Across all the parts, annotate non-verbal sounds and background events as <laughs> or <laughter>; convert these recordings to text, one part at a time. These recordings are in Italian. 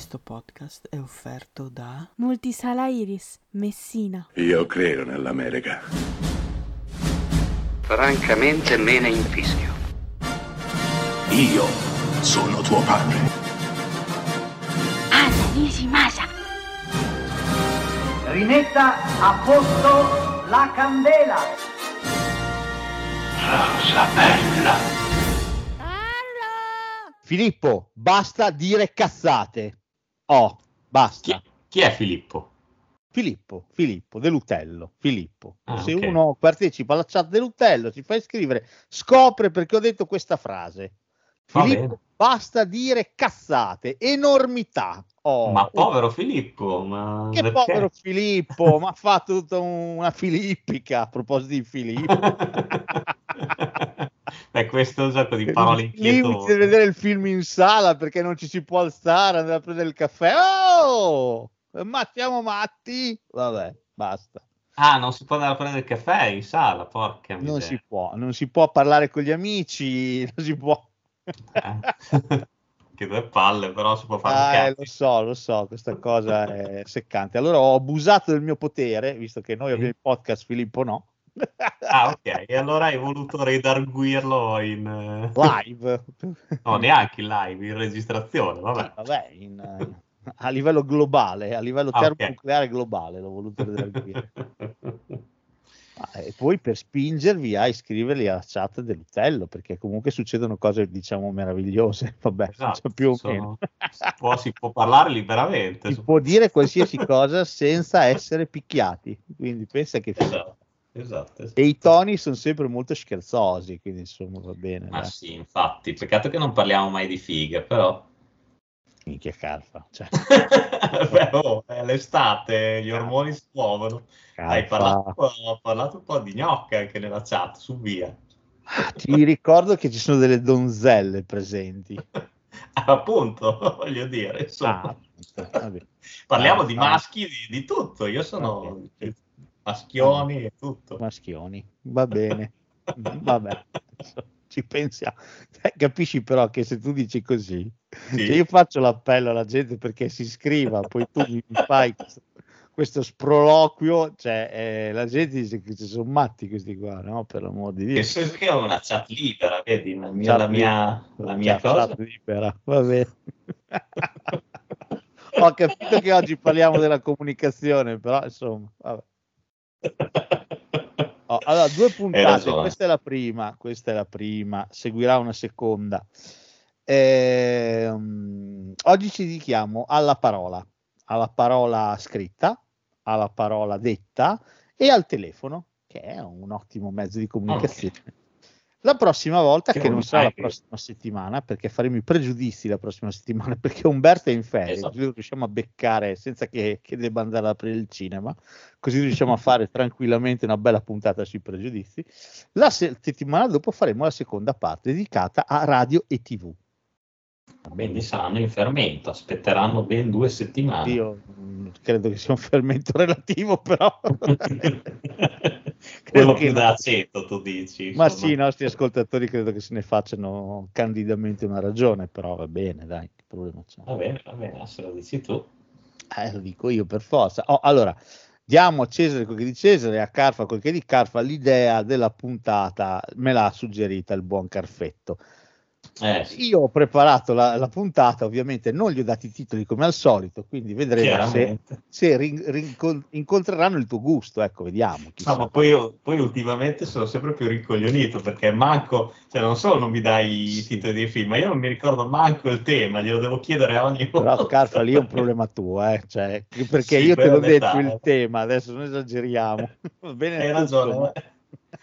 Questo podcast è offerto da Multisala Iris, Messina. Io credo nell'America. Francamente me ne infischio. Io sono tuo padre. Anna Nishimasa. Rimetta a posto la candela. Rosa bella. Filippo, basta dire cazzate. Oh, basta. Chi, chi è Filippo? Filippo, Filippo, dell'Utello, Filippo. Ah, Se ok. uno partecipa alla chat dell'Utello, si fa iscrivere, scopre perché ho detto questa frase. Filippo, basta dire cazzate, enormità. Oh, Ma povero Filippo, ma Che perché? povero Filippo, ma ha fatto tutta una filippica a proposito di Filippo. <laughs> <laughs> Beh, questo è un gioco di parole Limiti di inquietose. vedere il film in sala perché non ci si può alzare, andare a prendere il caffè. Oh, ma siamo matti? Vabbè, basta. Ah, non si può andare a prendere il caffè in sala, porca miseria. Non si può, non si può parlare con gli amici, <laughs> non si può. Eh. <laughs> che due palle, però si può fare Ah, eh, lo so, lo so, questa cosa è seccante. Allora ho abusato del mio potere, visto che noi abbiamo il podcast, Filippo no. Ah, ok, e allora hai voluto redarguirlo in... eh, Live. No, neanche in live, in registrazione, vabbè. Sì, vabbè, in, a livello globale, a livello Ah, termonucleare globale l'ho voluto redarguire. <laughs> Ah, E poi per spingervi a iscriverli alla chat dell'Utello, perché comunque succedono cose, diciamo, meravigliose. <laughs> Vabbè, Esatto, cioè, più o sono- meno. si, può, si può parlare liberamente. Si può dire qualsiasi cosa <laughs> senza essere picchiati. Quindi pensa che Esatto, esatto. esatto. E i toni sono sempre molto scherzosi, quindi insomma va bene. Ma dai. sì, infatti, peccato che non parliamo mai di fighe, però... Minchia carfa. Cioè, <laughs> Beh, oh, è l'estate, gli ormoni si muovono. Hai parlato, parlato un po' di gnocca anche nella chat, su via. Ti ricordo che ci sono delle donzelle presenti. <laughs> Appunto, voglio dire, insomma, Ah, parliamo ah, di maschi, di, di tutto. Io sono bene. Maschioni e tutto. Maschioni, va bene. <laughs> Vabbè, ci pensiamo. Eh, Capisci però che se tu dici così, Sì. se io faccio l'appello alla gente perché si iscriva, poi tu mi fai questo, questo sproloquio, cioè eh, la gente dice che ci sono matti questi qua, no? Per l'amor di Dio. Nel senso che ho una chat libera, vedi, la mia, Chat la mia, la mia Chat- cosa. chat libera, va bene. <laughs> Ho capito che oggi parliamo della comunicazione, però insomma, vabbè. Oh, allora, due puntate, questa è la prima, questa è la prima, seguirà una seconda. Ehm, oggi ci dedichiamo alla parola, alla parola scritta, alla parola detta e al telefono, che è un ottimo mezzo di comunicazione. La prossima volta, Che che, non non sarà la prossima settimana, perché faremo i pregiudizi la prossima settimana, <laughs> perché Umberto è in ferie, Esatto. così lo riusciamo a beccare senza che, che debba andare ad aprire il cinema, così riusciamo a fare <laughs> tranquillamente una bella puntata sui pregiudizi. La se- settimana dopo faremo la seconda parte dedicata a radio e tv. Quindi saranno in fermento, aspetteranno ben due settimane. Io mm, credo che sia un fermento <laughs> relativo, però Quello che più da aceto, tu dici. Ma insomma. sì, i nostri ascoltatori credo che se ne facciano candidamente una ragione, però va bene, dai, che problema c'è? Va bene, va bene, se lo dici tu. Eh, lo dico io per forza. Oh, allora, diamo a Cesare quel che di Cesare e a Carfa quel che di Carfa. L'idea della puntata me l'ha suggerita il buon Carfetto. Eh, Io ho preparato la, la puntata, ovviamente non gli ho dati i titoli come al solito, quindi vedremo se, se rin- rincon- incontreranno il tuo gusto. Ecco, vediamo. No, ma poi, poi ultimamente sono sempre più rincoglionito perché manco, cioè non solo non mi dai i titoli dei film, ma io non mi ricordo manco il tema, glielo devo chiedere a ogni volta. Però Carfa lì è un problema tuo, eh? cioè, perché Sì, io te l'ho detto il tema, adesso non esageriamo. <laughs> Va bene Hai ragione. ma-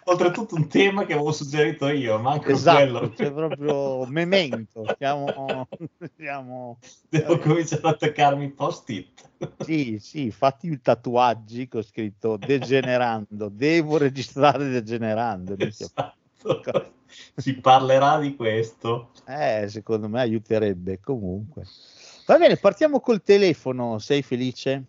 Oltretutto un tema che avevo suggerito io, manco Esatto, quello. c'è proprio memento, siamo, siamo- Devo cominciare ad attaccarmi i post-it. sì, sì, fatti i tatuaggi che ho scritto degenerando, devo registrare degenerando. Esatto. Si parlerà di questo. Eh, secondo me aiuterebbe comunque. Va bene, partiamo col telefono, sei felice?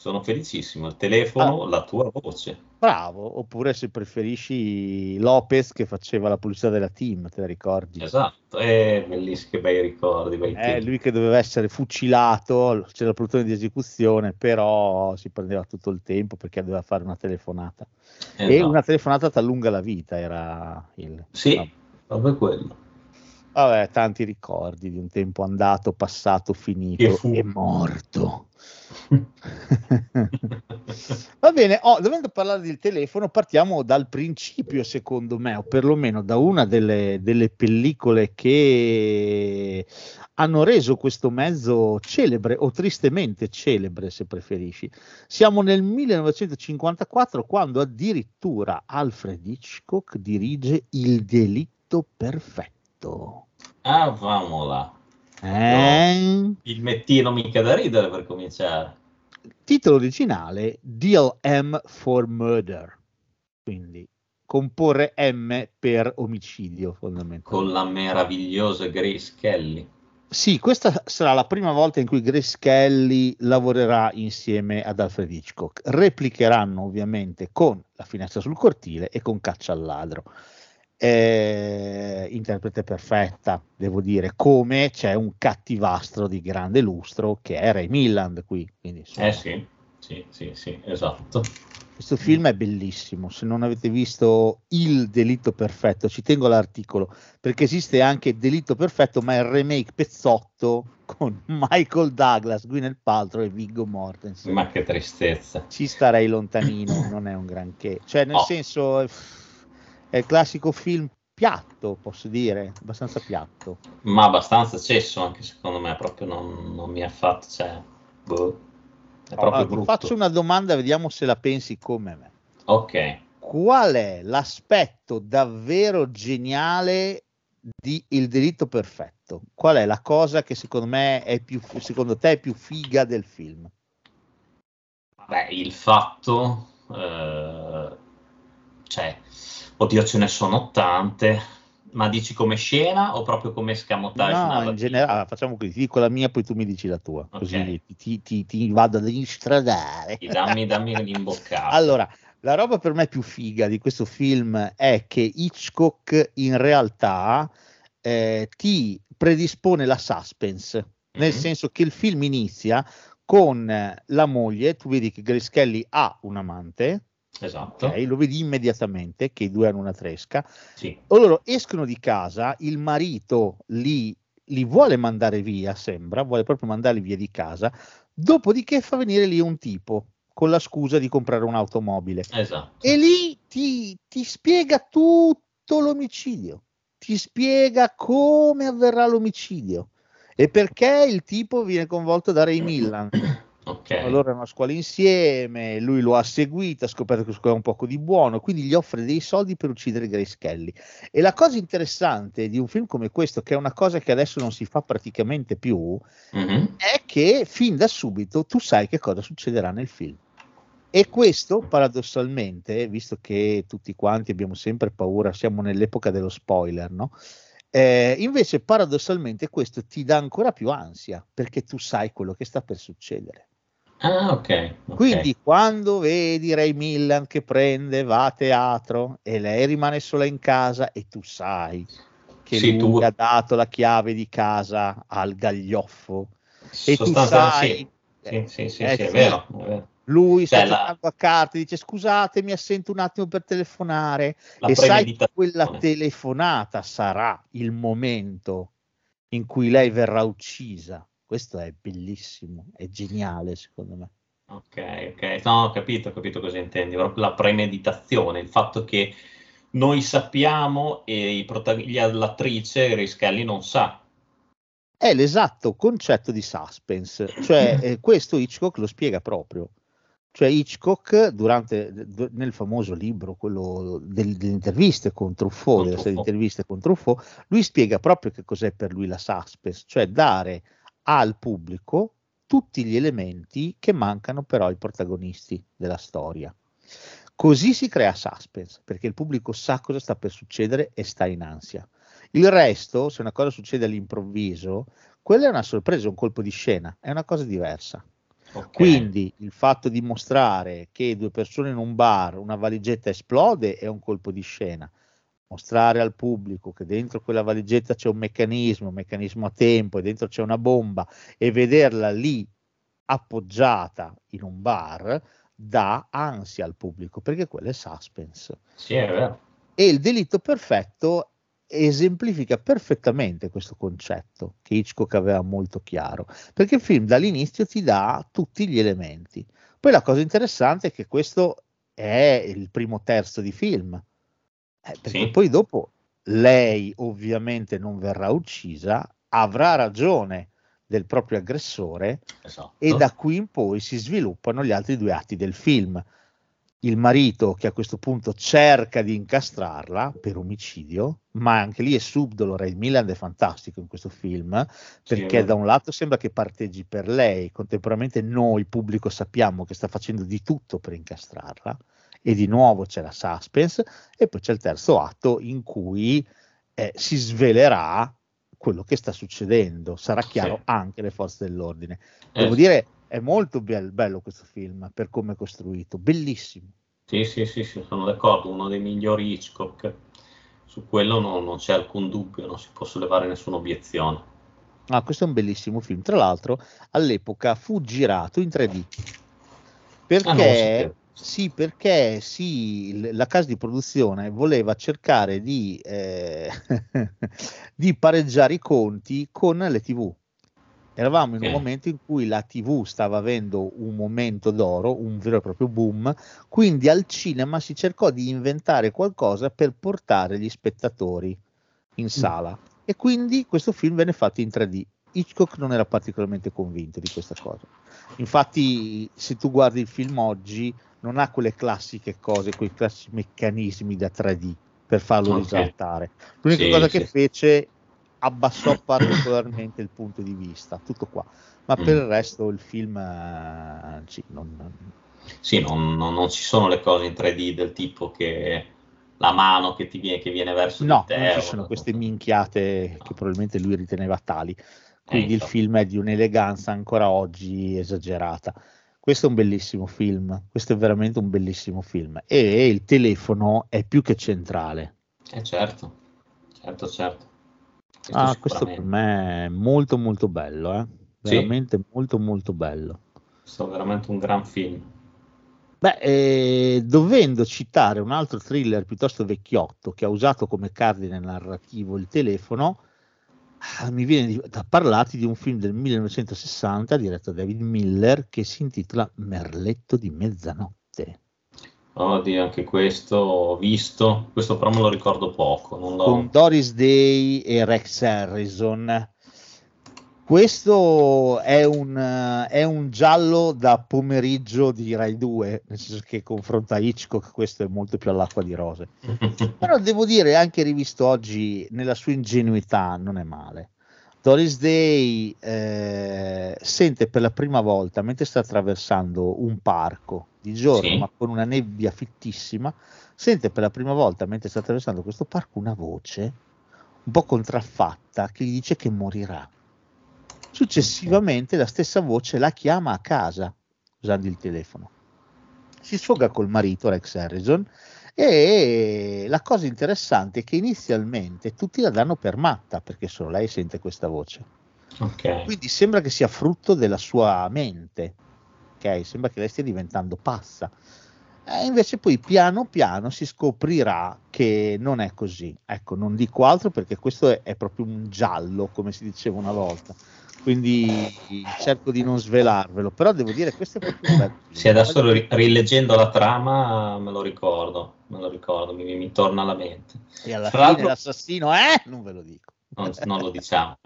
Sono felicissimo. Il telefono, la tua voce. Bravo, oppure se preferisci Lopez che faceva la pubblicità della team, te la ricordi? Esatto, eh, bellissimi, che bei ricordi. Bei Eh, lui che doveva essere fucilato, c'era il plotone di esecuzione, però si prendeva tutto il tempo perché doveva fare una telefonata. E Esatto. una telefonata ti allunga la vita, era il... Sì, Vabbè. proprio quello. Vabbè, tanti ricordi di un tempo andato, passato, finito e morto. Va bene, oh, dovendo parlare del telefono, partiamo dal principio, secondo me, o perlomeno da una delle, delle pellicole che hanno reso questo mezzo celebre o tristemente celebre, se preferisci. Siamo nel 1954 quando addirittura Alfred Hitchcock dirige Il delitto perfetto. Ah, vamola. Eh? Il mettino mica da ridere per cominciare. Titolo originale Deal M for Murder, quindi comporre M per omicidio fondamentalmente. Con la meravigliosa Grace Kelly. Sì, questa sarà la prima volta in cui Grace Kelly lavorerà insieme ad Alfred Hitchcock. Replicheranno ovviamente con La finestra sul cortile e con Caccia al ladro. Eh, interprete perfetta, devo dire, come c'è un cattivastro di grande lustro che è Ray Milland qui. Quindi, insomma, Eh sì, sì, sì, sì, esatto. Questo film è bellissimo, se non avete visto Il delitto perfetto, ci tengo all'articolo, perché esiste anche Delitto perfetto, ma è il remake pezzotto con Michael Douglas, Gwyneth Paltrow e Viggo Mortensen. Ma che tristezza. Ci starei lontanino, non è un granché. Cioè, nel Oh. senso, è, il classico film piatto, posso dire, abbastanza piatto. Ma abbastanza cesso anche secondo me, proprio non, non mi ha fatto, cioè, boh, è proprio Allora, brutto. faccio una domanda, vediamo se la pensi come me. Ok, qual è l'aspetto davvero geniale di Il delitto perfetto? Qual è la cosa che secondo me è più secondo te è più figa del film? beh, il fatto, eh, cioè, oddio ce ne sono tante, ma dici come scena o proprio come scamotage No, in generale, facciamo così, ti dico la mia, poi tu mi dici la tua, Ok. così ti, ti- ti- vado ad instradare. Dammi, dammi l'imboccato. <laughs> Allora, la roba per me più figa di questo film è che Hitchcock in realtà eh, ti predispone la suspense, nel Mhm. senso che il film inizia con la moglie, tu vedi che Grace Kelly ha un amante, Esatto, ok? lo vedi immediatamente che i due hanno una tresca, sì, loro escono di casa, il marito li, li vuole mandare via, sembra, vuole proprio mandarli via di casa, dopodiché fa venire lì un tipo con la scusa di comprare un'automobile esatto. e lì ti, ti spiega tutto l'omicidio, ti spiega come avverrà l'omicidio e perché il tipo viene coinvolto da Ray Millan. <clears throat> Ok, Allora erano a scuola insieme, lui lo ha seguito, ha scoperto che scuola un poco di buono, quindi gli offre dei soldi per uccidere Grace Kelly. E la cosa interessante di un film come questo, che è una cosa che adesso non si fa praticamente più, Mhm. è che fin da subito tu sai che cosa succederà nel film. E questo paradossalmente, visto che tutti quanti abbiamo sempre paura, siamo nell'epoca dello spoiler, no? Eh, invece paradossalmente questo ti dà ancora più ansia perché tu sai quello che sta per succedere. Ah, ok. ok. Quindi quando vedi Ray Milland che prende, va a teatro e lei rimane sola in casa e tu sai che Sì, lui tu- ha dato la chiave di casa al gaglioffo e tu sai, sì. Sì, sì, eh, sì, è sì, vero, è vero. lui sta Cioè, la- giocando a carte, dice scusate mi assento un attimo per telefonare La e sai che quella telefonata sarà il momento in cui lei verrà uccisa. Questo è bellissimo, è geniale secondo me. Ok, ok, no, ho capito, ho capito cosa intendi, la premeditazione, il fatto che noi sappiamo e i protag- gli- l'attrice Grace Kelly non sa. È l'esatto concetto di suspense, cioè <clears throat> eh, questo Hitchcock lo spiega proprio. Cioè Hitchcock durante, d- nel famoso libro, quello del- delle interviste con Truffaut, Con Truffaut. interviste con Truffaut, lui spiega proprio che cos'è per lui la suspense, cioè dare al pubblico tutti gli elementi che mancano però ai protagonisti della storia. Così si crea suspense, perché il pubblico sa cosa sta per succedere e sta in ansia. Il resto, se una cosa succede all'improvviso, quella è una sorpresa, un colpo di scena, è una cosa diversa. Ok. Quindi il fatto di mostrare che due persone in un bar, una valigetta esplode è un colpo di scena. Mostrare al pubblico che dentro quella valigetta c'è un meccanismo, un meccanismo a tempo e dentro c'è una bomba e vederla lì appoggiata in un bar dà ansia al pubblico perché quello è suspense. Sì, è vero. E il delitto perfetto esemplifica perfettamente questo concetto che Hitchcock aveva molto chiaro, perché il film dall'inizio ti dà tutti gli elementi. Poi la cosa interessante è che questo è il primo terzo di film, eh, perché Sì. poi dopo lei ovviamente non verrà uccisa, avrà ragione del proprio aggressore Esatto. e da qui in poi si sviluppano gli altri due atti del film. Il marito che a questo punto cerca di incastrarla per omicidio, ma anche lì è subdolo. Ray Milland è fantastico in questo film perché Sì, da un lato sembra che parteggi per lei, contemporaneamente noi, pubblico, sappiamo che sta facendo di tutto per incastrarla e di nuovo c'è la suspense e poi c'è il terzo atto in cui eh, si svelerà quello che sta succedendo, sarà chiaro Sì. anche alle forze dell'ordine. Eh, Devo dire, è molto bel- bello questo film per come è costruito, bellissimo. Sì, sì, sì, sì, sono d'accordo, uno dei migliori Hitchcock. Su quello non, non c'è alcun dubbio, non si può sollevare nessuna obiezione. Ah, questo è un bellissimo film. Tra l'altro, all'epoca fu girato in 3D. Ah, Perché, sapevo. Sì, perché sì, la casa di produzione voleva cercare di, eh, <laughs> di pareggiare i conti con le TV. Eravamo in un momento in cui la TV stava avendo un momento d'oro, un vero e proprio boom, quindi al cinema si cercò di inventare qualcosa per portare gli spettatori in sala e quindi questo film venne fatto in 3D. Hitchcock non era particolarmente convinto di questa cosa. Infatti, se tu guardi il film oggi, non ha quelle classiche cose, quei classici meccanismi da 3D per farlo Ok. risaltare. L'unica Sì, cosa sì. che fece abbassò <coughs> particolarmente il punto di vista, tutto qua. Ma per Mm. il resto il film eh, sì, non- non- Sì, non, non- non ci sono le cose in 3D del tipo che la mano che ti viene, che viene verso No, di te. non ci sono queste minchiate che probabilmente lui riteneva tali. Quindi il infatti. film è di un'eleganza ancora oggi esagerata. Questo è un bellissimo film, questo è veramente un bellissimo film. E il telefono è più che centrale. Eh certo, certo, certo. Questo Ah, questo per me è molto molto bello, eh? Sì. veramente molto molto bello. Questo è veramente un gran film. Beh, eh, dovendo citare un altro thriller piuttosto vecchiotto che ha usato come cardine narrativo il telefono, mi viene di- da parlarti di un film del 1960 diretto da David Miller che si intitola Merletto di mezzanotte, Oddio, anche questo ho visto, questo però me lo ricordo poco. Con Doris Day e Rex Harrison. Questo è un, è un giallo da pomeriggio di Rai 2, nel senso che confronta Hitchcock, questo è molto più all'acqua di rose. <laughs> Però devo dire, anche rivisto oggi nella sua ingenuità, non è male. Doris Day eh, sente per la prima volta, mentre sta attraversando un parco di giorno, Sì. ma con una nebbia fittissima, sente per la prima volta, mentre sta attraversando questo parco, una voce un po' contraffatta che gli dice che morirà. Successivamente la stessa voce la chiama a casa usando il telefono. Si sfoga col marito Rex Harrison e la cosa interessante è che inizialmente tutti la danno per matta perché solo lei sente questa voce. Ok, Quindi sembra che sia frutto della sua mente, ok? Sembra che lei stia diventando pazza. E invece poi piano piano si scoprirà che non è così. Ecco, non dico altro perché questo è, è proprio un giallo, come si diceva una volta. Quindi cerco di non svelarvelo, però devo dire questo è proprio un bel film. Sì, adesso ri- rileggendo la trama me lo ricordo, me lo ricordo, mi, mi torna alla mente. E alla Tra fine l'assassino, eh? Non ve lo dico. Non, non lo diciamo.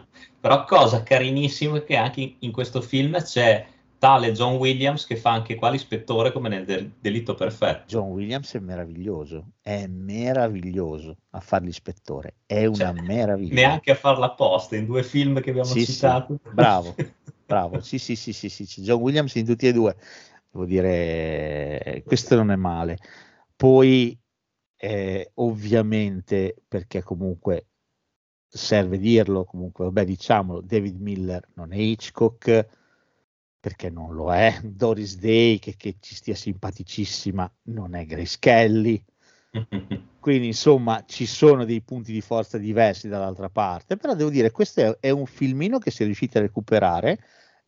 Però cosa carinissima è che anche in, in questo film c'è tale John Williams che fa anche qua l'ispettore come nel Del- Delitto Perfetto. John Williams è meraviglioso, è meraviglioso a fare l'ispettore, è una Cioè, meraviglia. Neanche a farla apposta in due film che abbiamo Sì, sì, citato. bravo, <laughs> bravo, sì, sì, sì, sì, sì, John Williams in tutti e due, devo dire, questo non è male. Poi, eh, ovviamente, perché comunque serve dirlo, comunque, vabbè, diciamolo, David Miller non è Hitchcock, perché non lo è. Doris Day, che, che ci stia simpaticissima, non è Grace Kelly. <laughs> Quindi insomma ci sono dei punti di forza diversi dall'altra parte, però devo dire questo è, è un filmino che si è riusciti a recuperare.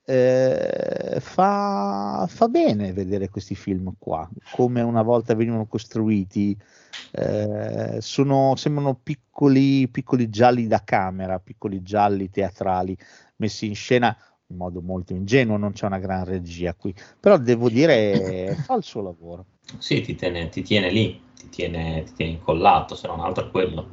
Eh, fa, fa, bene vedere questi film qua, come una volta venivano costruiti. Eh, sono, sembrano piccoli, piccoli gialli da camera, piccoli gialli teatrali messi in scena in modo molto ingenuo, non c'è una gran regia qui, però devo dire <laughs> fa il suo lavoro. Sì, ti tiene, ti tiene lì, ti tiene, ti tiene incollato, se non altro è quello.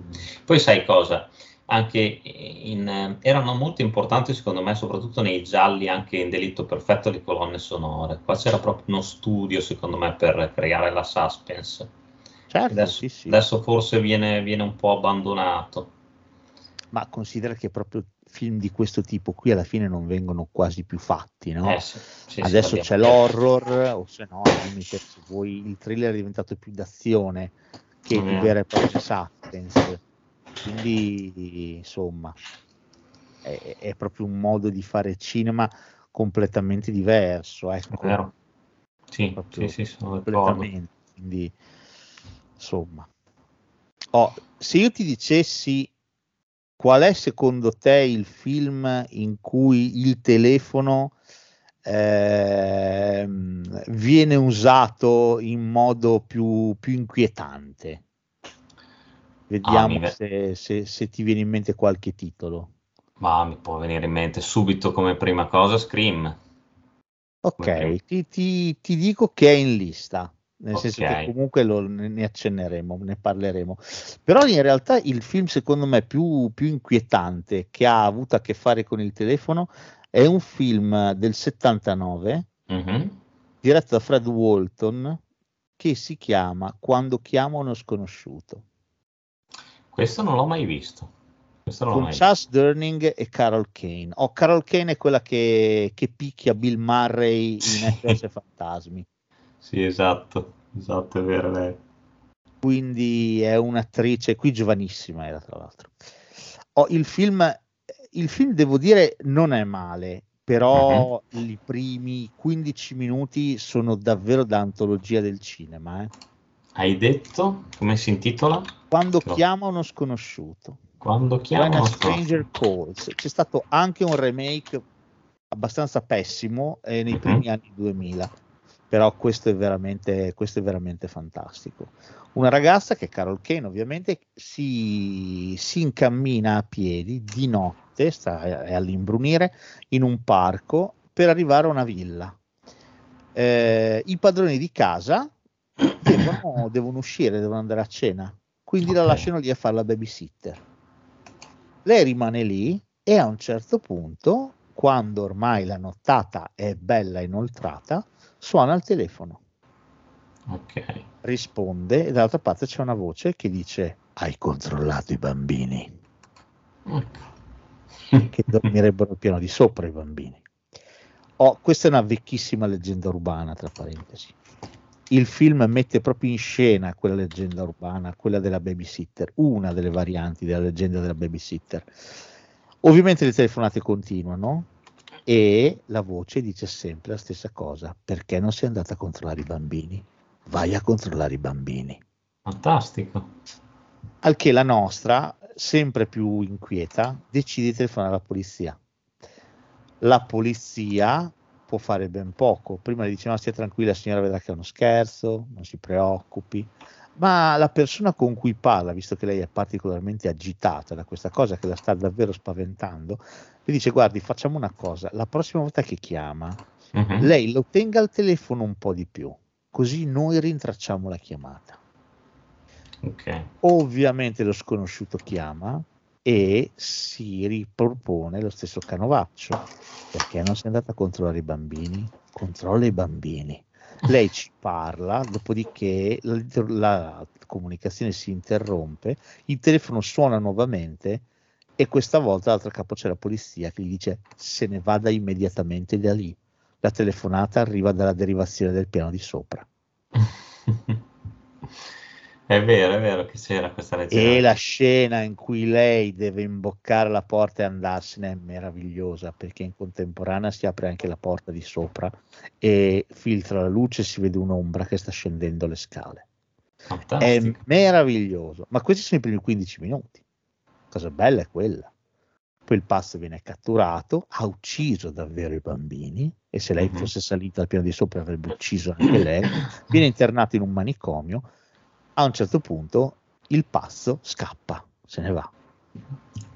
Poi sai cosa? Anche in, erano molto importanti secondo me, soprattutto nei gialli, anche in Delitto Perfetto, le colonne sonore. Qua c'era proprio uno studio, secondo me, per creare la suspense. Certo, adesso, sì, sì. adesso forse viene, viene un po' abbandonato. Ma considera che proprio film di questo tipo qui alla fine non vengono quasi più fatti, no? Eh, sì, sì, Adesso c'è l'horror, o se no, limite, se vuoi, il thriller è diventato più d'azione che Mm. di vera e propria suspense. Quindi, insomma, è, è proprio un modo di fare cinema completamente diverso, ecco. È vero. Sì, sì, sì, sono completamente. Quindi, insomma, Oh, se io ti dicessi qual è secondo te il film in cui il telefono ehm, viene usato in modo più, più inquietante? Vediamo Ah, se, se- se ti viene in mente qualche titolo. Ma mi può venire in mente subito come prima cosa Scream. Ok, Ok. ti, ti- ti dico che è in lista, nel senso che comunque lo- ne ne accenneremo, ne parleremo. Però in realtà il film secondo me più, più inquietante che ha avuto a che fare con il telefono è un film del 79 Mhm. diretto da Fred Walton che si chiama Quando chiama uno sconosciuto Questo non l'ho mai visto. Questo con Charles Durning e Carol Kane. Oh, Carol Kane è quella che, che picchia Bill Murray in Sì. Fantasmi. Sì, esatto, esatto, è vero lei. quindi è un'attrice qui giovanissima era tra l'altro Oh, il film il film devo dire non è male però i primi 15 minuti sono davvero da antologia del cinema eh. Hai detto come si intitola? quando No. chiama uno sconosciuto Quando When chiamano a Stranger Calls c'è stato anche un remake abbastanza pessimo eh, nei Mhm. primi anni 2000 però questo è veramente questo è veramente fantastico. Una ragazza che è Carol Kane ovviamente si, si incammina a piedi di notte sta è all'imbrunire in un parco per arrivare a una villa. Eh, i padroni di casa <coughs> devono, devono uscire devono andare a cena. Quindi la Ok. lasciano lì a fare la babysitter. Lei rimane lì e a un certo punto, quando ormai la nottata è bella inoltrata, suona il telefono, Ok. risponde e dall'altra parte c'è una voce che dice hai controllato i bambini, che dormirebbero al piano di sopra i bambini. Oh, questa è una vecchissima leggenda urbana, tra parentesi. Il film mette proprio in scena quella leggenda urbana, quella della babysitter, una delle varianti della leggenda della babysitter. Ovviamente le telefonate continuano e la voce dice sempre la stessa cosa, perché non sei andata a controllare i bambini? Vai a controllare i bambini. Fantastico. Al che la nostra, sempre più inquieta, decide di telefonare alla polizia. La polizia può fare ben poco. Prima le dice: No, stia tranquilla, signora, vedrà che è uno scherzo, non si preoccupi. Ma la persona con cui parla, visto che lei è particolarmente agitata da questa cosa che la sta davvero spaventando, le dice: Guardi, facciamo una cosa, la prossima volta che chiama, Mhm. lei lo tenga al telefono un po' di più, così noi rintracciamo la chiamata. Ok. Ovviamente lo sconosciuto chiama e si ripropone lo stesso canovaccio. Perché non sei andata a controllare i bambini? Controlla i bambini. Lei ci parla, dopodiché la, la comunicazione si interrompe, il telefono suona nuovamente e questa volta l'altro capo c'è la polizia che gli dice se ne vada immediatamente da lì. La telefonata arriva dalla derivazione del piano di sopra. <laughs> È vero, è vero che c'era questa leggenda. E la scena in cui lei deve imboccare la porta e andarsene è meravigliosa perché in contemporanea si apre anche la porta di sopra e filtra la luce e si vede un'ombra che sta scendendo le scale. Fantastico. È meraviglioso, ma questi sono i primi 15 minuti. Cosa bella è quella. Poi il pazzo viene catturato, ha ucciso davvero i bambini e se lei Mhm. fosse salita al piano di sopra avrebbe ucciso anche lei. Viene internato in un manicomio. A un certo punto il pazzo scappa, se ne va,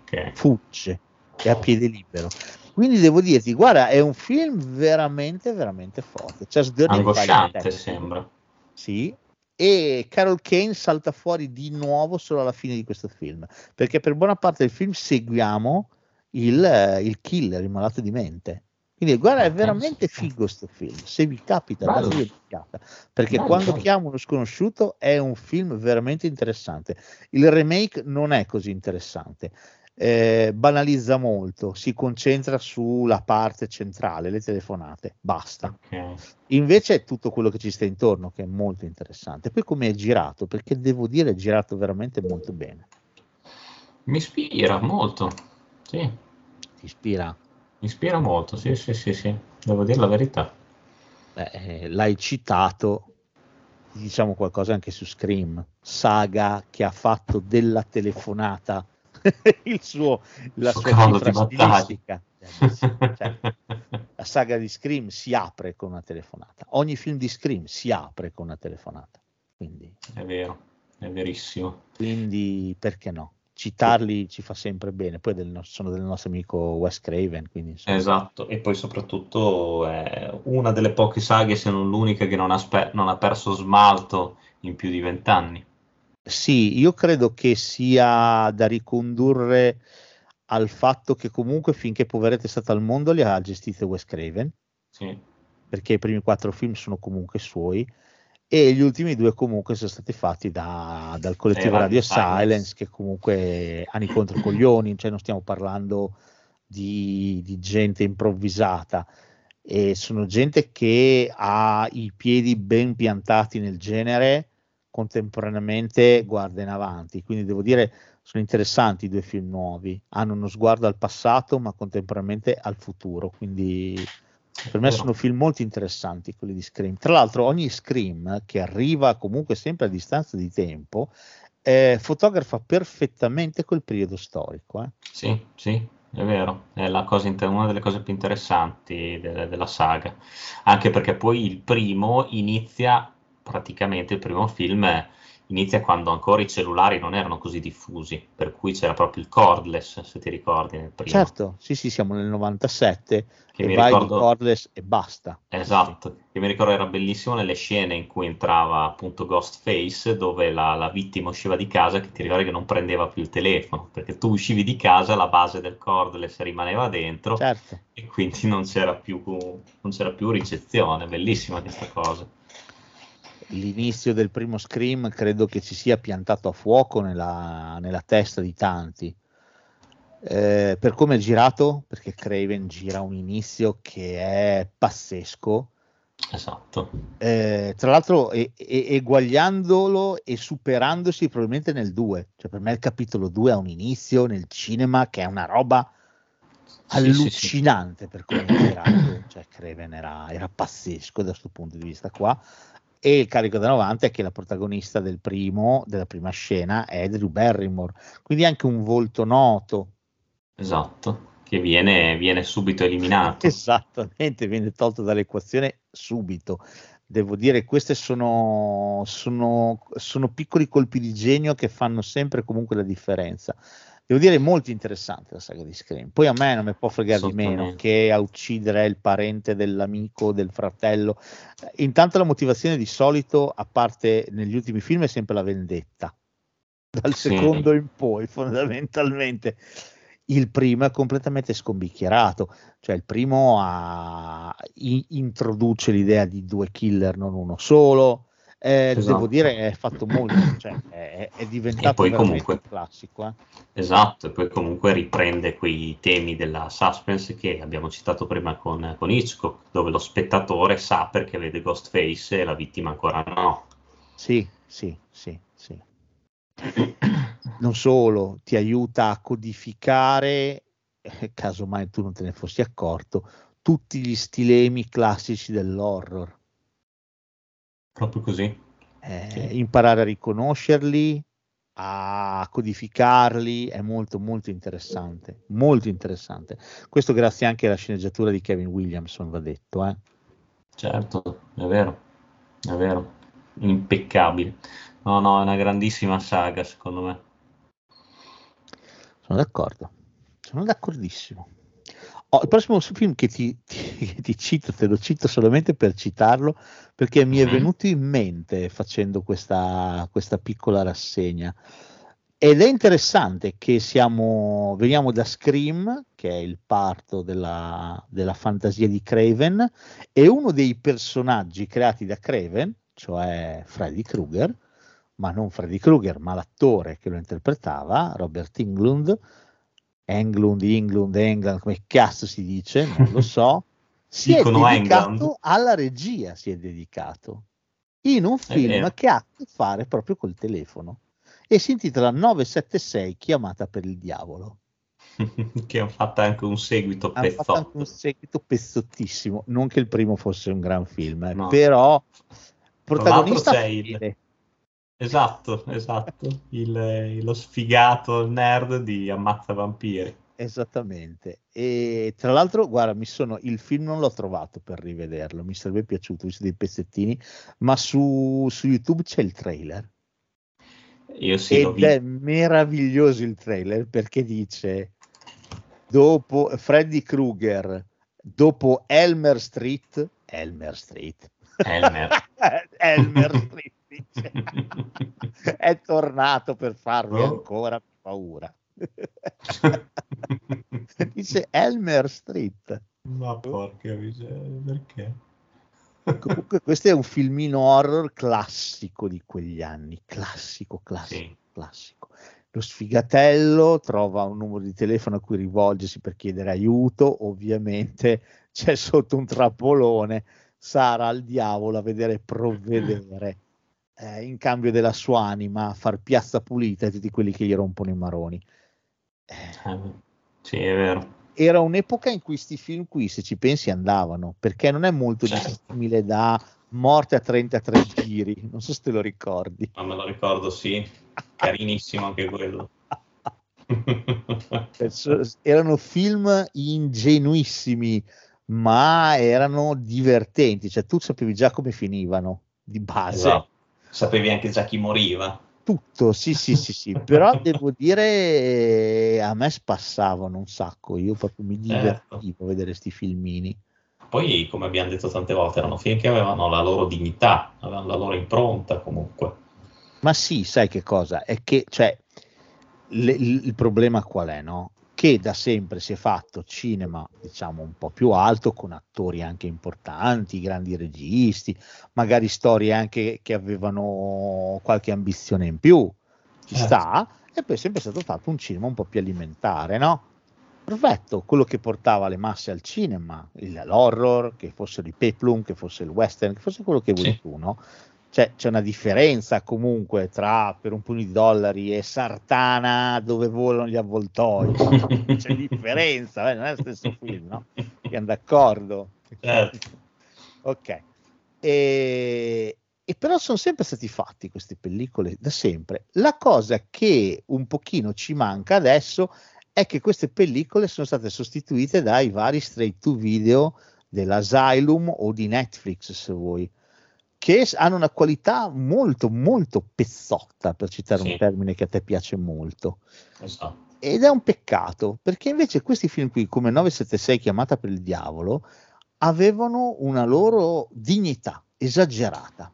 Ok. fugge, è a piede libero. Quindi devo dirti, guarda, è un film veramente, veramente forte. Sderling Angosciante sembra. sì, e Carol Kane salta fuori di nuovo solo alla fine di questo film, perché per buona parte del film seguiamo il, il killer, il malato di mente. Quindi guarda, è veramente figo sto film, se vi capita, Bello. dategli un'occhiata, perché Bello, quando bello. chiamo uno sconosciuto è un film veramente interessante. Il remake non è così interessante, eh, banalizza molto, si concentra sulla parte centrale, le telefonate, basta. Ok. Invece è tutto quello che ci sta intorno che è molto interessante. Poi come è girato, perché devo dire è girato veramente molto bene. Mi ispira molto. Sì, Ti ispira? mi ispira molto. Sì, sì, sì, sì. Devo dire la verità. Beh, eh, l'hai citato, diciamo qualcosa anche su Scream, saga che ha fatto della telefonata <laughs> il suo, la sua cifra stilistica. Cioè, <laughs> la saga di Scream si apre con una telefonata. Ogni film di Scream si apre con una telefonata. Quindi, È vero, è verissimo. quindi perché no? Citarli ci fa sempre bene. Poi del sono del nostro amico Wes Craven. Quindi, insomma, Esatto, e poi soprattutto è una delle poche saghe, se non l'unica, che non ha, spe- non ha perso smalto in più di vent'anni. Sì, io credo che sia da ricondurre al fatto che comunque finché Poveretto è stato al mondo li ha gestiti Wes Craven, Sì, perché i primi quattro film sono comunque suoi e gli ultimi due comunque sono stati fatti da- dal collettivo Eh, Radio Radio Silence. Silence che comunque hanno i controcoglioni, cioè non stiamo parlando di, di gente improvvisata. E sono gente che ha i piedi ben piantati nel genere contemporaneamente guarda in avanti. Quindi devo dire sono interessanti i due film nuovi. Hanno uno sguardo al passato ma contemporaneamente al futuro. Quindi per me sono film molto interessanti quelli di Scream. Tra l'altro ogni Scream che arriva comunque sempre a distanza di tempo eh, fotografa perfettamente quel periodo storico eh. sì, sì, è vero, è inter- una delle cose più interessanti de- della saga, anche perché poi il primo inizia, praticamente il primo film inizia quando ancora i cellulari non erano così diffusi, per cui c'era proprio il cordless, se ti ricordi nel primo. certo sì sì siamo nel 97 Che e mi vai ricordo- cordless e basta Esatto, che mi ricordo era bellissimo nelle scene in cui entrava appunto Ghostface, dove la, la vittima usciva di casa, che ti ricordi che non prendeva più il telefono, perché tu uscivi di casa, la base del cordless rimaneva dentro certo e quindi non c'era più, non c'era più ricezione, bellissima questa cosa. L'inizio del primo Scream credo che ci sia piantato a fuoco nella, nella testa di tanti. Eh, per come è girato, perché Craven gira un inizio che è pazzesco, Esatto, eh, tra l'altro e- e- eguagliandolo e superandosi probabilmente nel 2, cioè per me il capitolo 2 ha un inizio nel cinema che è una roba Sì, sì, sì. allucinante per come è girato, cioè Craven era, era pazzesco da questo punto di vista qua. E il carico da 90 è che la protagonista del primo, della prima scena è Drew Barrymore, quindi anche un volto noto. esatto, che viene, viene subito eliminato. <laughs> Esattamente, viene tolto dall'equazione subito. Devo dire, questi sono, sono, sono piccoli colpi di genio che fanno sempre comunque la differenza. Devo dire, molto interessante la saga di Scream. Poi a me non mi può fregare di meno che a uccidere il parente dell'amico, del fratello. Intanto la motivazione di solito, a parte negli ultimi film, è sempre la vendetta. Dal Sì. secondo in poi, fondamentalmente. Il primo è completamente scombicchierato, cioè il primo ha- introduce l'idea di due killer, non uno solo. Eh, Esatto. Devo dire, è fatto molto, <coughs> cioè è, è diventato veramente comunque- un classico. eh. Esatto, e poi comunque riprende quei temi della suspense che abbiamo citato prima con, con Hitchcock, dove lo spettatore sa perché vede Ghostface e la vittima ancora no. Sì, sì, sì. sì. <coughs> Non solo, ti aiuta a codificare, eh, casomai tu non te ne fossi accorto, tutti gli stilemi classici dell'horror. Proprio così. Eh, Sì. Imparare a riconoscerli, a codificarli è molto molto interessante, molto interessante. Questo grazie anche alla sceneggiatura di Kevin Williamson, va detto. Eh. Certo, è vero, è vero, impeccabile. No, no, è una grandissima saga, secondo me. Sono d'accordo, sono d'accordissimo. Oh, il prossimo film che ti, ti- <laughs> che ti cito, te lo cito solamente per citarlo, perché mi è venuto in mente facendo questa, questa piccola rassegna. Ed è interessante che siamo, veniamo da Scream, che è il parto della, della fantasia di Craven, e uno dei personaggi creati da Craven, cioè Freddy Krueger, ma non Freddy Krueger, ma l'attore che lo interpretava, Robert Englund, Englund, Englund, England, come cazzo si dice, non lo so, <laughs> si è Dicono dedicato England. alla regia, si è dedicato, in un film che ha a che fare proprio col telefono e si intitola 976 chiamata per il diavolo. <laughs> che hanno fatto anche un seguito Hanno fatto anche pezzotto. un seguito pezzottissimo, non che il primo fosse un gran film, eh, No. però protagonista c'è il-. Esatto, esatto, il- lo sfigato nerd di Ammazza Vampiri. Esattamente. E tra l'altro, guarda, mi sono il film non l'ho trovato per rivederlo, mi sarebbe piaciuto, visto dei pezzettini, ma su, su YouTube c'è il trailer Io sì, ed è meraviglioso il trailer perché dice dopo Freddy Krueger, dopo Elmer Street, Elmer Street, Elmer. <laughs> Elmer Street dice, <laughs> è tornato per farmi Oh. ancora più paura. <laughs> dice Elmer Street. Ma porca miseria, perché? Comunque, questo è un filmino horror classico di quegli anni, classico, classico, Sì. classico. Lo sfigatello trova un numero di telefono a cui rivolgersi per chiedere aiuto, ovviamente c'è sotto un trappolone Sara al diavolo a vedere provvedere eh, in cambio della sua anima a far piazza pulita a tutti quelli che gli rompono i maroni. Eh, Eh, sì, è vero. era un'epoca in cui questi film qui, se ci pensi, andavano, perché non è molto Certo. dissimile da Morte a 33 giri, non so se te lo ricordi. Ma me lo ricordo, sì. Carinissimo anche quello. <laughs> Perso- Erano film ingenuissimi, ma erano divertenti, cioè tu sapevi già come finivano di base. Esatto. Sapevi anche già chi moriva. Tutto, sì, sì, sì, sì, <laughs> però devo dire a me spassavano un sacco, io proprio mi Certo. divertivo a vedere questi filmini. Poi, come abbiamo detto tante volte, erano film che avevano la loro dignità, avevano la loro impronta comunque. Ma sì, sai che cosa? È che, cioè, le- il problema qual è, no? Che da sempre si è fatto cinema, diciamo, un po' più alto, con attori anche importanti, grandi registi, magari storie anche che avevano qualche ambizione in più, ci Certo. sta, e poi è sempre stato fatto un cinema un po' più alimentare, no? Perfetto, quello che portava le masse al cinema, l'horror, che fosse il peplum, che fosse il western, che fosse quello che vuoi Sì. tu, no? Cioè, c'è una differenza comunque tra per un pugno di dollari e Sartana dove volano gli avvoltoi. <laughs> C'è differenza, eh, non è lo stesso film, no? <laughs> Siamo d'accordo. Certo. Ok. E, e però sono sempre stati fatti queste pellicole da sempre. La cosa che un pochino ci manca adesso è che queste pellicole sono state sostituite dai vari straight to video dell'Asylum o di Netflix, se vuoi, che hanno una qualità molto, molto pezzotta, per citare Sì. un termine che a te piace molto. Esatto. Ed è un peccato, perché invece questi film qui, come 976 chiamata per il diavolo, avevano una loro dignità esagerata.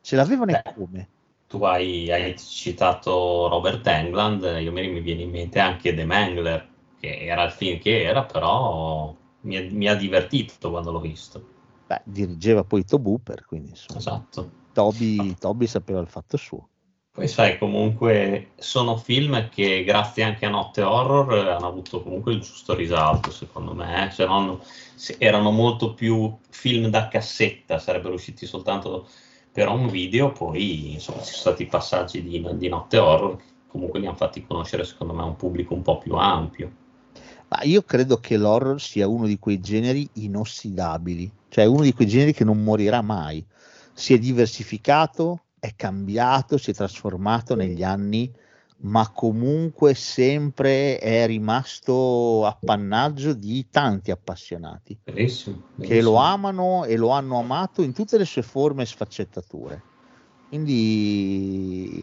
Ce l'avevano e Beh. come? Tu hai, hai citato Robert Englund, io mi, mi viene in mente anche The Mangler, che era il film che era, però mi ha divertito quando l'ho visto. Beh, dirigeva poi Tobe Hooper, quindi insomma, Esatto. Toby, Toby sapeva il fatto suo. Poi sai, comunque sono film che grazie anche a Notte Horror hanno avuto comunque il giusto risalto, secondo me. Se non, se erano molto più film da cassetta, sarebbero usciti soltanto però un video poi insomma ci sono stati passaggi di, di notte horror che comunque li hanno fatti conoscere secondo me a un pubblico un po' più ampio Ma io credo che l'horror sia uno di quei generi inossidabili, cioè uno di quei generi che non morirà mai. Si è diversificato, è cambiato, si è trasformato negli anni, ma comunque sempre è rimasto appannaggio di tanti appassionati Benissimo, che benissimo. lo amano e lo hanno amato in tutte le sue forme e sfaccettature. Quindi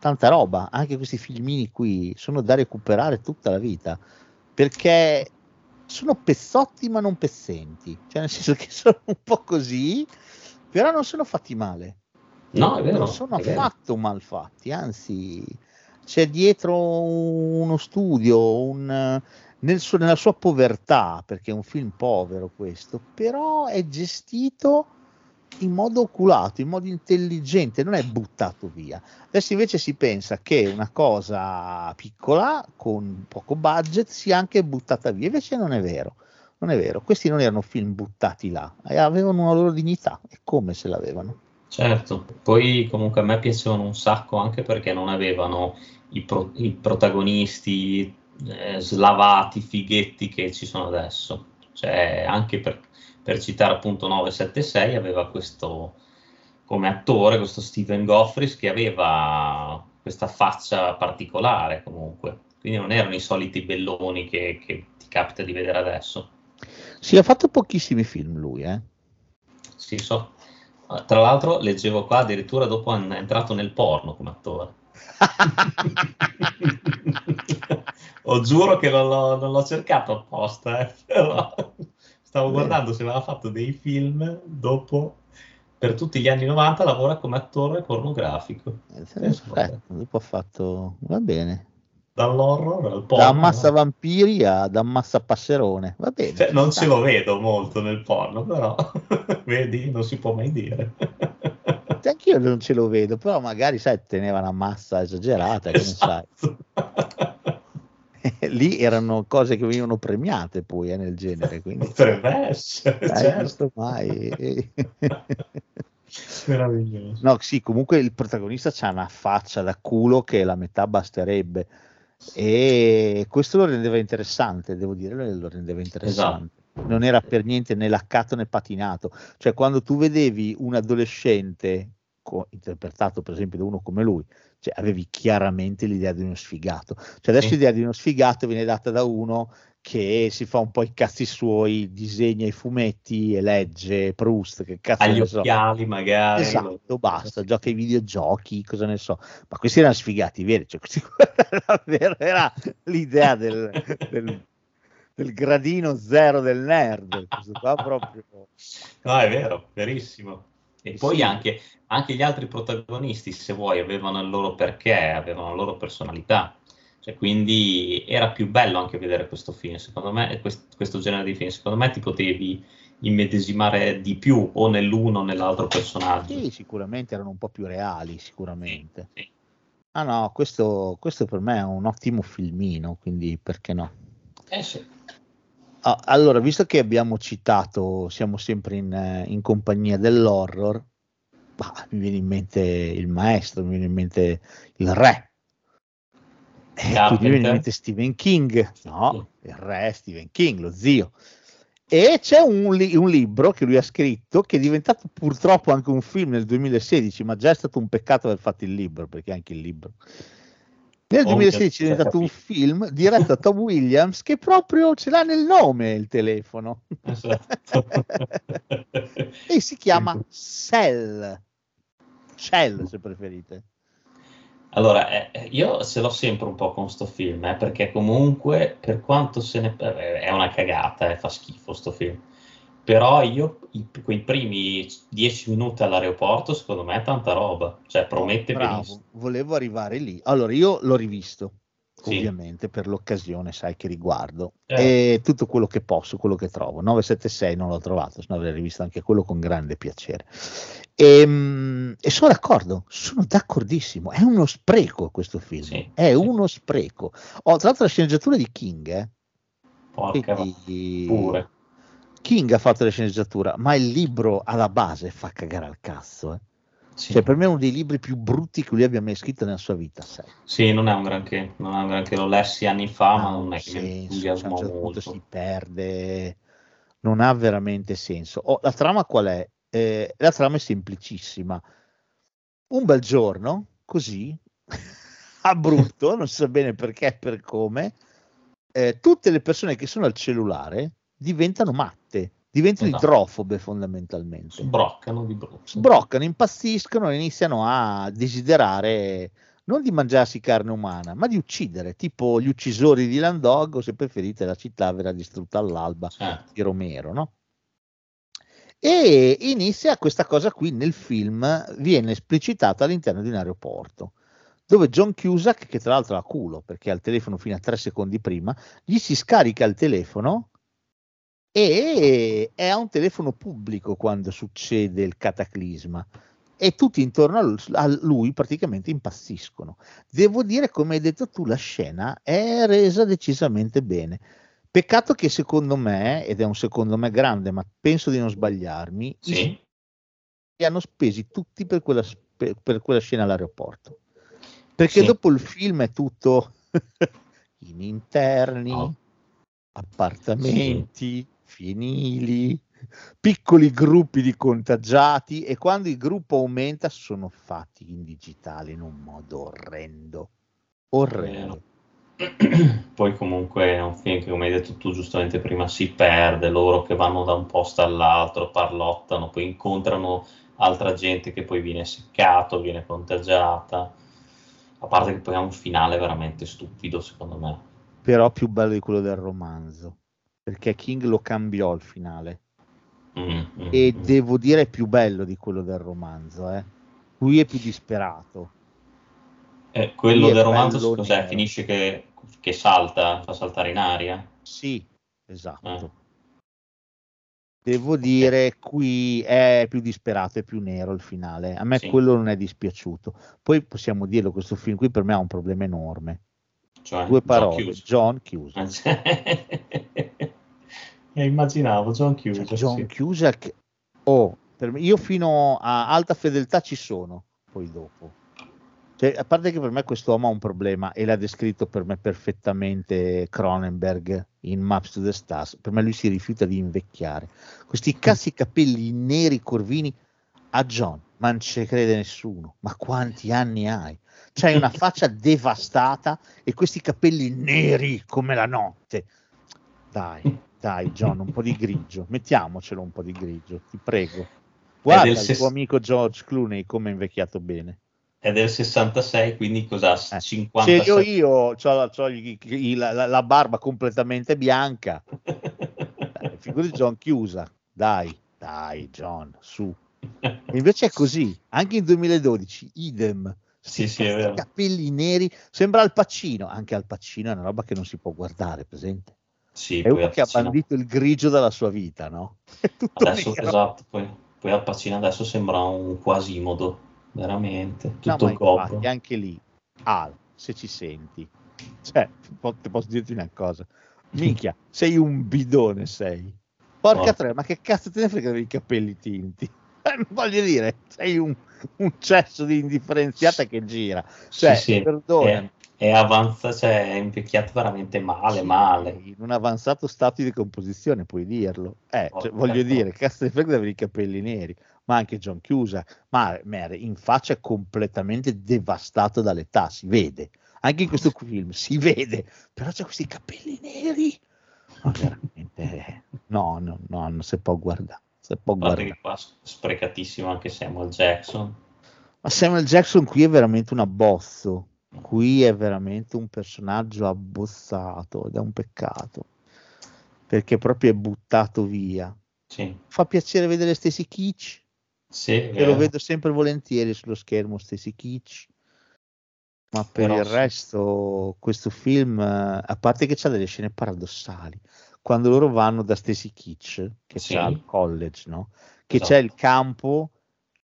tanta roba, anche questi filmini qui sono da recuperare tutta la vita perché sono pezzotti ma non pezzenti, cioè nel senso che <laughs> sono un po' così, però non sono fatti male. No, è vero. non sono vero. affatto mal fatti, anzi c'è dietro uno studio, un, nel suo- nella sua povertà, perché è un film povero questo, però è gestito in modo oculato, in modo intelligente, non è buttato via. Adesso invece si pensa che una cosa piccola, con poco budget, sia anche buttata via, invece non è vero. Non è vero, questi non erano film buttati là, avevano una loro dignità, e come se l'avevano. Certo, poi comunque a me piacevano un sacco anche perché non avevano i, pro- i protagonisti eh, slavati, fighetti che ci sono adesso. Cioè, anche per, per citare appunto 976, aveva questo come attore, questo Steven Goffris, che aveva questa faccia particolare comunque. Quindi non erano i soliti belloni che, che ti capita di vedere adesso. Sì, ha fatto pochissimi film lui, eh. Sì, so. Tra l'altro leggevo qua addirittura dopo è entrato nel porno come attore. <laughs> Ho giuro che non l'ho, non l'ho cercato apposta, eh, però stavo Bene. guardando se aveva fatto dei film dopo, per tutti gli anni 90 lavora come attore pornografico. Eh, Aspetta, dopo ha fatto, va bene, Dall'horror al da porno. ammassa vampiri ad ammassa passerone, va bene. Cioè, non ce lo vedo molto nel porno, però <laughs> vedi, non si può mai dire. Anch'io non ce lo vedo, però magari sai, teneva una massa esagerata, che ne sai. Esatto. <laughs> Lì erano cose che venivano premiate poi eh, nel genere, quindi <laughs> essere, eh, certo. mai. <laughs> Meraviglioso. No, sì, comunque il protagonista ha una faccia da culo che la metà basterebbe e questo lo rendeva interessante, devo dire, lo rendeva interessante. Non era per niente né laccato né patinato, cioè quando tu vedevi un adolescente co- interpretato per esempio da uno come lui, cioè avevi chiaramente l'idea di uno sfigato. Cioè adesso Sì. l'idea di uno sfigato viene data da uno che si fa un po' i cazzi suoi, disegna i fumetti e legge Proust, che cazzo Agli ne so. occhiali magari. Esatto, basta, gioca ai videogiochi, cosa ne so. Ma questi erano sfigati veri, cioè questi davvero era l'idea del, del- del gradino zero del nerd. Questo qua proprio. No, è vero, verissimo. E poi Sì. anche, anche gli altri protagonisti, se vuoi, avevano il loro perché, avevano la loro personalità. Cioè, quindi era più bello anche vedere questo film, secondo me, quest- questo genere di film. Secondo me ti potevi immedesimare di più o nell'uno o nell'altro personaggio. Sì, sicuramente erano un po' più reali, sicuramente. Sì. Ah no, questo, questo per me è un ottimo filmino, quindi perché no? Eh sì. Ah, allora, visto che abbiamo citato, siamo sempre in, eh, in compagnia dell'horror, bah, mi viene in mente il maestro, mi viene in mente il re. E quindi mi viene in mente Stephen King, no, il re Stephen King, lo zio. E c'è un, li- un libro che lui ha scritto che è diventato purtroppo anche un film nel 2016, ma già è stato un peccato aver fatto il libro, perché anche il libro. Nel Oh, 2016 è mi diventato un film diretto da Tom <laughs> Williams che proprio ce l'ha nel nome il telefono. Esatto. <laughs> e si chiama Cell. Cell se preferite. Allora, eh, io ce l'ho sempre un po' con sto film, eh, perché comunque, per quanto se ne... eh, è una cagata, eh, fa schifo sto film. Però io, i- quei primi dieci minuti all'aeroporto, secondo me è tanta roba. Cioè, promette Bravo, benissimo. volevo arrivare lì. Allora, io l'ho rivisto, Sì. ovviamente, per l'occasione, sai che riguardo. Certo. E tutto quello che posso, quello che trovo. 976 non l'ho trovato, se no avrei rivisto anche quello con grande piacere. E, mm, e sono d'accordo, sono d'accordissimo. È uno spreco questo film. Sì, è sì. uno spreco. Oh, tra l'altro la sceneggiatura di King, eh? Porca Quindi- pure. King ha fatto la sceneggiatura, ma il libro alla base fa cagare al cazzo. eh. Sì. Cioè, per me è uno dei libri più brutti che lui abbia mai scritto nella sua vita. Sai? Sì, non è un granché, non è un granché, lo lessi anni fa, ma non un è che mi senso, cioè, entusiasmò certo punto molto. si perde, non ha veramente senso. Oh, la trama qual è? Eh, la trama è semplicissima. Un bel giorno, così, <laughs> a brutto, non si sa bene perché e per come, eh, tutte le persone che sono al cellulare diventano matte, diventano Esatto. idrofobe fondamentalmente. Sbroccano di brutto. Sbroccano, impazziscono e iniziano a desiderare non di mangiarsi carne umana, ma di uccidere, tipo gli uccisori di Landog, o se preferite la città verrà distrutta all'alba Certo. di Romero, no? E inizia questa cosa qui nel film, viene esplicitata all'interno di un aeroporto, dove John Cusack, che tra l'altro ha culo perché ha il telefono fino a tre secondi prima, gli si scarica il telefono e è a un telefono pubblico quando succede il cataclisma e tutti intorno a lui- praticamente impazziscono. Devo dire, come hai detto tu, la scena è resa decisamente bene. Peccato che secondo me, ed è un secondo me grande, ma penso di non sbagliarmi, Sì, li hanno spesi tutti per quella, per quella scena all'aeroporto. Perché Sì. dopo il film è tutto <laughs> in interni, No. appartamenti, fienili, piccoli gruppi di contagiati e quando il gruppo aumenta sono fatti in digitale in un modo orrendo. Orrendo. <clears throat> Poi comunque è un film che, come hai detto tu giustamente prima, si perde, loro che vanno da un posto all'altro, parlottano, poi incontrano altra gente che poi viene seccato, viene contagiata. A parte che poi ha un finale veramente stupido, secondo me. Però più bello di quello del romanzo. Perché King lo cambiò il finale. Mm, mm, e mm. devo dire è più bello di quello del romanzo. Eh. Qui è più disperato. Eh, quello Qui del romanzo cos'è? Finisce che, che salta, fa saltare in aria? Sì, esatto. Eh. Devo dire, qui è più disperato, è più nero il finale. A me Sì. quello non è dispiaciuto. Poi possiamo dirlo, questo film qui per me ha un problema enorme. Cioè, Due John parole, Hughes. John Cusack. <laughs> Eh, immaginavo John Cusack. Cioè, John sì. Cusack, oh, me- io fino a alta fedeltà ci sono, poi dopo. Cioè, a parte che per me quest'uomo ha un problema e l'ha descritto per me perfettamente Cronenberg in Maps to the Stars. Per me lui si rifiuta di invecchiare. Questi cazzi capelli neri corvini a John, ma non ci crede nessuno. Ma quanti anni hai? C'hai una <laughs> faccia devastata e questi capelli neri come la notte. Dai, <laughs> dai, John, un po' di grigio. Mettiamocelo un po' di grigio, ti prego. Guarda il ses- tuo amico George Clooney come è invecchiato bene. È del 66, quindi cos'ha? Eh, 57. Se io, io ho la, la- la barba completamente bianca, <laughs> figurati John chiusa. Dai, dai, John, su. E invece è così, anche in 2012, idem. Sì, sì, capelli neri, sembra Al Pacino, anche Al Pacino è una roba che non si può guardare, presente? Sì, È uno che ha bandito il grigio dalla sua vita, no? <laughs> È tutto Adesso, nero. esatto, poi, poi Al Pacino adesso sembra un Quasimodo, veramente, No, tutto ma gobbo. infatti, anche lì, Al, se ci senti, cioè, po- ti posso dirti una cosa, minchia, <laughs> sei un bidone, sei. Porca Porca. tre, ma che cazzo te ne frega dei capelli tinti? <laughs> Eh, voglio dire, sei un, un cesso di indifferenziata che gira. Cioè, Sì, sì, perdonami. È, è avanza, cioè è invecchiato veramente male, Sì, male. In un avanzato stato di decomposizione, puoi dirlo. Eh, Porca cioè, voglio dire, frega avere i capelli neri, ma anche John Chiusa, ma Mer, in faccia completamente devastato dall'età, si vede. Anche in questo film si vede, però c'ha questi capelli neri. Ma veramente, no, no, no, non si può guardare. Si può guardare. che qua sprecatissimo anche Samuel Jackson. Ma Samuel Jackson qui è veramente un abbozzo. Qui è veramente un personaggio abbozzato ed è un peccato perché proprio è buttato via. Sì, Fa piacere vedere Stacy Kitsch, sì, che lo vedo sempre volentieri sullo schermo Stacy Kitsch. Ma per Però il resto, questo film, a parte che c'ha delle scene paradossali, quando loro vanno da Stacy Kitsch, che Sì. c'ha il college, no? Che Esatto. c'è il campo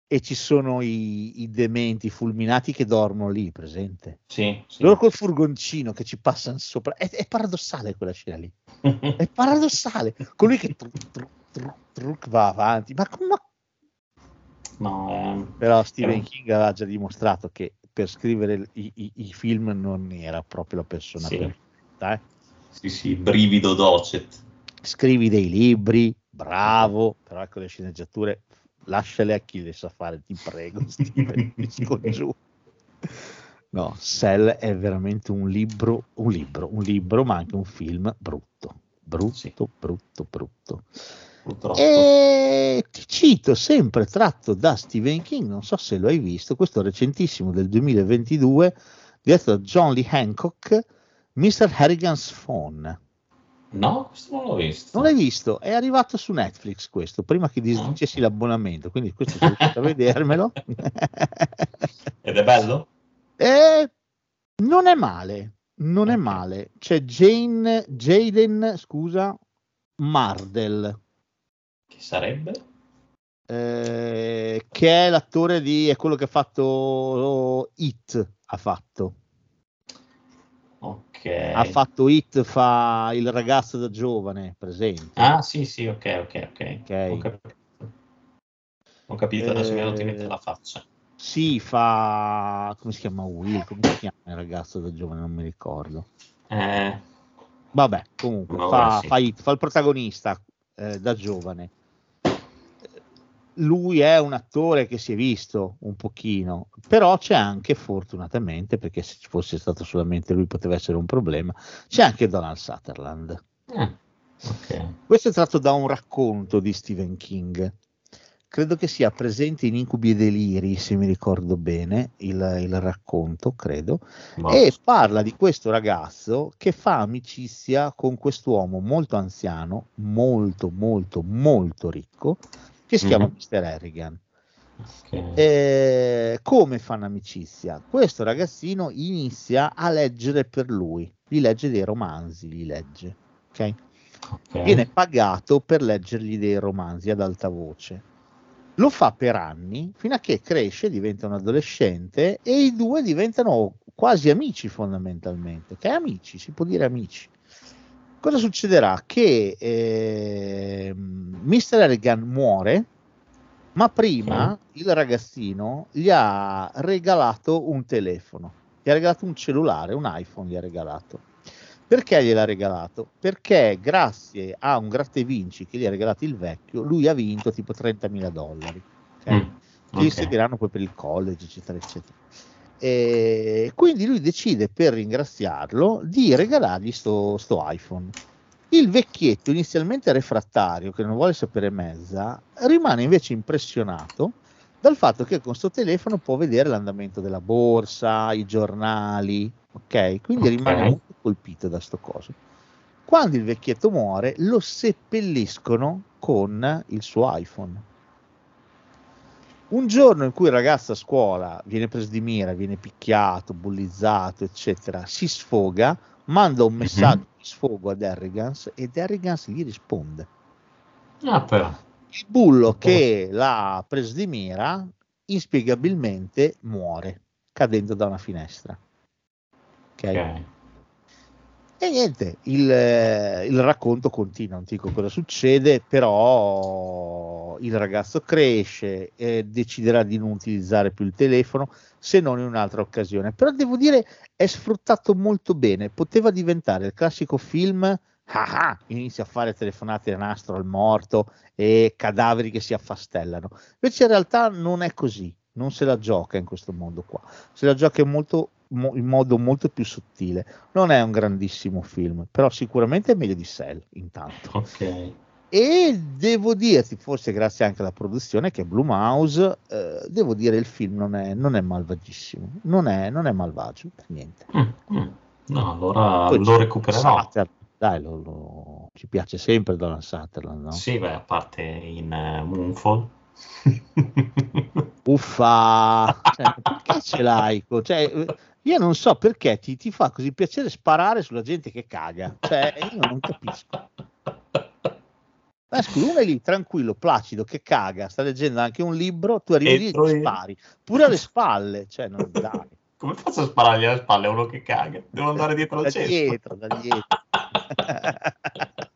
e ci sono i, i dementi fulminati che dormono lì, presente? Sì, sì. Loro col furgoncino che ci passano sopra, è, è paradossale quella scena lì, <laughs> è paradossale. Colui che truc, truc, truc, truc va avanti, ma come... No, ehm, Però Stephen eh. King aveva già dimostrato che per scrivere i, i- i film non era proprio la persona Sì. perfetta. eh. Sì, sì, brivido docet. Scrivi dei libri, bravo, però ecco le sceneggiature lasciale a chi le sa fare, ti prego, <laughs> Steven, scongiuro. No, Cell è veramente un libro, un libro, un libro, ma anche un film brutto, brutto, Sì. brutto, brutto. Purtroppo. E ti cito sempre tratto da Stephen King, non so se lo hai visto, questo recentissimo del 2022, diretto da John Lee Hancock, Mr. Harrigan's Phone. No, questo non l'ho visto. Non l'hai visto? È arrivato su Netflix questo, prima che disdicessi l'abbonamento, quindi questo sono riuscito a vedermelo. <laughs> Ed è bello? <laughs> E non è male, non è male. C'è Jane, Jaden, scusa, Mardell. Che sarebbe? eh, che è l'attore di è quello che ha fatto It ha fatto Ha fatto It fa il ragazzo da giovane presente Ah, sì, sì, ok, ok, ok. Ok. Ho capito. Ho capito, adesso mi è venuto in Eh, mente la faccia. sì fa come si chiama Will come si chiama il ragazzo da giovane non mi ricordo Eh, vabbè comunque No, fa, eh, sì. fa It, fa il protagonista eh, da giovane lui è un attore che si è visto un pochino, però c'è anche fortunatamente, perché se ci fosse stato solamente lui poteva essere un problema, c'è anche Donald Sutherland. eh, ok. Questo è tratto da un racconto di Stephen King. Credo che sia presente in Incubi e Deliri, se mi ricordo bene, il, il racconto, credo Boh. e parla di questo ragazzo che fa amicizia con quest'uomo molto anziano, molto, molto, molto ricco, che si chiama Mhm. Mr. Harrigan. Ok. Eh, come fanno amicizia? Questo ragazzino inizia a leggere per lui, gli legge dei romanzi, li legge, ok? Ok. Viene pagato per leggergli dei romanzi ad alta voce. Lo fa per anni fino a che cresce, diventa un adolescente e i due diventano quasi amici fondamentalmente, che amici, si può dire amici. Cosa succederà? Che ehm, Mr. Harrigan muore, ma prima il ragazzino gli ha regalato un telefono, gli ha regalato un cellulare, un iPhone gli ha regalato. Perché gliel'ha regalato? Perché grazie a un gratta e vinci che gli ha regalato il vecchio, lui ha vinto tipo 30.000 dollari. ok? Mm, Che gli ok. serviranno poi per il college, eccetera, eccetera. E quindi lui decide per ringraziarlo di regalargli sto, sto iPhone. Il vecchietto, inizialmente refrattario, che non vuole sapere mezza, rimane invece impressionato dal fatto che con sto telefono può vedere l'andamento della borsa, i giornali, ok? Quindi Ok. rimane molto colpito da sto coso. Quando il vecchietto muore, lo seppelliscono con il suo iPhone. Un giorno in cui il ragazzo a scuola viene preso di mira, viene picchiato, bullizzato, eccetera, si sfoga, manda un messaggio di sfogo ad Harrigans e Harrigans gli risponde. Ah, però. Il bullo che l'ha preso di mira inspiegabilmente muore cadendo da una finestra. Ok? Ok. E niente, il, eh, il racconto continua, non ti dico cosa succede, però il ragazzo cresce e deciderà di non utilizzare più il telefono se non in un'altra occasione. Però devo dire è sfruttato molto bene, poteva diventare il classico film, ah ah, inizia a fare telefonate a nastro al morto e cadaveri che si affastellano. Invece in realtà non è così, non se la gioca in questo mondo qua, se la gioca molto, mo- in modo molto più sottile. Non è un grandissimo film, però sicuramente è meglio di Cell intanto. Ok. E devo dirti, forse grazie anche alla produzione che è Blue Mouse, eh, devo dire il film non è, non è malvagissimo, non è, non è malvagio per niente. Mm, mm. No, allora Poi lo recupererò. Sutherland, dai, lo- lo- ci piace sempre Donald Sutherland, no? Sì, beh, a parte in eh, Moonfall. <laughs> Uffa, cioè, perché <laughs> ce l'hai? Cioè, io non so perché ti, ti fa così piacere sparare sulla gente che caga. Cioè, io non capisco. Ma scusa, uno è lì tranquillo, placido, che caga, sta leggendo anche un libro, tu arrivi lì e io. spari, pure alle spalle, cioè, non dai. Come faccio a sparargli alle spalle a uno che caga? Devo andare dietro da al cesto. dietro, da dietro. <laughs>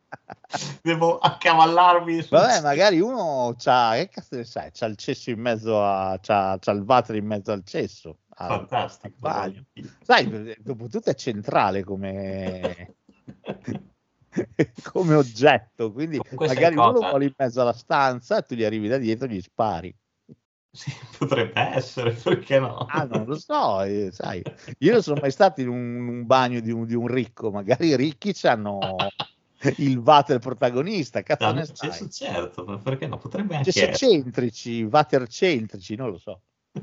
<laughs> Devo accavallarmi. Su... Vabbè, magari uno c'ha, che cazzo ne sai, c'ha il cesso in mezzo a, c'ha, c'ha il water in mezzo al cesso. Fantastico. Al sai, dopo tutto è centrale come, <laughs> come oggetto, quindi magari uno vuole in mezzo alla stanza e tu gli arrivi da dietro e gli spari. Sì, potrebbe essere, perché no? Ah, non lo so, eh, sai, io non sono mai stato in un, un bagno di un, di un ricco, magari i ricchi hanno <laughs> il water protagonista, cazzo No, ne nel sai? senso, certo, ma perché no? Potrebbe anche Cioè, essere. centrici, water centrici, non lo so. <laughs>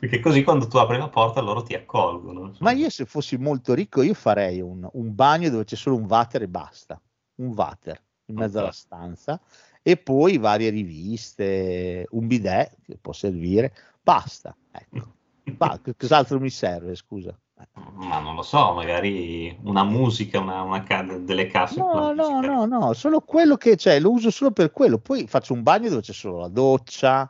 perché così quando tu apri la porta loro ti accolgono. Ma io se fossi molto ricco io farei un, un bagno dove c'è solo un water e basta, un water in mezzo Ok. alla stanza e poi varie riviste, un bidet che può servire, basta. Ecco. <laughs> Ba- cos'altro mi serve, scusa? Ma non lo so, magari una musica, una, una ca- delle casse. No, no, no, no, solo quello che c'è, lo uso solo per quello. Poi faccio un bagno dove c'è solo la doccia.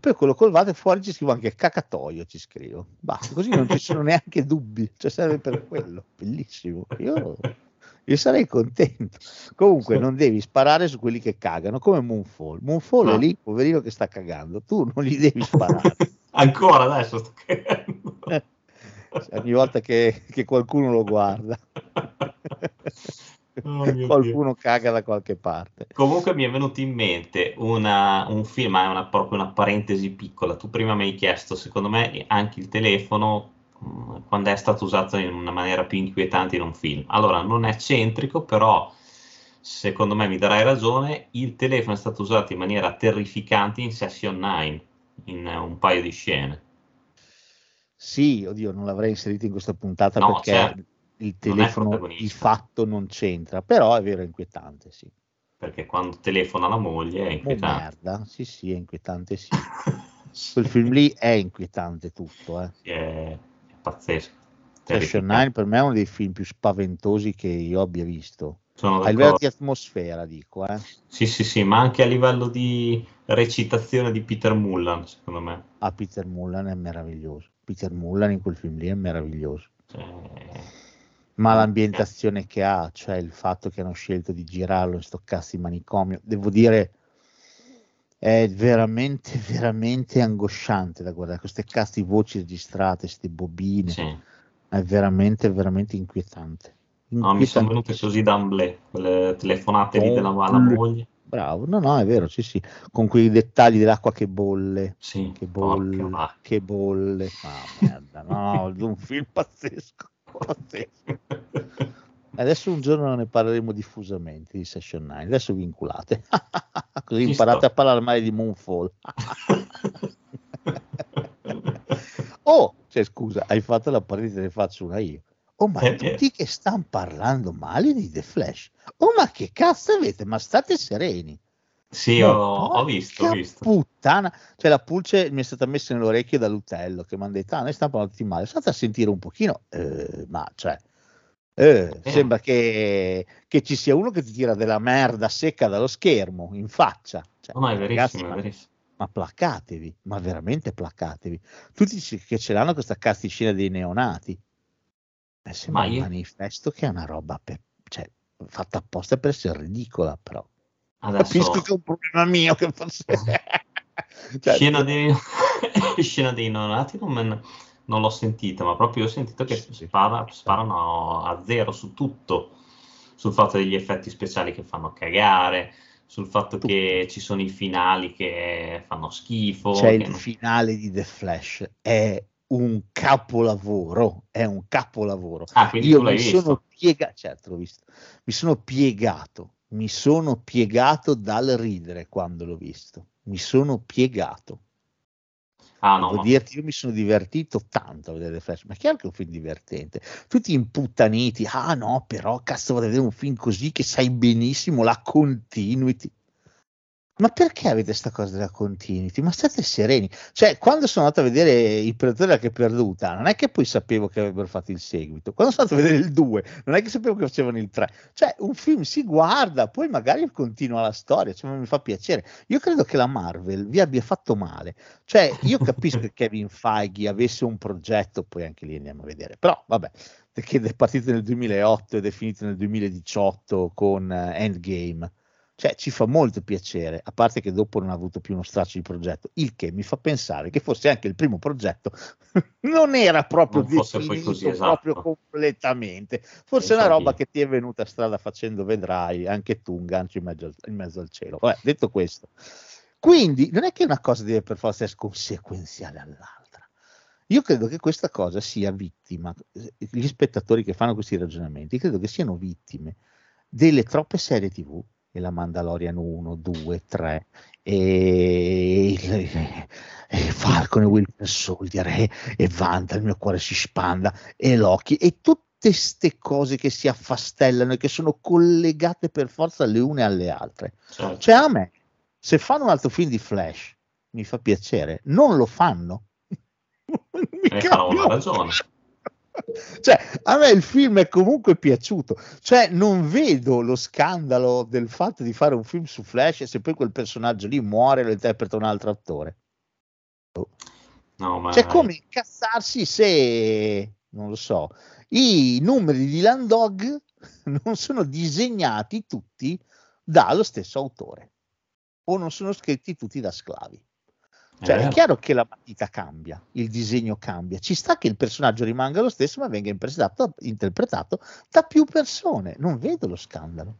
Poi quello col water fuori ci scrivo anche cacatoio, ci scrivo. Basta, così non ci <laughs> sono neanche dubbi, cioè serve per <laughs> quello. Bellissimo. Io, io sarei contento. Comunque non devi sparare su quelli che cagano, come Moonfall. Moonfall No. è lì, poverino che sta cagando. Tu non gli devi sparare. <laughs> Ancora adesso sto cagando. <laughs> Ogni volta che, che qualcuno lo guarda. <laughs> Oh mio Dio. qualcuno caga da qualche parte. Comunque mi è venuto in mente una- un film, è una, proprio una parentesi piccola. Tu prima mi hai chiesto, secondo me, anche il telefono mh, quando è stato usato in una maniera più inquietante in un film. Allora, non è centrico, però secondo me mi darai ragione, il telefono è stato usato in maniera terrificante in Session 9, in un paio di scene. Sì, oddio, non l'avrei inserito in questa puntata No, perché certo. il telefono di fatto non c'entra, però è vero, è inquietante, sì. Perché quando telefona la moglie è Oh inquietante. merda, sì, sì, è inquietante, sì. <laughs> Quel film lì è inquietante tutto, eh. Sì, è, è pazzesco. Session terrificante. 9 per me è uno dei film più spaventosi che io abbia visto. Sono A livello di atmosfera, dico, eh. Sì, sì, sì, ma anche a livello di recitazione di Peter Mullan, secondo me. A Peter Mullan è meraviglioso. Peter Mullan in quel film lì è meraviglioso. Cioè, Ma l'ambientazione che ha, cioè il fatto che hanno scelto di girarlo in sto cazzo di manicomio, devo dire, è veramente, <laughs> veramente angosciante da guardare. Queste di voci registrate, queste bobine, sì. è veramente, veramente inquietante. No, mi sono venute così d'amblè, quelle telefonate lì della Mm. moglie. Bravo, no, no, è vero, sì, sì, con quei dettagli dell'acqua che bolle, Sì, che porca bolle, vacca. che bolle. Ah, merda, no, un film pazzesco, <laughs> pazzesco. Adesso un giorno ne parleremo diffusamente di Session 9. Adesso vinculate. <laughs> Così Ci imparate sto. a parlare male di Moonfall. <laughs> oh, cioè, scusa, hai fatto la partita, ne faccio una io. Oh, ma Eh, tutti che stanno parlando male di The Flash. Oh, ma che cazzo avete? Ma state sereni. Sì, Ma ho, ho visto, ho visto. Puttana, cioè la pulce mi è stata messa nell'orecchio dall'utello che mi hanno detto, ah, noi stiamo parlando male. Stato a sentire un pochino, eh, ma cioè, eh, Eh. sembra che, che ci sia uno che ti tira della merda secca dallo schermo in faccia. Cioè, No, ma è ragazzi, verissimo, è ma, verissimo. ma placatevi, ma veramente placatevi. Tutti che ce l'hanno questa casticina dei neonati. Eh, sembra Ma un io- manifesto che è una roba per- cioè, fatta apposta per essere ridicola, però. Adesso, Capisco che è un problema mio che forse... <laughs> Cioè, scena, dei, <laughs> scena dei neonati non, non l'ho sentita, ma proprio ho sentito che Sì. spara- sparano a zero su tutto, sul fatto degli effetti speciali che fanno cagare, sul fatto Tutto. che ci sono i finali che fanno schifo. C'è il non- finale di The Flash, è un capolavoro, è un capolavoro. Ah, Io mi sono piegato, certo l'ho visto, mi sono piegato, mi sono piegato dal ridere quando l'ho visto, mi sono piegato. Ah, no, Devo dirti, io mi sono divertito tanto a vedere The Flash, ma chiaro che è un film divertente. Tutti imputtaniti, ah no, però cazzo vado a vedere un film così che sai benissimo la continuity. Ma perché avete questa cosa della continuity? Ma state sereni. Cioè, quando sono andato a vedere Il Predatore che perduta, non è che poi sapevo che avrebbero fatto il seguito. Quando sono andato a vedere il 2, non è che sapevo che facevano il 3. Cioè, un film si guarda, poi magari continua la storia, cioè, mi fa piacere. Io credo che la Marvel vi abbia fatto male. Cioè, io capisco che Kevin Feige avesse un progetto, poi anche lì andiamo a vedere. Però, vabbè, che è partito nel 2008 ed è finito nel 2018 con eh, Endgame. Cioè, ci fa molto piacere, a parte che dopo non ha avuto più uno straccio di progetto, il che mi fa pensare che forse anche il primo progetto <laughs> non era proprio Non definito così, esatto. proprio completamente. Forse è una roba che ti è venuta a strada facendo, vedrai, anche tu un gancio in mezzo, al- in mezzo al cielo. Vabbè, detto questo, quindi non è che una cosa deve per forza essere conseguenziale all'altra. Io credo che questa cosa sia vittima, gli spettatori che fanno questi ragionamenti, credo che siano vittime delle troppe serie TV, e la Mandalorian 1, 2, 3, e, il- e Falcon e Winter Soldier, e, e Wanda, il mio cuore si spanda, e Loki, e tutte queste cose che si affastellano e che sono collegate per forza le une alle altre. Certo. Cioè a me, se fanno un altro film di Flash, mi fa piacere, non lo fanno. <laughs> Mi E fanno una cambia. ragione. <laughs> Cioè, a me il film è comunque piaciuto. Cioè, non vedo lo scandalo del fatto di fare un film su Flash e se poi quel personaggio lì muore lo interpreta un altro attore. No, ma Cioè, come incazzarsi se, non lo so, i numeri di Dylan Dog <laughs> non sono disegnati tutti dallo stesso autore o non sono scritti tutti da sclavi. Cioè, è vero. chiaro che la matita cambia, il disegno cambia, ci sta che il personaggio rimanga lo stesso, ma venga interpretato, interpretato da più persone. Non vedo lo scandalo.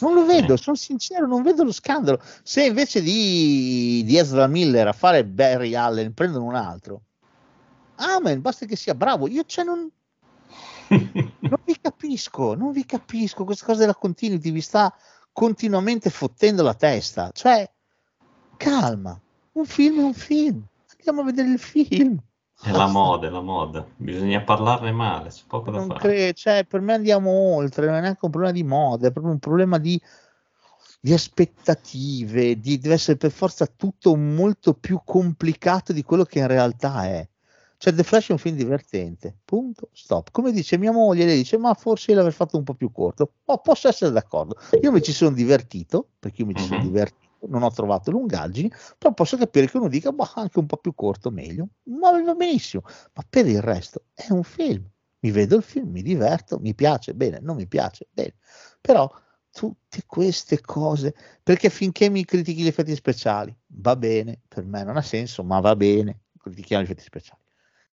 Non lo vedo, Eh. sono sincero, non vedo lo scandalo. Se invece di, di Ezra Miller a fare Barry Allen prendono un altro, amen, basta che sia bravo. Io cioè non, <laughs> non vi capisco, non vi capisco. Questa cosa della continuity vi sta continuamente fottendo la testa. Cioè, calma, un film è un film. Andiamo a vedere il film. È la moda, è la moda. Bisogna parlarne male, c'è poco da Non fare. cre- cioè, per me andiamo oltre, non è neanche un problema di moda, è proprio un problema di, di aspettative, di, deve essere per forza tutto molto più complicato di quello che in realtà è. Cioè, The Flash è un film divertente, punto, stop. Come dice mia moglie, lei dice, ma forse l'aver fatto un po' più corto. Oh, posso essere d'accordo. Io mi ci sono divertito, perché io mi ci sono Mhm. divertito, non ho trovato lungaggini, però posso capire che uno dica, boh, anche un po' più corto, meglio. Ma va benissimo. Ma per il resto è un film. Mi vedo il film, mi diverto, mi piace, bene, non mi piace, bene. Però tutte queste cose, perché finché mi critichi gli effetti speciali, va bene, per me non ha senso, ma va bene, critichiamo gli effetti speciali.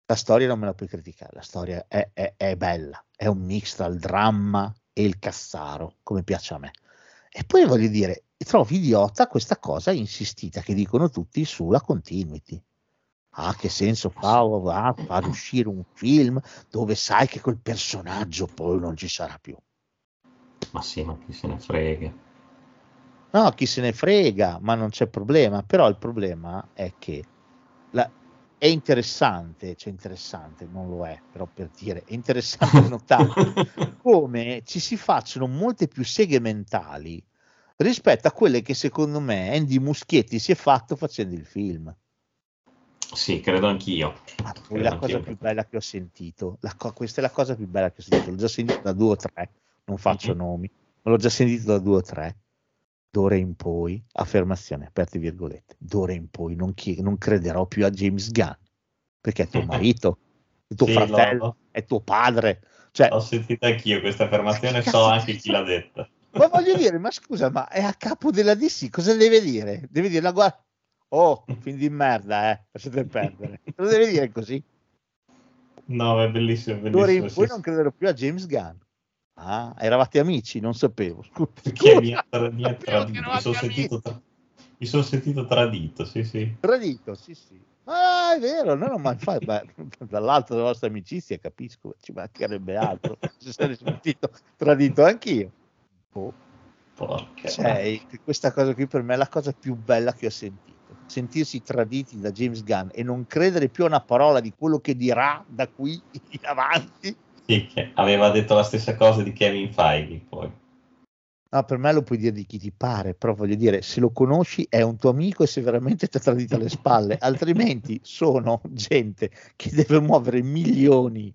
La storia non me la puoi criticare, la storia è, è- è bella, è un mix tra il dramma e il cassaro, come piace a me. E poi voglio dire, trovo idiota questa cosa insistita che dicono tutti sulla continuity. Ah, che senso fa va, far uscire un film dove sai che quel personaggio poi non ci sarà più? Ma sì, ma chi se ne frega. No, chi se ne frega, ma non c'è problema. Però il problema è che la- è interessante, cioè interessante, non lo è, però per dire, è interessante <laughs> notare come ci si facciano molte più seghe mentali rispetto a quelle che secondo me Andy Muschietti si è fatto facendo il film. Sì, credo anch'io. Ah, Credo la cosa anch'io. più bella che ho sentito, co- questa è la cosa più bella che ho sentito, l'ho già sentito da due o tre, non faccio Mhm. nomi, ma l'ho già sentito da due o tre. D'ora in poi, affermazione, aperte virgolette, d'ora in poi non, chi- non crederò più a James Gunn, perché è tuo <laughs> marito, è tuo Sì, fratello, l'ho- è tuo padre. Cioè, L'ho sentita anch'io questa affermazione, so anche chi l'ha detta. Ma voglio dire, ma scusa, ma è a capo della DC, cosa deve dire? Deve dire, la guarda, oh, fin di merda, eh, lasciate perdere. Lo deve dire così. No, è bellissimo, D'ora bellissimo. in sì, poi sì. non crederò più a James Gunn. Ah, eravate amici, non sapevo. Scusa. Perché mi ha, tra- mi tradito, mi sono sentito, tra- mi sono sentito tradito, sì, sì. Tradito, sì, sì. Ah, è vero, no, no, ma infatti, beh, dall'alto della vostra amicizia capisco, ci mancherebbe altro. <laughs> Se sarei sentito tradito anch'io. Boh. Porca. Cioè, questa cosa qui per me è la cosa più bella che ho sentito. Sentirsi traditi da James Gunn e non credere più a una parola di quello che dirà da qui in avanti. Sì, aveva detto la stessa cosa di Kevin Feige, poi. No, per me lo puoi dire di chi ti pare, però voglio dire, se lo conosci è un tuo amico e se veramente ti ha tradito alle spalle, <laughs> altrimenti sono gente che deve muovere milioni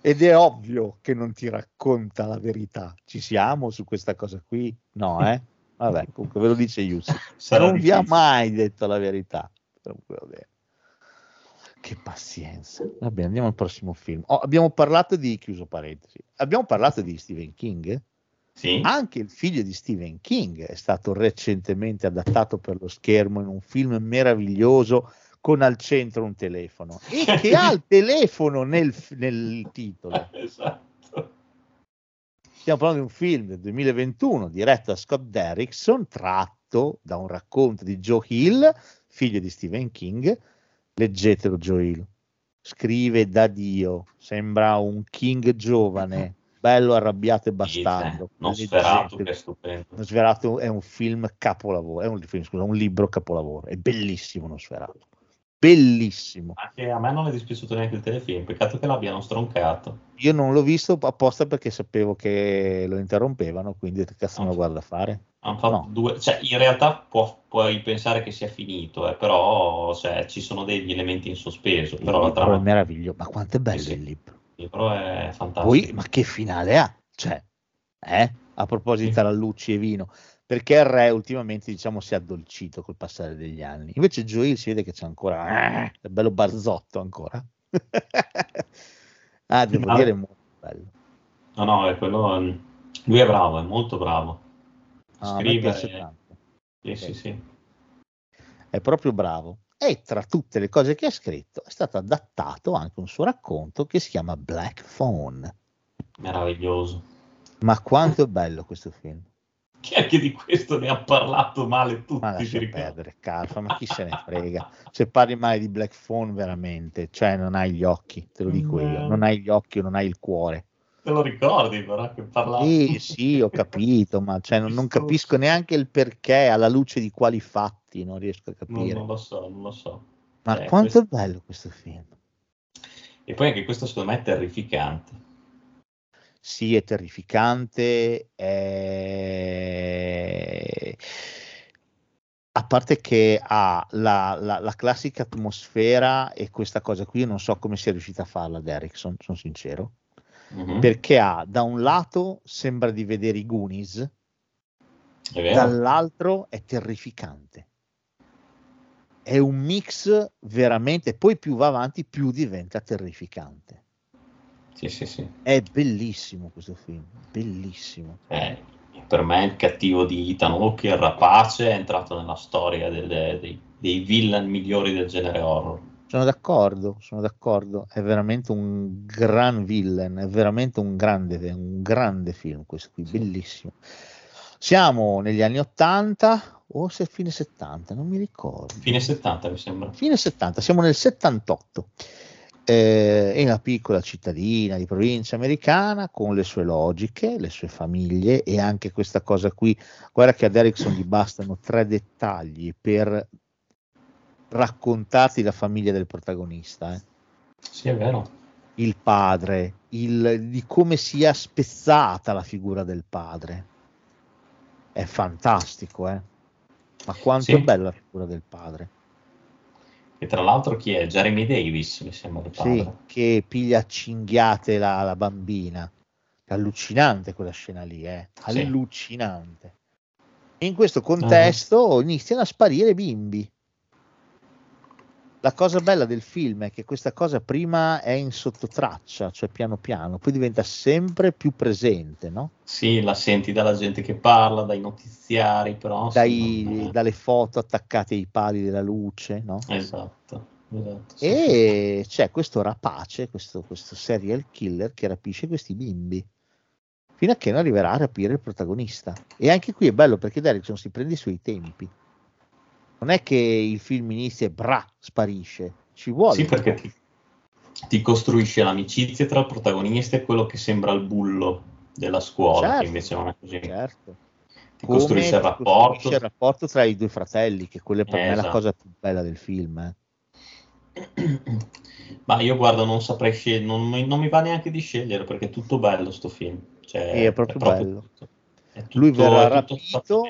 ed è ovvio che non ti racconta la verità. Ci siamo su questa cosa qui? No, eh? Vabbè, comunque ve lo dice Yusuf. <laughs> Non vi ha difficile. mai detto la verità. Comunque, va bene. Che pazienza. Va bene, andiamo al prossimo film. Oh, abbiamo parlato di, chiuso parentesi, abbiamo parlato di Stephen King. Sì. Anche il figlio di Stephen King è stato recentemente adattato per lo schermo in un film meraviglioso con al centro un telefono e <laughs> che ha il telefono nel, nel titolo. <laughs> esatto. Stiamo parlando di un film del 2021 diretto da Scott Derrickson, tratto da un racconto di Joe Hill, figlio di Stephen King. Leggetelo Joe Hill. Scrive da Dio, sembra un King giovane, <laughs> bello, arrabbiato e bastardo. Non sferato, Leggetelo. che è stupendo. Nosferatu è un film capolavoro, è un, film, scusa, un libro capolavoro, è bellissimo Nosferatu, bellissimo. Anche a me non è dispiaciuto neanche il telefilm, peccato che l'abbiano stroncato. Io non l'ho visto apposta perché sapevo che lo interrompevano, quindi che cazzo me lo guarda fare? No. due, cioè, in realtà può- puoi pensare che sia finito, eh, però cioè, ci sono degli elementi in sospeso, Il però libro è meraviglioso, ma quanto è bello Sì, sì. il libro. del libro è fantastico. Poi, ma che finale ha? Cioè, eh? A proposito di tarallucci e vino, perché il re ultimamente diciamo si è addolcito col passare degli anni. Invece Joel si vede che c'è ancora, eh, è bello barzotto ancora. <laughs> ah, devo Ma- dire, è molto bello. No, no, è quello, ehm, lui è bravo, è molto bravo. Ah, Scrive, eh, tanto. sì, sì, sì. è proprio bravo. E tra tutte le cose che ha scritto è stato adattato anche un suo racconto che si chiama Black Phone. meraviglioso. Ma quanto è bello questo film! Che anche di questo ne ha parlato male tutti, Ma lascia perdere, Carfa, ma chi se ne frega? Se parli male di Black Phone, veramente, cioè non hai gli occhi, te lo dico io, No. non hai gli occhi non hai il cuore. Te lo ricordi però che parlava? Sì, sì, ho capito, ma cioè, non, non capisco neanche il perché, alla luce di quali fatti, non riesco a Non, capire. non lo so, non lo so. Ma Eh, quanto questo- è bello questo film! E poi anche questo secondo me è terrificante. Sì, è terrificante, è... a parte che ha la, la- la classica atmosfera e questa cosa qui, io non so come sia riuscita a farla Derrickson, sono sincero, Mhm. perché ha da un lato sembra di vedere i Goonies, È dall'altro è terrificante. È un mix veramente, poi più va avanti più diventa terrificante. Sì, sì, sì. È bellissimo questo film, bellissimo. Eh, per me il cattivo di Ethan Hawke, il rapace, è entrato nella storia delle- dei, dei villain migliori del genere horror. Sono d'accordo, sono d'accordo, è veramente un gran villain, è veramente un grande, un grande film questo qui, bellissimo. Siamo negli anni 80 o se fine 70, non mi ricordo. Fine 70 mi sembra. Fine 70, siamo nel 78, eh, in una piccola cittadina di provincia americana con le sue logiche, le sue famiglie e anche questa cosa qui. Guarda che ad Erickson gli bastano tre dettagli per raccontarti la famiglia del protagonista. eh. Sì, è vero. Il padre, il- di come sia spezzata la figura del padre. È fantastico, eh? Ma quanto Sì. è bella la figura del padre. E tra l'altro chi è? Jeremy Davis, mi sembra il padre. Sì, che piglia cinghiate la, la bambina. È allucinante quella scena lì, eh? Sì. Allucinante. In questo contesto iniziano a sparire bimbi. La cosa bella del film è che questa cosa prima è in sottotraccia, cioè piano piano, poi diventa sempre più presente, no? Sì, la senti dalla gente che parla, dai notiziari, però... Dai- è- dalle foto attaccate ai pali della luce, no? Esatto, esatto. sì. E c'è questo rapace, questo, questo serial killer che rapisce questi bimbi fino a che non arriverà a rapire il protagonista. E anche qui è bello perché Derrickson si prende i suoi tempi. Non è che il film inizia e bra, sparisce. Ci vuole. Sì, perché ti, ti costruisce l'amicizia tra il protagonista e quello che sembra il bullo della scuola, Certo, che invece non è così. Certo. Ti Come costruisce il rapporto. costruisce il rapporto tra i due fratelli, che quella è per Eh, me la esatto. cosa più bella del film. eh. <clears throat> Ma io guardo, non saprei scegliere, non, mi- non mi va neanche di scegliere perché è tutto bello sto film. Cioè, Sì, è proprio bello. tutto- è tutto- Lui verrà è rapito.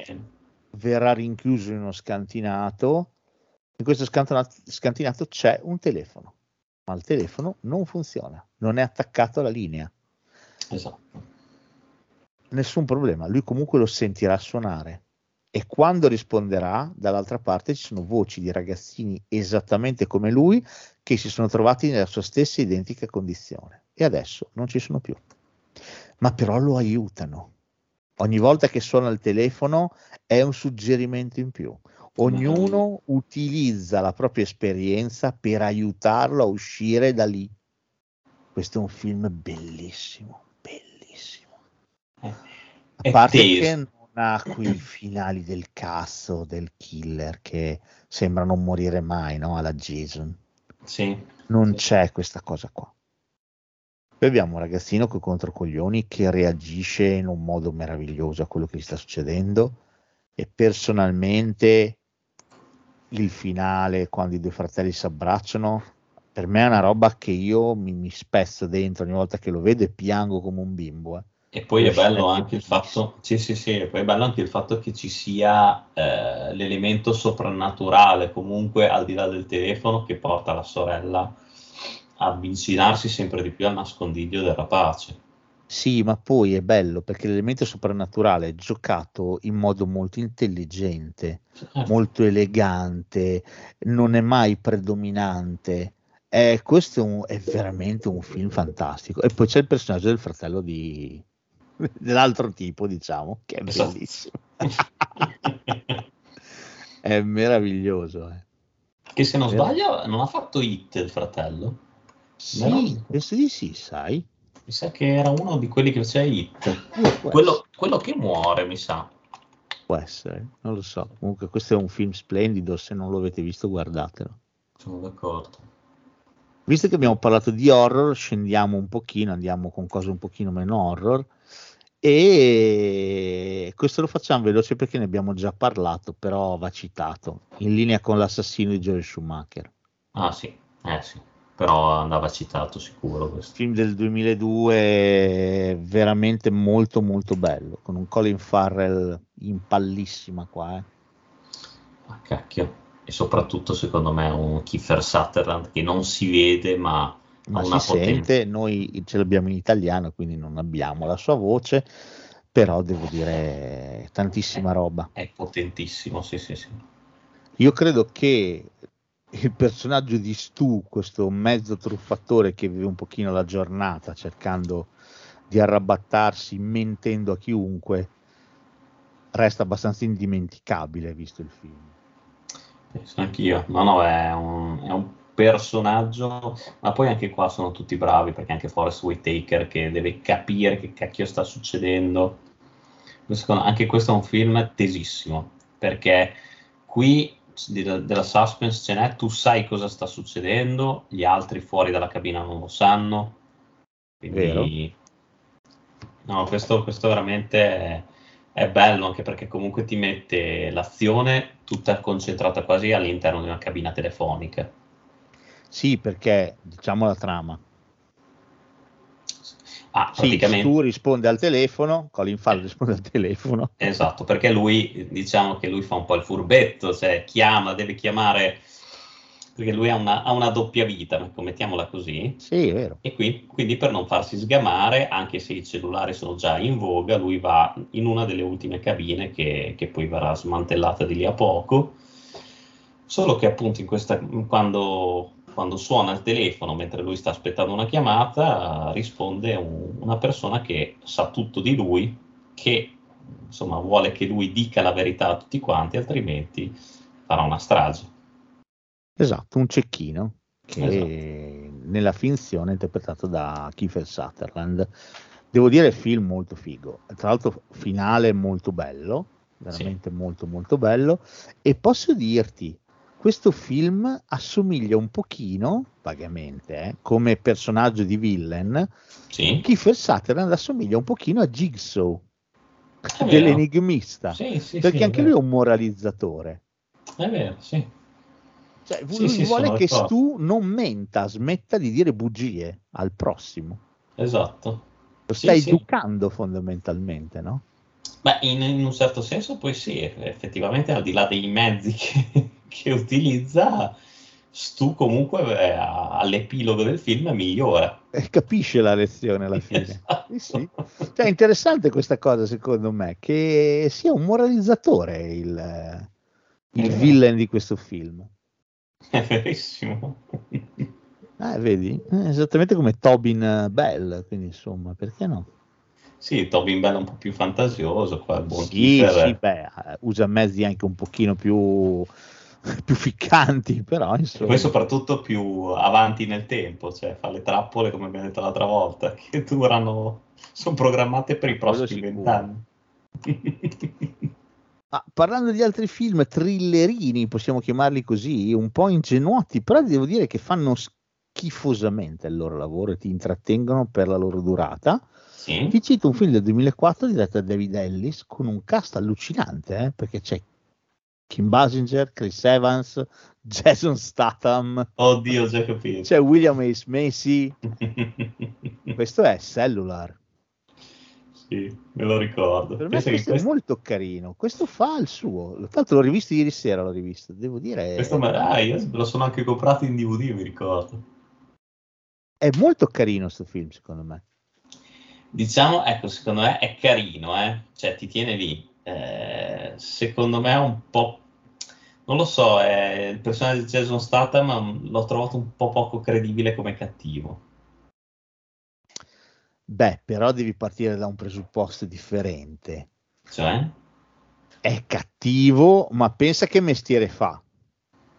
Verrà rinchiuso in uno scantinato. In questo scantinato, scantinato c'è un telefono, ma il telefono non funziona, non è attaccato alla linea. Esatto. Nessun problema, lui comunque lo sentirà suonare. E quando risponderà, dall'altra parte ci sono voci di ragazzini esattamente come lui che si sono trovati nella sua stessa identica condizione e adesso non ci sono più. Ma però lo aiutano. Ogni volta che suona il telefono è un suggerimento in più. Ognuno utilizza la propria esperienza per aiutarlo a uscire da lì. Questo è un film bellissimo, bellissimo. A parte che non ha quei finali del cazzo del killer che sembra non morire mai, no? Alla Jason. Sì. Non c'è questa cosa qua. Poi abbiamo un ragazzino con controcoglioni che reagisce in un modo meraviglioso a quello che gli sta succedendo e personalmente il finale quando i due fratelli si abbracciano per me è una roba che io mi, mi spezzo dentro ogni volta che lo vedo e piango come un bimbo. Eh. E poi è bello anche il fatto, sì, sì, sì, poi è bello anche il fatto che ci sia eh, l'elemento soprannaturale comunque al di là del telefono che porta la sorella a avvicinarsi sempre di più al nascondiglio del rapace. Sì, ma poi è bello perché l'elemento soprannaturale è giocato in modo molto intelligente, certo. molto elegante, non è mai predominante. Eh, questo è, un, è, veramente un film fantastico. E poi c'è il personaggio del fratello di, <laughs> dell'altro tipo, diciamo, che è esatto. bellissimo. <laughs> è meraviglioso. Eh. Che se non sbaglio non ha fatto hit il fratello. Sì, penso di sì, sai. Mi sa che era uno di quelli che faceva hit. Quello, quello, che muore, mi sa. Può essere, non lo so. Comunque questo è un film splendido, se non lo avete visto guardatelo. Sono d'accordo. Visto che abbiamo parlato di horror, scendiamo un pochino, andiamo con cose un pochino meno horror e questo lo facciamo veloce perché ne abbiamo già parlato, però va citato, in linea con l'assassino di Joel Schumacher. Ah sì, eh sì, però andava citato sicuro questo. Film del 2002 veramente molto molto bello, con un Colin Farrell in pallissima qua. Eh. Ah cacchio, e soprattutto secondo me un Kiefer Sutherland che non si vede ma ma si sente, noi ce l'abbiamo in italiano, quindi non abbiamo la sua voce, però devo dire tantissima roba. È potentissimo, sì, sì, sì. Io credo che il personaggio di Stu, questo mezzo truffatore che vive un pochino la giornata cercando di arrabattarsi, mentendo a chiunque, resta abbastanza indimenticabile visto il film. Penso anch'io, no, no, è un, è un personaggio, ma poi anche qua sono tutti bravi perché anche Forrest Whitaker che deve capire che cacchio sta succedendo. Secondo, anche questo è un film tesissimo perché qui della suspense ce n'è, tu sai cosa sta succedendo, gli altri fuori dalla cabina non lo sanno. Quindi, Vero. no, questo, questo veramente è, è bello anche perché comunque ti mette l'azione tutta concentrata quasi all'interno di una cabina telefonica. Sì, perché diciamo la trama. Ah, praticamente... Sì, tu rispondi al telefono, Colin Farrell risponde al telefono. Esatto, perché lui, diciamo che lui fa un po' il furbetto, cioè chiama, deve chiamare, perché lui ha una, ha una doppia vita, mettiamola così. Sì, è vero. E qui, quindi per non farsi sgamare, anche se i cellulari sono già in voga, lui va in una delle ultime cabine che, che poi verrà smantellata di lì a poco. Solo che appunto in questa, quando quando suona il telefono mentre lui sta aspettando una chiamata, risponde un, una persona che sa tutto di lui, che insomma vuole che lui dica la verità a tutti quanti, altrimenti farà una strage. Esatto, un cecchino che esatto. nella finzione è interpretato da Kiefer Sutherland. Devo dire film molto figo, tra l'altro finale molto bello, veramente sì. molto molto bello e posso dirti questo film assomiglia un pochino, vagamente, eh, come personaggio di villain, sì. Kiefer Sutherland assomiglia un pochino a Jigsaw, <laughs> dell'enigmista, sì, sì, perché anche lui è un moralizzatore. È vero, sì. Cioè, lui vuole che Stu non menta, smetta di dire bugie al prossimo. Esatto. Lo stai educando fondamentalmente, no? Beh, in, in, un certo senso poi sì, effettivamente al di là dei mezzi che, che utilizza, Stu comunque eh, all'epilogo del film migliora. E capisce la lezione alla fine. <laughs> Sì, sì. Cioè, è interessante questa cosa, secondo me, che sia un moralizzatore il, il Eh. villain di questo film. È verissimo. Eh, <laughs> vedi? Eh, esattamente come Tobin Bell, quindi insomma, perché no? Sì, Tobin Bell è un po' più fantasioso, qua Sì, sì, beh, eh, usa mezzi anche un pochino più, <laughs> più ficcanti, però E insomma. poi soprattutto più avanti nel tempo, cioè fa le trappole, come abbiamo detto l'altra volta, <laughs> che durano, sono programmate per i prossimi vent'anni. <laughs> Ah, parlando di altri film thrillerini, possiamo chiamarli così, un po' ingenuoti, però devo dire che fanno schifosamente il loro lavoro e ti intrattengono per la loro durata. Sì? Ti cito un film del 2004 diretto da David Ellis con un cast allucinante, eh, perché c'è Kim Basinger, Chris Evans, <laughs> Jason Statham, Oddio, ho già capito. c'è William H. Macy, <laughs> questo è Cellular. sì, me lo ricordo. Per me che questo è questo, molto carino, questo fa il suo. Tra l'altro l'ho rivisto ieri sera, l'ho rivisto, devo dire, questo me- ah, io me lo sono anche comprato in DVD, mi ricordo. è molto carino questo film, secondo me. Diciamo, ecco, secondo me è carino, eh? Cioè ti tiene lì. Eh, secondo me è un po', non lo so, è- il personaggio di Jason Statham l'ho trovato un po' poco credibile come cattivo. Beh, però devi partire da un presupposto differente. Cioè, È cattivo, ma pensa che mestiere fa.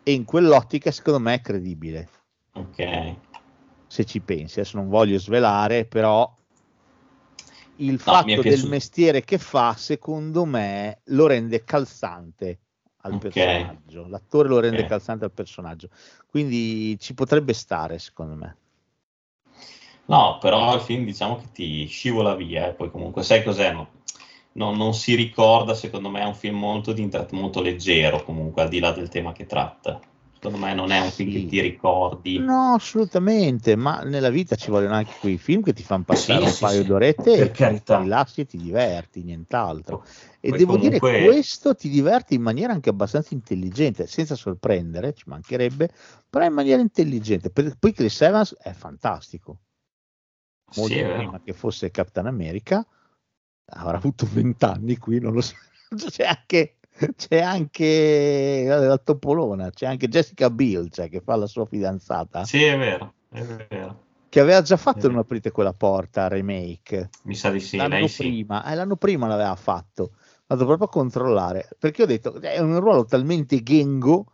E in quell'ottica, secondo me, è credibile. ok. Se ci pensi, adesso non voglio svelare, però il fatto del mestiere che fa, secondo me, lo rende calzante al Ok. personaggio. L'attore lo rende Ok. calzante al personaggio. Quindi ci potrebbe stare, secondo me. No, però il film diciamo che ti scivola via e poi comunque sai cos'è? No? Non, non si ricorda, secondo me è un film molto, di molto leggero comunque, al di là del tema che tratta. Secondo me non è un film Sì. che ti ricordi. No, assolutamente, ma nella vita ci vogliono anche quei film che ti fanno passare Sì, un sì, paio sì, d'orette per e ti carità. rilassi e ti diverti, nient'altro. E Poi devo dire comunque- che questo ti diverte in maniera anche abbastanza intelligente, senza sorprendere, ci mancherebbe, però in maniera intelligente. Poi Chris Evans è fantastico, molto prima che fosse Captain America, avrà avuto vent'anni qui, non lo so. <laughs> C'è anche, <laughs> c'è anche la Topolona, c'è anche Jessica Biel, cioè, che fa la sua fidanzata Sì, è vero, è vero. che aveva già fatto. Non aprite quella porta remake Mi sa di sì, l'anno lei sì. prima, eh, l'anno prima l'aveva fatto vado proprio a controllare perché ho detto è un ruolo talmente gengo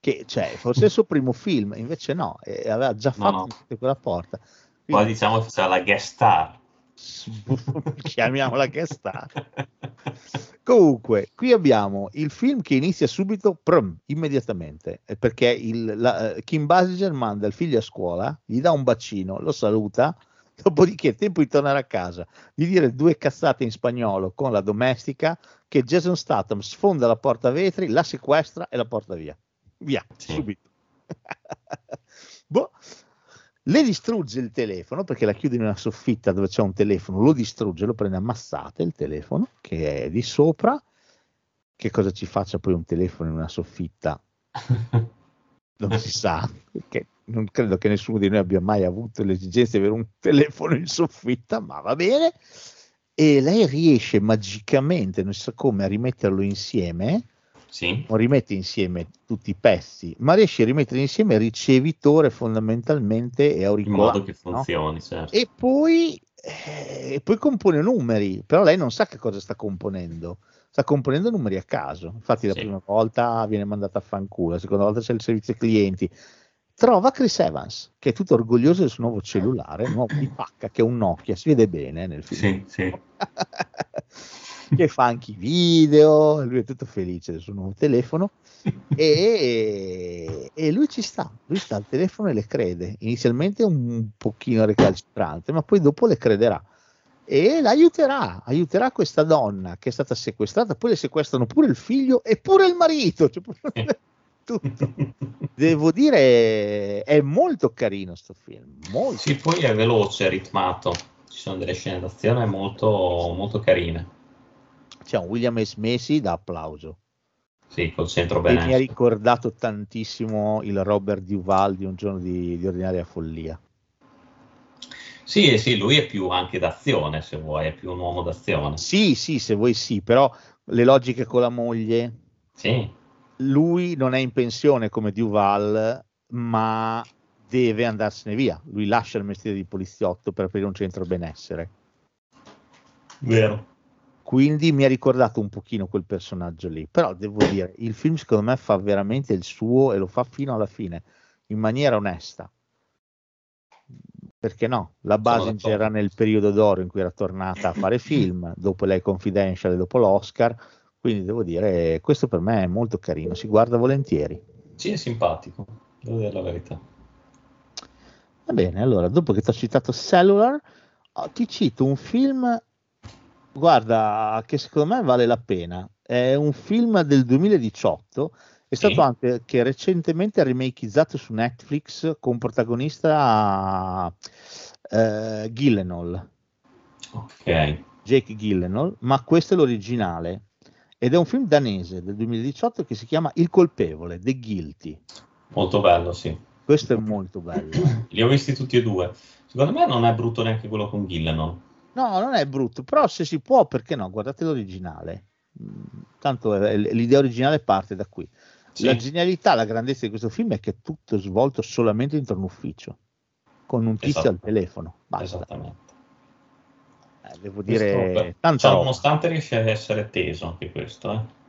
che cioè fosse il suo primo film invece no eh, aveva già No, fatto no. Aprite quella porta Quindi, diciamo che c'è la guest star. <laughs> chiamiamola che sta comunque qui abbiamo il film che inizia subito prum, immediatamente eh, perché il, la, eh, Kim Basinger manda il figlio a scuola gli dà un bacino lo saluta <laughs> dopodiché è tempo di tornare a casa di dire due cazzate in spagnolo con la domestica che Jason Statham sfonda la porta vetri la sequestra e la porta via via Sì. subito <laughs> boh. Le distrugge il telefono perché la chiude in una soffitta dove c'è un telefono, lo distrugge, lo prende a mazzate il telefono che è di sopra. Che cosa ci faccia poi un telefono in una soffitta? <laughs> Non si sa, perché non credo che nessuno di noi abbia mai avuto l'esigenza di avere un telefono in soffitta, ma va bene. E lei riesce magicamente, non so come, a rimetterlo insieme sì, non rimette insieme tutti i pezzi, ma riesce a rimettere insieme ricevitore fondamentalmente e in auricolare. modo che no? funzioni, certo. E poi, eh, poi compone numeri, però lei non sa che cosa sta componendo. Sta componendo numeri a caso. Infatti, la Sì. prima volta viene mandata a fanculo, la seconda volta c'è il servizio clienti. Trova Chris Evans, che è tutto orgoglioso del suo nuovo cellulare, nuovo di pacca, che è un Nokia, si vede bene nel film Sì, sì. <laughs> che fa anche i video, lui è tutto felice del suo nuovo telefono e, e lui ci sta, lui sta al telefono e le crede, inizialmente un pochino recalcitrante, ma poi dopo le crederà e l'aiuterà, aiuterà questa donna che è stata sequestrata, poi le sequestrano pure il figlio e pure il marito, cioè proprio tutto. Devo dire, è molto carino sto film, molto. Sì, poi è veloce, ritmato. Ci sono delle scene d'azione molto, molto carine. C'è un William S. Macy da applauso. Sì, col centro E mi ha ricordato tantissimo il Robert Duval di un giorno di, di ordinaria follia. Sì, sì, lui è più anche d'azione, se vuoi, è più un uomo d'azione. Sì, sì, se vuoi sì, però le logiche con la moglie. Sì. Lui non è in pensione come Duval, ma deve andarsene via. Lui lascia il mestiere di poliziotto per aprire un centro benessere. Vero. Quindi mi ha ricordato un pochino quel personaggio lì. Però devo dire, il film secondo me fa veramente il suo e lo fa fino alla fine, in maniera onesta. Perché no? La Basinger era nel periodo d'oro in cui era tornata a fare film, dopo lei Confidential e dopo l'Oscar. Quindi devo dire, questo per me è molto carino, si guarda volentieri. Sì, è simpatico, devo dire la verità. Va bene, allora, dopo che ti ho citato Cellular, ti cito un film, guarda, che secondo me vale la pena. È un film del 2018, è Sì. stato anche che recentemente remakeizzato su Netflix con protagonista eh, Gyllenhaal, Ok. Jake Gyllenhaal, ma questo è l'originale. Ed è un film danese del 2018 che si chiama Il colpevole, The Guilty. Molto bello, sì. Questo è molto bello. Li ho visti tutti e due. Secondo me non è brutto neanche quello con Gillenol. No, non è brutto, però se si può, perché no? Guardate l'originale. Mm, Tanto l'idea originale parte da qui. Sì. La genialità, la grandezza di questo film è che è tutto svolto solamente dentro un ufficio, con un tizio Esatto. al telefono. Basta. Esattamente. Eh, devo dire, beh, tanta cioè, nonostante riesce a essere teso anche questo, eh.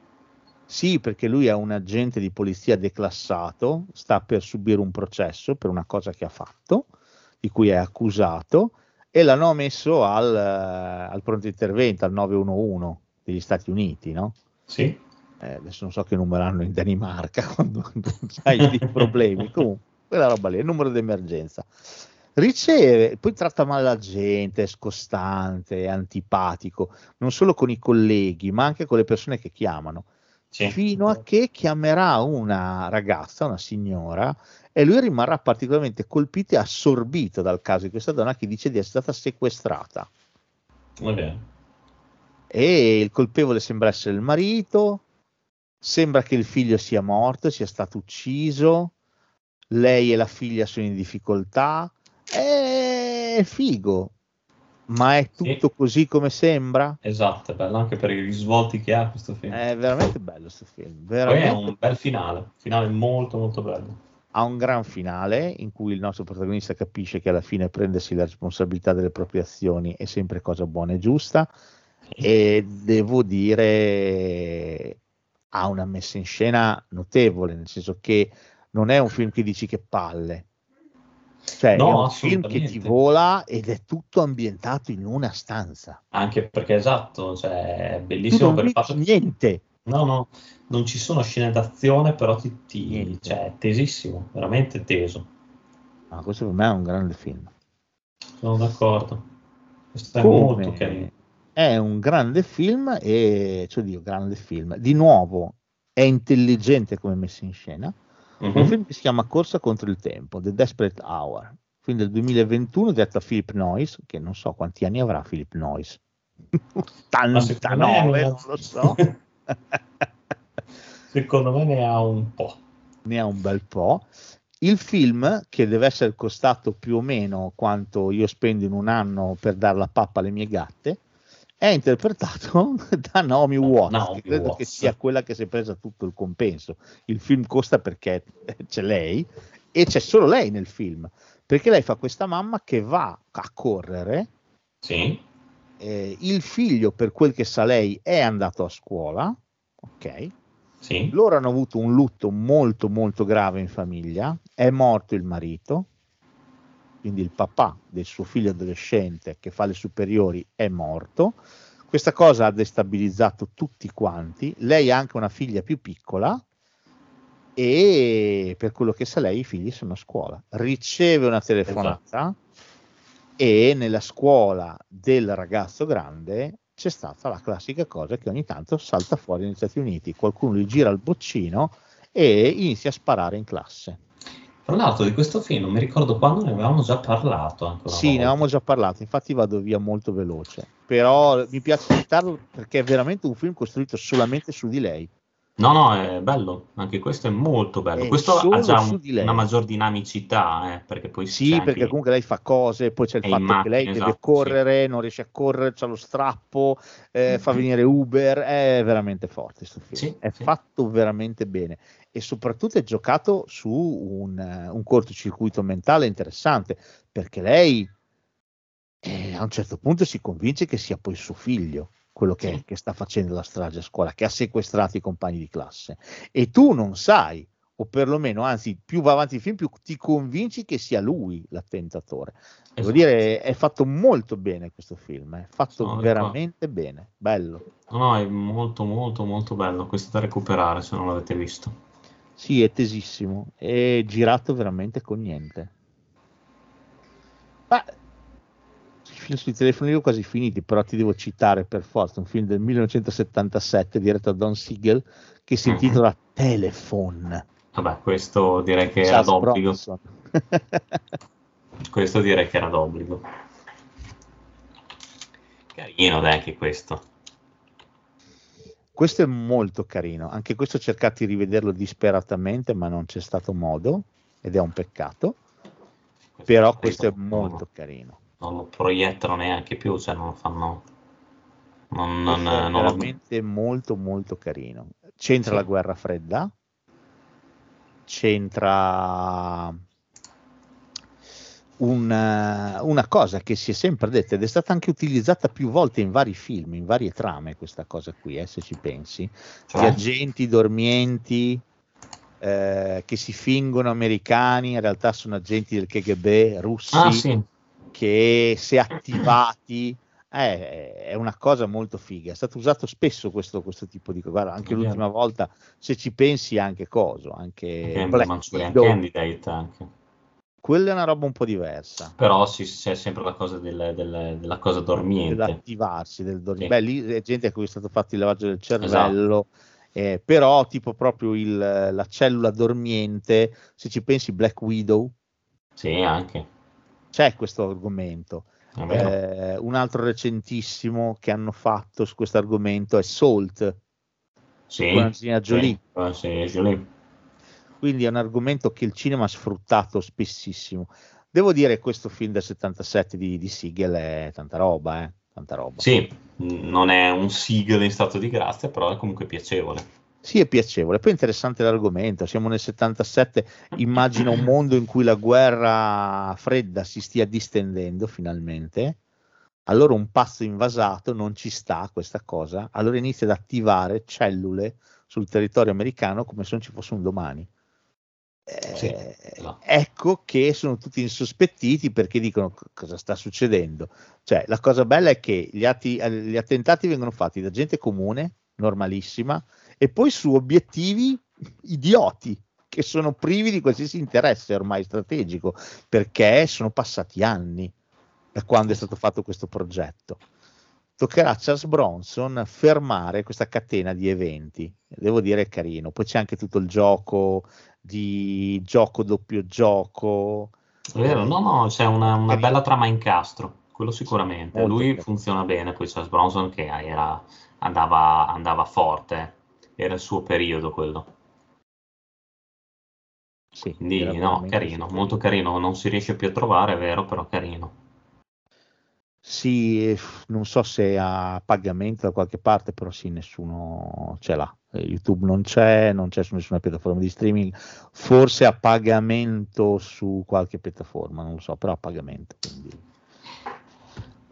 Sì, perché lui è un agente di polizia declassato, sta per subire un processo per una cosa che ha fatto, di cui è accusato, e l'hanno messo al, eh, al pronto intervento, al 911 degli Stati Uniti, no? Sì. Eh, adesso non so che numero hanno in Danimarca <laughs> quando, quando hai dei problemi, comunque quella roba lì, il numero d'emergenza. Riceve, poi tratta male la gente, è scostante, è antipatico, non solo con i colleghi, ma anche con le persone che chiamano Sì. fino a che chiamerà una ragazza, una signora, e lui rimarrà particolarmente colpito e assorbito dal caso di questa donna che dice di essere stata sequestrata. Va bene. E il colpevole sembra essere il marito, sembra che il figlio sia morto, sia stato ucciso, lei e la figlia sono in difficoltà, è figo, ma è Sì. tutto così come sembra? Esatto, è bello anche per i risvolti che ha questo film. È veramente bello questo film, Poi è veramente un bel finale, finale molto molto bello. Ha un gran finale in cui il nostro protagonista capisce che alla fine prendersi la responsabilità delle proprie azioni è sempre cosa buona e giusta e devo dire ha una messa in scena notevole, nel senso che non è un film che dici che palle. Cioè, No, è un film che ti vola ed è tutto ambientato in una stanza. Anche perché esatto, cioè, è bellissimo per il fatto niente. No, no, non ci sono scene d'azione, però ti, ti- cioè, è tesissimo, veramente teso. Ma questo per me è un grande film. Sono d'accordo. Questo è Come molto carino. è un grande film e cioè Dio, grande film. Di nuovo è intelligente come messo in scena. Un Mhm. film che si chiama Corsa contro il tempo, The Desperate Hour, film del 2021 diretto da Philip Noyce, che non so quanti anni avrà Philip <laughs> me 89, ne ha- non lo so. <laughs> Secondo me ne ha un po'. ne ha un bel po'. Il film, che deve essere costato più o meno quanto io spendo in un anno per dare la pappa alle mie gatte, è interpretato <laughs> da Naomi Watts, Naomi che credo Watts. che sia quella che si è presa tutto il compenso. Il film costa perché <laughs> c'è lei e c'è solo lei nel film, perché lei fa questa mamma che va a correre, Sì, eh, il figlio per quel che sa lei è andato a scuola, ok? sì, Loro hanno avuto un lutto molto molto grave in famiglia, è morto il marito, quindi il papà del suo figlio adolescente che fa le superiori è morto. Questa cosa ha destabilizzato tutti quanti. Lei ha anche una figlia più piccola e per quello che sa lei i figli sono a scuola. Riceve una telefonata e nella scuola del ragazzo grande c'è stata la classica cosa che ogni tanto salta fuori negli Stati Uniti, qualcuno gli gira il boccino e inizia a sparare in classe. Tra l'altro di questo film non mi ricordo quando ne avevamo già parlato Sì, ne volta. avevamo già parlato, infatti vado via molto veloce, però mi piace citarlo perché è veramente un film costruito solamente su di lei. No, no, è bello, anche questo è molto bello. È questo ha già un- una maggior dinamicità, eh, perché poi Sì, c'è perché anche- comunque lei fa cose, poi c'è il fatto in che macchina, lei deve esatto, correre, non riesce a correre, c'ha lo strappo, eh, fa venire Uber, è veramente forte questo film, Sì, è sì. fatto veramente bene. E soprattutto è giocato su un, eh, un cortocircuito mentale interessante, perché lei eh, a un certo punto si convince che sia poi suo figlio quello che, Sì. che sta facendo la strage a scuola, che ha sequestrato i compagni di classe e tu non sai o perlomeno, anzi, più va avanti il film, più ti convinci che sia lui l'attentatore. Devo Esatto. dire, è fatto molto bene questo film, è fatto Sono veramente bene, bello. No, no, è molto, molto, molto bello. Questo da recuperare se non l'avete visto. Sì, è tesissimo, è girato veramente con niente. Ma film sui telefoni li ho quasi finiti, però ti devo citare per forza un film del 1977 diretto da Don Siegel che si Mhm. intitola Telephone. Vabbè, questo direi che era d'obbligo. <laughs> Questo direi che era d'obbligo. Carino, dai, anche questo. Questo è molto carino, anche questo ho cercato di rivederlo disperatamente, ma non c'è stato modo ed è un peccato, però questo è molto carino. Non lo proiettano neanche più, cioè non lo fanno. Non, non, è non lo- veramente molto molto carino. C'entra Sì. la guerra fredda, c'entra una, una cosa che si è sempre detta ed è stata anche utilizzata più volte in vari film, in varie trame, questa cosa qui, eh, se ci pensi. Cioè, agenti dormienti eh, che si fingono americani, in realtà sono agenti del KGB russi Ah, sì. Che se attivati eh, è una cosa molto figa. È stato usato spesso questo, questo tipo di cosa. Guarda, anche l'ultima volta, se ci pensi, anche coso, anche Black Manchurian Candidate anche. quella è una roba un po' diversa. Però sì, c'è sempre la cosa del- del- della cosa dormiente. dell'attivarsi del dormire. Sì. Beh, lì è gente a cui è stato fatto il lavaggio del Esatto. cervello, eh, però tipo proprio il- la cellula dormiente, se ci pensi Black Widow, Sì, anche. C'è questo argomento. Vero. Eh, un altro recentissimo che hanno fatto su questo argomento è Salt, sì, con Angelina Jolie. Sì, eh, sì, Jolie. quindi è un argomento che il cinema ha sfruttato spessissimo. Devo dire che questo film del 77 di, di Siegel è tanta roba, eh? tanta roba. Sì, non è un Siegel in stato di grazia, però è comunque piacevole. Sì, è piacevole. Poi è interessante l'argomento. Siamo nel 77, immagina un mondo in cui la guerra fredda si stia distendendo finalmente. Allora un pazzo invasato non ci sta questa cosa. Allora inizia ad attivare cellule sul territorio americano come se non ci fosse un domani. Eh, Sì, esatto. Ecco che sono tutti insospettiti perché dicono "C- cosa sta succedendo. Cioè, la cosa bella è che gli, atti- gli attentati vengono fatti da gente comune, normalissima, e poi su obiettivi idioti che sono privi di qualsiasi interesse ormai strategico perché sono passati anni da quando è stato fatto questo progetto. Toccherà a Charles Bronson fermare questa catena di eventi. Devo dire è carino. Poi c'è anche tutto il gioco di gioco doppio gioco. È vero, no, no, c'è una, una bella trama incastro, quello sicuramente. Molto Lui funziona bene, poi Charles Bronson che era, andava, andava forte, era il suo periodo quello. Sì, Quindi no, carino, super. molto carino, non si riesce più a trovare, è vero, però carino. Sì, non so se a pagamento da qualche parte, però sì, nessuno ce l'ha. YouTube non c'è, non c'è su nessuna piattaforma di streaming, forse a pagamento su qualche piattaforma, non lo so, però a pagamento. Quindi.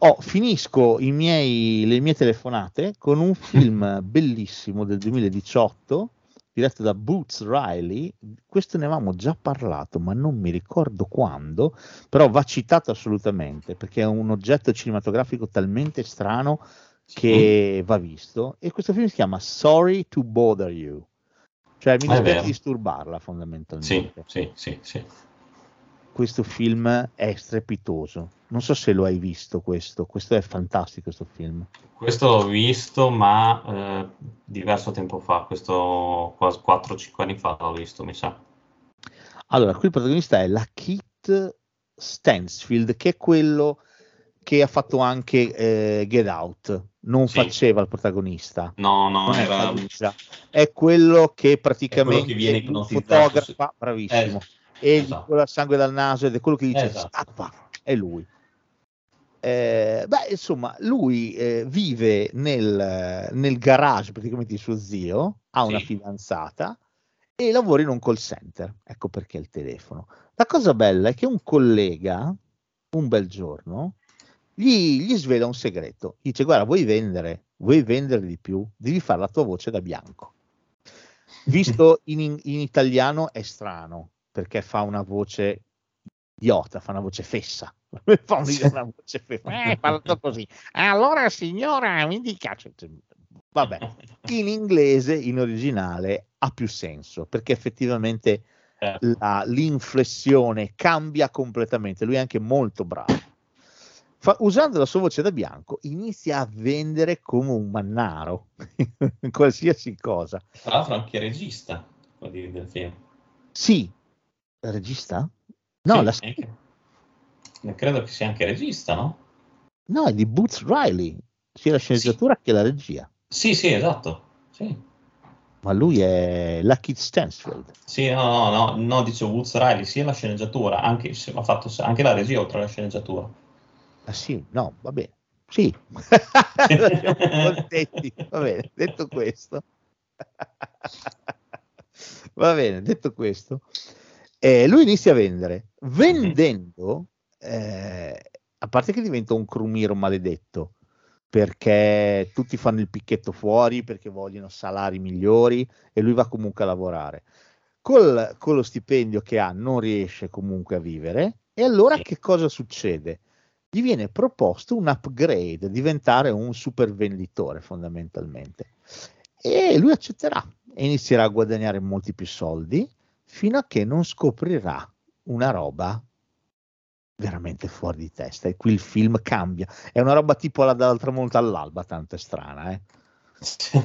Oh, finisco i miei- le mie telefonate con un <laughs> film bellissimo del 2018 diretto da Boots Riley. Questo ne avevamo già parlato, ma non mi ricordo quando però va citato assolutamente perché è un oggetto cinematografico talmente strano che va visto. E questo film si chiama Sorry to Bother You. Cioè mi dispiace disturbarla Sì, fondamentalmente sì, sì, sì. Questo film è strepitoso. Non so se lo hai visto questo. Questo è fantastico questo film. Questo l'ho visto, ma eh, diverso tempo fa, questo quasi 4-5 anni fa l'ho visto, mi sa. allora qui il protagonista è la Kit Stansfield che è quello che ha fatto anche eh, Get Out, non Sì. faceva il protagonista. No, no, è era... È quello che praticamente che viene un ipnotizzato, fotografa, bravissimo, Eh, e gli esatto. cola sangue dal naso ed è quello che dice Esatto. scappa, è lui. Eh, beh, insomma, lui eh, vive nel, nel garage praticamente di suo zio, ha una Sì. fidanzata e lavora in un call center. Ecco perché il telefono. La cosa bella è che un collega, un bel giorno, gli, gli svela un segreto. Dice: Guarda, vuoi vendere, vuoi vendere di più? Devi fare la tua voce da bianco. Visto <laughs> in- in italiano è strano perché fa una voce idiota, fa una voce fessa. <laughs> fa un- una voce fessa. <laughs> Eh, parlato così. Allora, signora, mi dica. cioè, Vabbè, <laughs> in inglese, in originale, ha più senso perché effettivamente Eh, la- l'inflessione cambia completamente. Lui è anche molto bravo. Fa- usando la sua voce da bianco, inizia a vendere come un mannaro qualsiasi cosa. Tra l'altro anche regista di- del film. Sì, regista? No, Sì, la- anche- credo che sia anche regista, no? no, è di Boots Riley, sia la sceneggiatura che la regia. Sì, sì, esatto. Sì, Ma lui è Lucky Stansfield. Sì, no, no, no, no, dicevo Woods Riley, sia la sceneggiatura, anche, se- ha fatto anche la regia oltre alla sceneggiatura. Ah sì, no, va bene. Sì, <laughs> siamo contenti. Va bene, detto questo. <laughs> Va bene, detto questo. Eh, lui inizia a vendere. Vendendo, eh, a parte che diventa un crumiro maledetto, perché tutti fanno il picchetto fuori, perché vogliono salari migliori e lui va comunque a lavorare. Col, con lo stipendio che ha non riesce comunque a vivere e allora che cosa succede? Gli viene proposto un upgrade, diventare un super venditore fondamentalmente e lui accetterà e inizierà a guadagnare molti più soldi fino a che non scoprirà una roba veramente fuori di testa. E qui il film cambia. È una roba tipo la dal tramonto all'alba tanto è strana eh?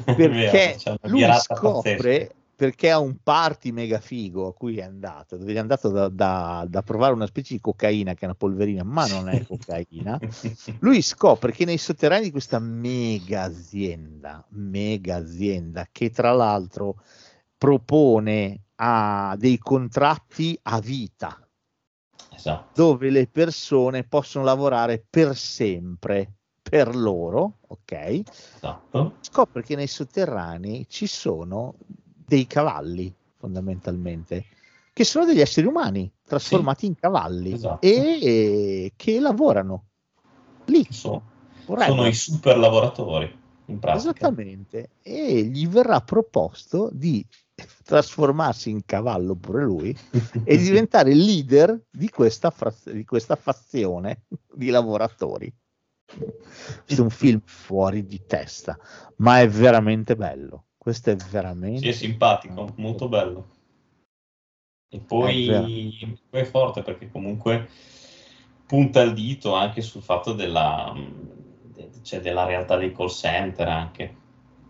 perché lui scopre perché ha un party mega figo a cui è andato. Dove è andato da, da- da provare una specie di cocaina che è una polverina ma non è cocaina. <laughs> Lui scopre che nei sotterranei di questa mega azienda mega azienda che tra l'altro propone a dei contratti a vita Esatto. dove le persone possono lavorare per sempre per loro ok esatto. scopre che nei sotterranei ci sono dei cavalli fondamentalmente che sono degli esseri umani trasformati in cavalli esatto. e, e che lavorano lì vorrebbero. sono i super lavoratori, in pratica. esattamente e gli verrà proposto di <laughs> trasformarsi in cavallo pure lui e diventare il leader di questa, fraz- di questa fazione di lavoratori. Questo è un film fuori di testa ma è veramente bello. Questo è veramente Sì, è simpatico, molto bello. E È poi, poi è forte perché comunque punta il dito anche sul fatto della, de- cioè della realtà dei call center anche,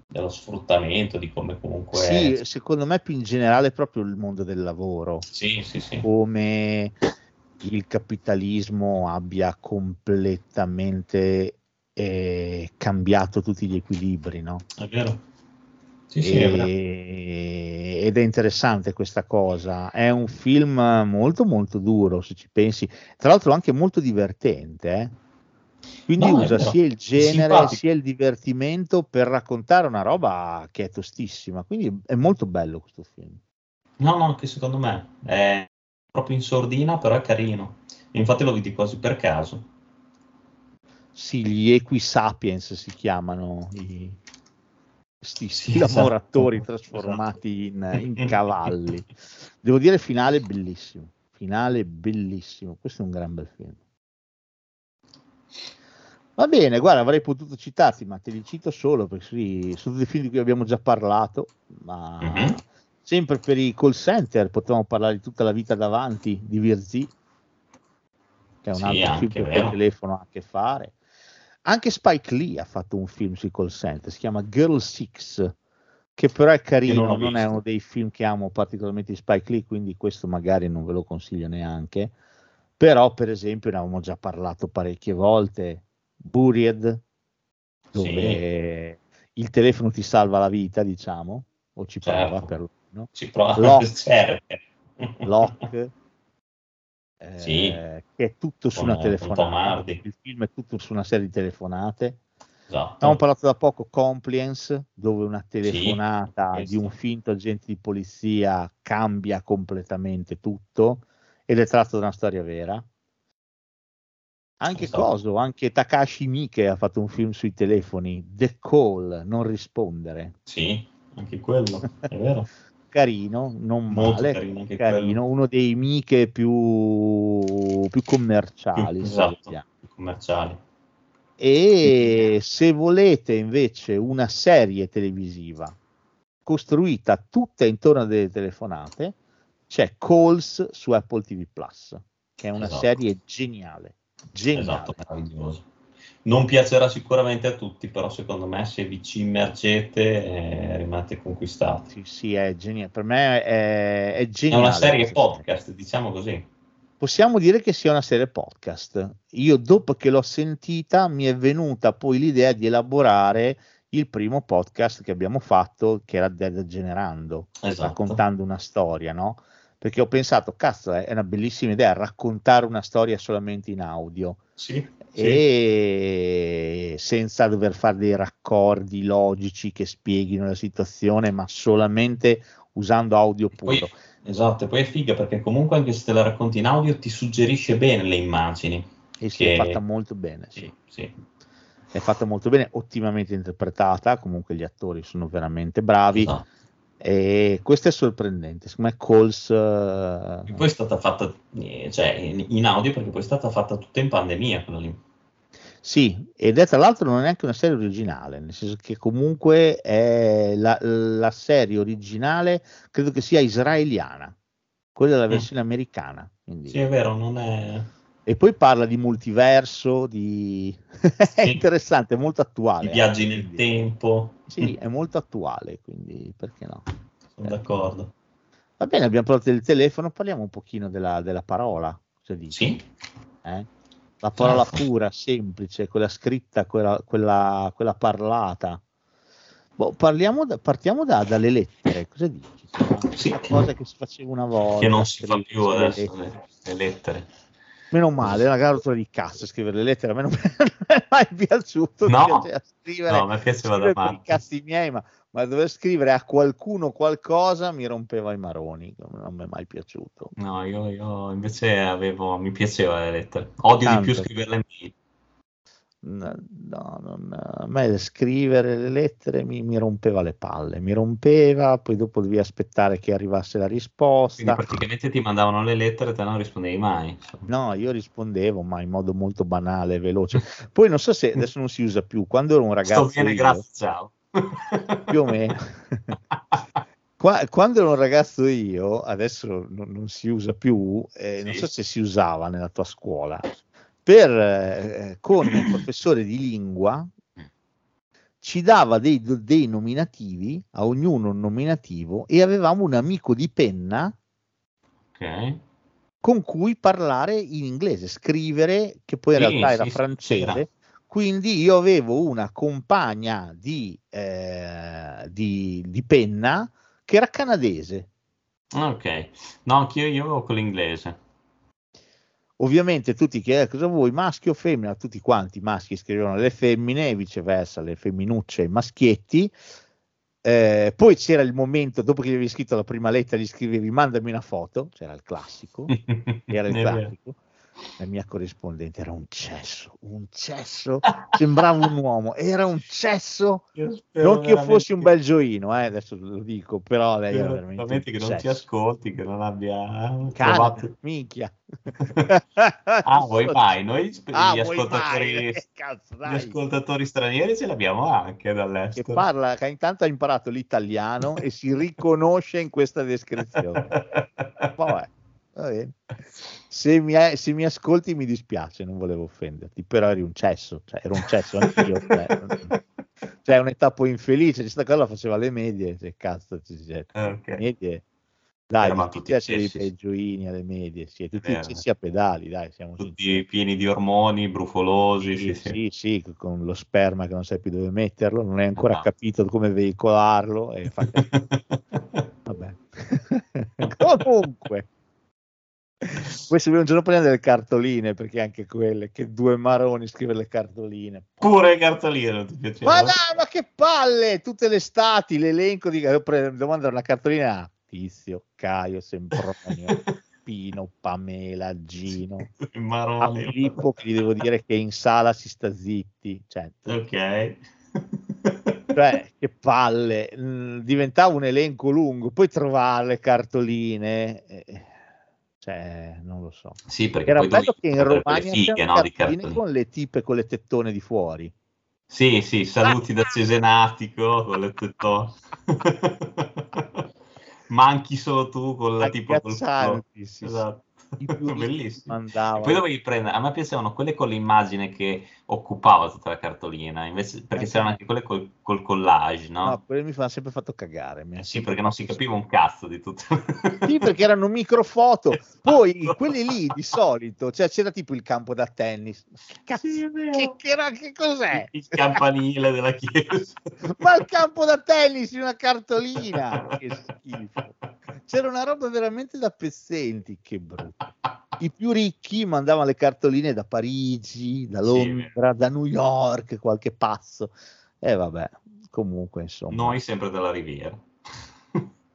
dello sfruttamento, di come comunque... sì, secondo me più in generale proprio il mondo del lavoro Sì, sì, sì. come il capitalismo abbia completamente eh, cambiato tutti gli equilibri, no? È vero. Sì, sì, è vero. Ed è interessante questa cosa. È un film molto molto duro, se ci pensi, tra l'altro anche molto divertente. eh. Quindi No, usa sia il genere Simpatico. sia il divertimento per raccontare una roba che è tostissima. Quindi è molto bello questo film. No, no, anche secondo me è proprio in sordina, però è carino. Infatti lo vedi quasi per caso. Sì, gli Equisapiens si chiamano i, sti, Sì, esatto. lavoratori trasformati in, in <laughs> cavalli. Devo dire, finale bellissimo. Finale bellissimo. Questo è un gran bel film. Va bene, guarda, avrei potuto citarti, ma te li cito solo perché sì, sono dei film di cui abbiamo già parlato, ma Mhm. sempre per i call center potevamo parlare di tutta la vita davanti di Virzi, che è un Sì, altro film che vero. telefono ha a che fare. Anche Spike Lee ha fatto un film sui call center, si chiama Girl Six, che però è carino, non non è uno dei film che amo particolarmente di Spike Lee, quindi questo magari non ve lo consiglio neanche, Però, per esempio, ne avevamo già parlato parecchie volte, Buried, dove il telefono ti salva la vita, diciamo, o ci prova Certo. per no? Ci prova Lock. <laughs> cerca. Lock, eh, Sì. che è tutto su Con- una telefonata. Il film è tutto su una serie di telefonate. Esatto. Abbiamo parlato da poco Compliance, dove una telefonata Sì, di un finto agente di polizia cambia completamente tutto ed è tratto da una storia vera. Anche Esatto. Coso, anche Takashi Miike ha fatto un film sui telefoni, The Call, non rispondere. Sì, anche quello, è vero. <laughs> Carino, non Molto male, carino carino, uno dei Miche più, più commerciali. Più- esatto, più commerciali. E se volete invece una serie televisiva costruita tutta intorno a delle telefonate, c'è Calls su Apple TV Plus, che è una Esatto. serie geniale. Geniale. Esatto, meraviglioso. Non piacerà sicuramente a tutti, però secondo me se vi ci immergete eh, rimanete conquistati. Sì, sì, è geniale. Per me è, è È geniale. una serie podcast, diciamo così. Possiamo dire che sia una serie podcast. Io dopo che l'ho sentita mi è venuta poi l'idea di elaborare il primo podcast che abbiamo fatto, che era Dead Generando, Esatto. raccontando una storia, no? Perché ho pensato, cazzo, è una bellissima idea raccontare una storia solamente in audio Sì, sì. e senza dover fare dei raccordi logici che spieghino la situazione, ma solamente usando audio Poi- puro. esatto, e poi è figa perché comunque anche se te la racconti in audio ti suggerisce bene le immagini. E si che- è fatta molto bene, sì. Sì, sì. è fatta molto bene, ottimamente interpretata, comunque gli attori sono veramente bravi Esatto. E questo è sorprendente, secondo me Coles E poi è stata fatta eh, cioè, in, audio perché poi è stata fatta tutta in pandemia quella lì. sì, ed è tra l'altro non è neanche una serie originale, nel senso che comunque è la, la serie originale credo che sia israeliana, quella è la Mm. versione americana. quindi- Sì, è vero, non è... E poi parla di multiverso, di... <laughs> è Sì. interessante, è molto attuale. I viaggi eh, nel quindi- tempo. Sì, <laughs> è molto attuale, quindi perché no? Sono d'accordo. Va bene, abbiamo parlato del telefono, parliamo un pochino della, della parola. Cosa dici? Sì, Eh? La parola Certo. pura, semplice, quella scritta, quella, quella, quella parlata. Boh, parliamo da- partiamo da- dalle lettere, cosa dici? Sì. Una cosa che si faceva una volta. che non si fa più le adesso lettere. le, le lettere. Meno male, è una rottura di cazzo scrivere le lettere, a me <laughs> non è mai piaciuto. No. piaceva scrivere, No, piaceva scrivere per i cazzi miei, ma, ma dover scrivere a qualcuno qualcosa mi rompeva i maroni, non mi è mai piaciuto. No, io, io invece avevo, mi piaceva le lettere. Odio Tanto. di più scriverle in mail. No, no, non- a me scrivere le lettere mi, mi rompeva le palle, mi rompeva, poi dopo dovevi aspettare che arrivasse la Quindi risposta. praticamente ti mandavano le lettere e te non rispondevi mai. No, io rispondevo, ma in modo molto banale e veloce. Poi non so se adesso non si usa più, quando ero un ragazzo Sto bene, io- grazie, ciao. <laughs> più o meno. <laughs> Qua- quando ero un ragazzo io, adesso non, non si usa più, eh, non Sì. so se si usava nella tua scuola, per, eh, con il professore di lingua ci dava dei, dei nominativi, a ognuno un nominativo, e avevamo un amico di penna ok. con cui parlare in inglese, scrivere, che poi in Sì, realtà era sì, sì, francese. c'era. Quindi io avevo una compagna di, eh, di, di penna che era canadese. Ok. No, anch'io io avevo quello inglese. Ovviamente tutti chiedevano cosa vuoi, maschio o femmina, tutti quanti i maschi scrivevano le femmine e viceversa, le femminucce i maschietti. Eh, poi c'era il momento, dopo che gli avevi scritto la prima lettera, gli scrivevi mandami una foto, c'era il classico. <laughs> era il classico. La mia corrispondente era un cesso, un cesso, sembrava un uomo, era un cesso. Non che io fossi un bel gioino, eh, adesso lo dico, però lei che- era veramente veramente che non ti cesso. ascolti, che non abbia Cazzo, trovato... minchia. <laughs> Ah, vuoi mai? Noi Ah, gli, ascoltatori? <laughs> Eh, Cazzo, gli ascoltatori stranieri ce l'abbiamo anche Che dall'estero. parla, che intanto ha imparato l'italiano e si riconosce in questa descrizione. <laughs> Vabbè. Se mi, se mi ascolti mi dispiace, non volevo offenderti, però eri un cesso, cioè ero un cesso anch'io. Cioè, <laughs> cioè un'età poi infelice, questa cosa la faceva alle medie, cioè, cazzo, cioè, Ah, ok. medie, Dai, Eravamo mi tutti piace dei cessi. bei gioini alle medie, sì, tutti Vero. cessi a pedali, dai, siamo tutti sinceri. pieni di ormoni, brufolosi. Sì, Sì, sì. sì, con lo sperma che non sai più dove metterlo, non hai ancora Ah. capito come veicolarlo e fa <laughs> Vabbè. <laughs> Comunque, poi se un giorno prendere le cartoline, perché anche quelle, che due maroni scrivere le cartoline. Pure le cartoline non ti piacevano? Ma dai, ma che palle! Tutte le stati, l'elenco di... Devo, mandare una cartolina a Tizio, Caio, Sempronio, <laughs> Pino, Pamela, Gino. I A maroni. Filippo che gli devo dire che in sala si sta zitti. Cioè, Ok. <laughs> cioè, che palle, Mm, diventava un elenco lungo, poi trovare le cartoline, eh, cioè, non lo so. Sì, perché Era bello che in Romagna fighe, no, con le tipe con le tettone di fuori. Sì, sì, saluti da Cesenatico con le tettone. <laughs> Manchi solo tu con la tipo col sì, sì. I più ricchi <laughs> Bellissimo. E poi dovevi prendere, a me piacevano quelle con l'immagine che occupava tutta la cartolina, invece, perché Eh sì. c'erano anche quelle col, col collage, no? No, quelli mi fanno sempre fatto cagare. Eh sì, perché non si capiva un cazzo di tutto. Sì, perché erano microfoto. Poi Esatto. quelli lì di solito, cioè c'era tipo il campo da tennis. Cazzo, Sì, che, che era- che cos'è? Il campanile della chiesa. <laughs> Ma il campo da tennis in una cartolina. Che schifo. C'era una roba veramente da pezzenti, che brutto. I più ricchi mandavano le cartoline da Parigi, da Sì, Londra, da New York, qualche passo. E vabbè, comunque insomma. Noi sempre della Riviera.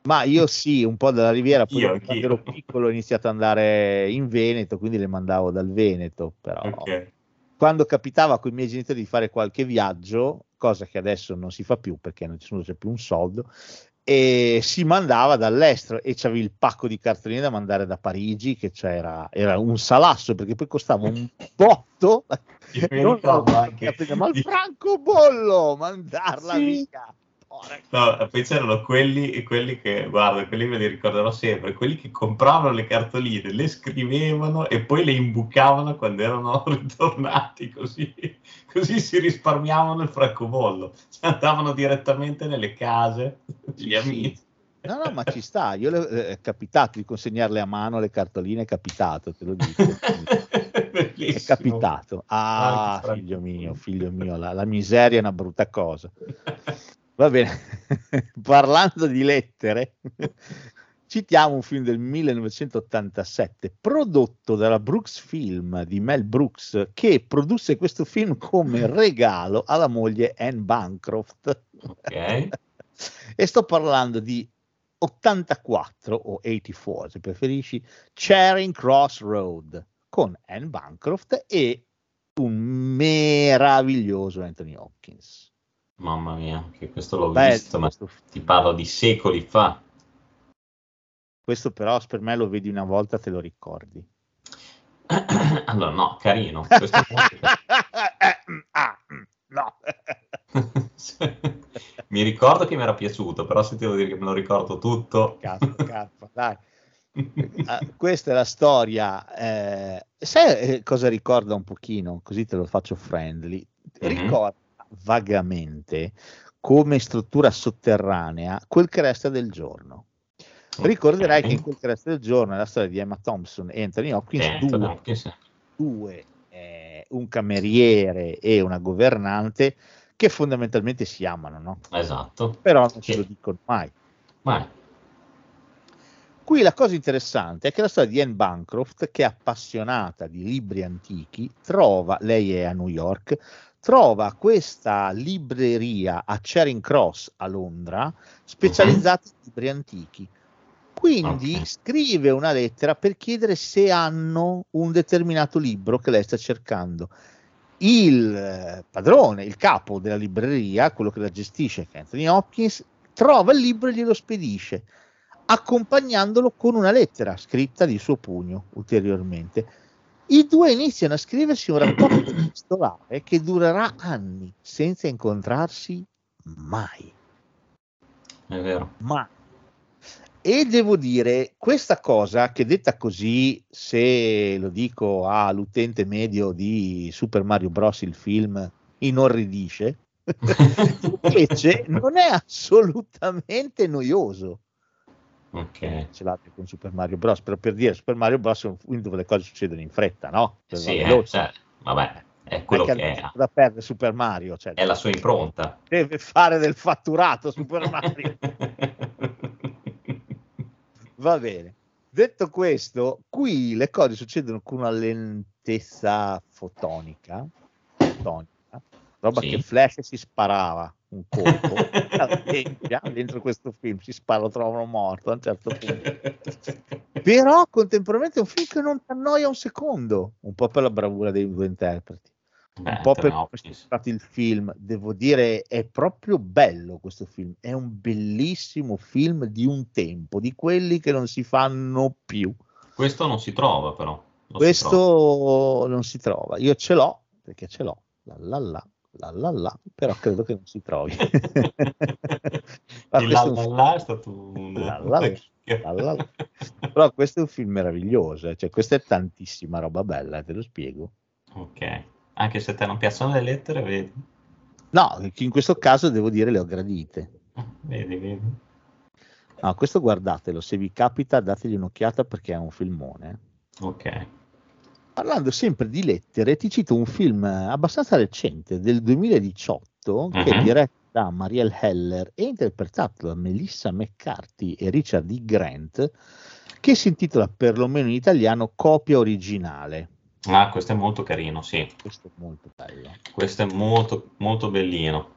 Ma io sì, un po' dalla Riviera, poi Anch'io, quando ero piccolo ho iniziato ad andare in Veneto, quindi le mandavo dal Veneto, però Ok. quando capitava con i miei genitori di fare qualche viaggio, cosa che adesso non si fa più perché non ci c'è più un soldo, e si mandava dall'estero e c'avevi il pacco di cartoline da mandare da Parigi, che c'era, era un salasso perché poi costava un <laughs> botto, non anche cartolina, ma il francobollo, mandarla Sì. via. No, poi c'erano quelli, quelli che, guarda, quelli me li ricorderò sempre, quelli che compravano le cartoline, le scrivevano e poi le imbucavano quando erano <laughs> ritornati, così, così si risparmiavano il francobollo, andavano direttamente nelle case Sì, amici. No, no, ma ci sta. Io le- eh, è capitato di consegnarle a mano le cartoline, è capitato, te lo dico. <laughs> È Bellissimo. capitato. Ah, Ah, figlio mio, figlio mio, la, la miseria è una brutta cosa. Va bene, <laughs> parlando di lettere, <laughs> citiamo un film del 1987 prodotto dalla Brooks Film di Mel Brooks che produsse questo film come regalo alla moglie Anne Bancroft. Ok. E sto parlando di 84 o 84 se preferisci Charing Cross Road con Anne Bancroft e un meraviglioso Anthony Hopkins Mamma mia, che questo l'ho Bello visto, ma questo, ti parlo di secoli fa. questo però per me lo vedi una volta te lo ricordi <coughs> Allora, no, carino. Questo <laughs> Eh, mm, ah, mm, no <laughs> <laughs> mi ricordo che mi era piaciuto, però se ti devo dire che me lo ricordo tutto. cazzo, cazzo, dai <laughs> Ah, questa è la storia. eh, sai eh, cosa ricorda un pochino? Così te lo faccio friendly. Mhm. Ricorda vagamente come struttura sotterranea quel che resta del giorno. Ricorderai Ok. che in quel che resta del giorno è la storia di Emma Thompson e Anthony Hopkins, Anthony due, Hopkins. due, eh, un cameriere e una governante che fondamentalmente si amano, no? Esatto. Però non Sì. ce lo dicono mai. Vai. Qui la cosa interessante è che la storia di Anne Bancroft, che è appassionata di libri antichi, trova, lei è a New York, trova questa libreria a Charing Cross a Londra specializzata in libri antichi. Quindi Ok. scrive una lettera per chiedere se hanno un determinato libro che lei sta cercando. Il eh, padrone, il capo della libreria, quello che la gestisce, che è Anthony Hopkins, trova il libro e glielo spedisce accompagnandolo con una lettera scritta di suo pugno ulteriormente. I due iniziano a scriversi un rapporto <coughs> epistolare che durerà anni senza incontrarsi mai. È vero. mai. E devo dire, questa cosa che detta così, se lo dico all'utente medio di Super Mario Bros. il film, inorridisce, <laughs> invece non è assolutamente noioso. Ok. ce l'abbia con Super Mario Bros. Però per dire, Super Mario Bros. è un film dove le cose succedono in fretta, no? Cioè, Sì, eh, cioè, vabbè, è quello è che è. da perdere Super Mario, cioè, È la sua impronta. deve fare del fatturato Super <laughs> Mario. Va bene. Detto questo, qui le cose succedono con una lentezza fotonica, fotonica roba Sì. che Flash si sparava un colpo <laughs> dentro questo film si spara, lo trovano morto a un certo punto. Però contemporaneamente è un film che non ti annoia un secondo, un po' per la bravura dei due interpreti un Beh, po' per come è Tenopris. stato il film, devo dire, è proprio bello questo film. È un bellissimo film di un tempo, di quelli che non si fanno più. Questo non si trova però. Non si trova. questo non si trova. Io ce l'ho perché ce l'ho. La la la, la la la, però credo che non si trovi. <laughs> Questo la la la è stato un... La la la, <laughs> la la la. Però questo è un film meraviglioso, eh, cioè questa è tantissima roba bella, eh, te lo spiego. Ok. Anche se a te non piacciono le lettere, vedi? No, in questo caso devo dire le ho gradite. Vedi, vedi. No, questo guardatelo, se vi capita dategli un'occhiata perché è un filmone. Ok. Parlando sempre di lettere, ti cito un film abbastanza recente del 2018 che è Mhm. diretto da Marielle Heller e interpretato da Melissa McCarthy e Richard E. Grant, che si intitola perlomeno in italiano Copia originale. Ah, questo è molto carino, sì. Questo è molto bello. Questo è molto, molto bellino.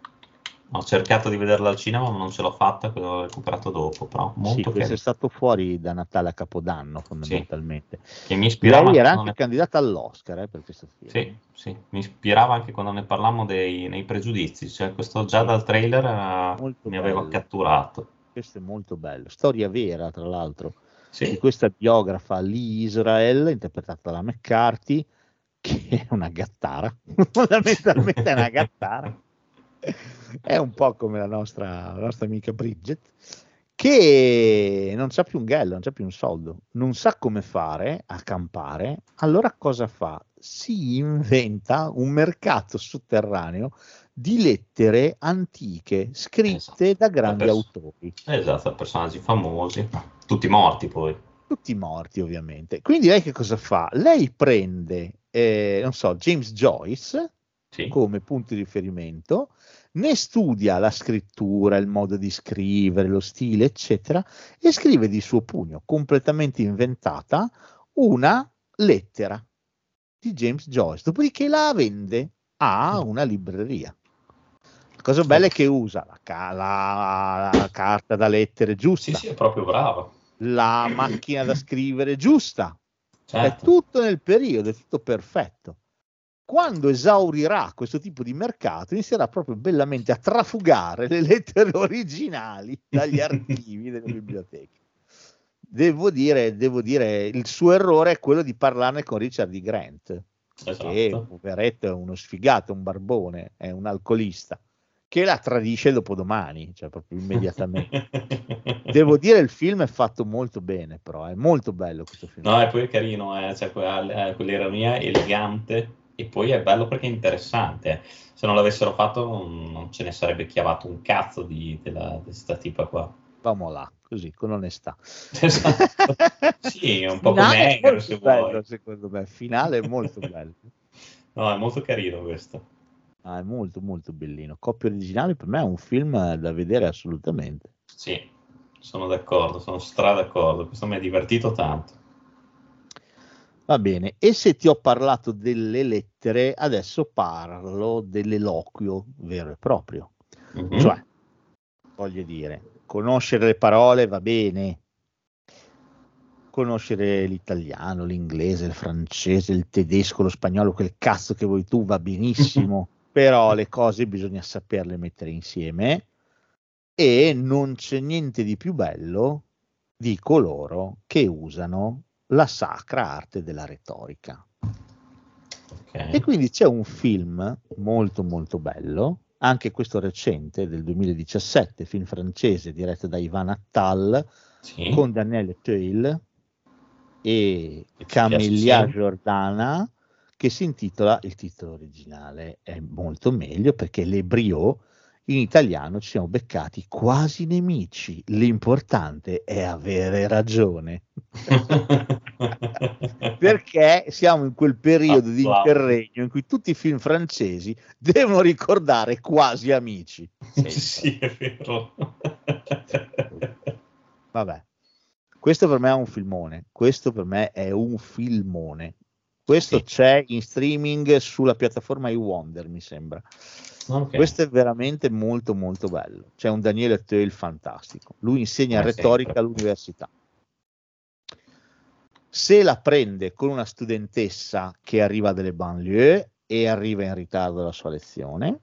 Ho cercato di vederlo al cinema, ma non ce l'ho fatta, l'ho recuperato dopo, però Sì, molto questo è carino. stato fuori da Natale a Capodanno fondamentalmente. Che mi ispirava Lei era anche candidata all'Oscar eh, per questo film. Sì, sì, mi ispirava anche quando ne parlammo dei, nei pregiudizi, cioè questo già dal trailer eh, Molto mi aveva bello. catturato. Questo è molto bello. Storia vera, tra l'altro. Di Sì, questa biografa Lee Israel, interpretata da McCarthy, <laughs> che è una gattara, <laughs> fondamentalmente è una gattara. <laughs> È un po' come la nostra, la nostra amica Bridget, che non c'ha più un ghello, non c'ha più un soldo, non sa come fare a campare, allora cosa fa? Si inventa un mercato sotterraneo di lettere antiche scritte Esatto. da grandi Per- autori. esatto, personaggi famosi, tutti morti poi. tutti morti ovviamente. Quindi lei che cosa fa? Lei prende, eh, non so, James Joyce Sì, come punto di riferimento, ne studia la scrittura, il modo di scrivere, lo stile, eccetera, e scrive di suo pugno, completamente inventata, una lettera di James Joyce, dopodiché la vende a una libreria. La cosa bella è che usa la, ca- la- la carta da lettere giusta, sì, sì, è proprio bravo. la macchina da scrivere giusta, è Certo. tutto nel periodo, è tutto perfetto. Quando esaurirà questo tipo di mercato, inizierà proprio bellamente a trafugare le lettere <laughs> originali dagli archivi delle biblioteche. Devo dire, devo dire, il suo errore è quello di parlarne con Richard D. Grant, che Esatto. poveretto è uno sfigato, un barbone, è un alcolista, che la tradisce dopodomani, cioè proprio immediatamente. <laughs> Devo dire, il film è fatto molto bene, però è molto bello questo film. No, e poi è carino, eh, quella- eh, quell'ironia elegante e poi è bello perché è interessante. Se non l'avessero fatto non, ce ne sarebbe chiavato un cazzo di, della, questa tipa qua. Vamo là, così, con onestà. Esatto. Sì, è un po' come molto se bello, vuoi. secondo me. Finale è molto <laughs> bello. No, è molto carino questo. Ah, è molto, molto bellino. Coppia originale per me è un film da vedere assolutamente. Sì, sono d'accordo, sono stra d'accordo. Questo mi ha divertito tanto. Va bene, e se ti ho parlato delle lettere, adesso parlo dell'eloquio vero e proprio. Mhm. Cioè, voglio dire, conoscere le parole va bene, conoscere l'italiano, l'inglese, il francese, il tedesco, lo spagnolo, quel cazzo che vuoi tu va benissimo, <laughs> però le cose bisogna saperle mettere insieme e non c'è niente di più bello di coloro che usano la sacra arte della retorica. Ok. E quindi c'è un film molto molto bello, anche questo recente del 2017, film francese diretto da Ivan Attal Sì. con Daniele Teuil e Camelia. Giordana che si intitola, il titolo originale è molto meglio perché l'ebrio in italiano ci siamo beccati quasi nemici. L'importante è avere ragione. <laughs> Perché siamo in quel periodo di Wow. interregno in cui tutti i film francesi devono ricordare quasi amici. Sempre. sì, è vero. Vabbè, questo per me è un filmone. Questo per me è un filmone. Questo Sì. c'è in streaming sulla piattaforma iWonder, mi sembra. Ok. Questo è veramente molto molto bello. C'è un Daniele Teil fantastico. Lui insegna Come retorica sempre. all'università. Se la prende con una studentessa che arriva dalle banlieue e arriva in ritardo alla sua lezione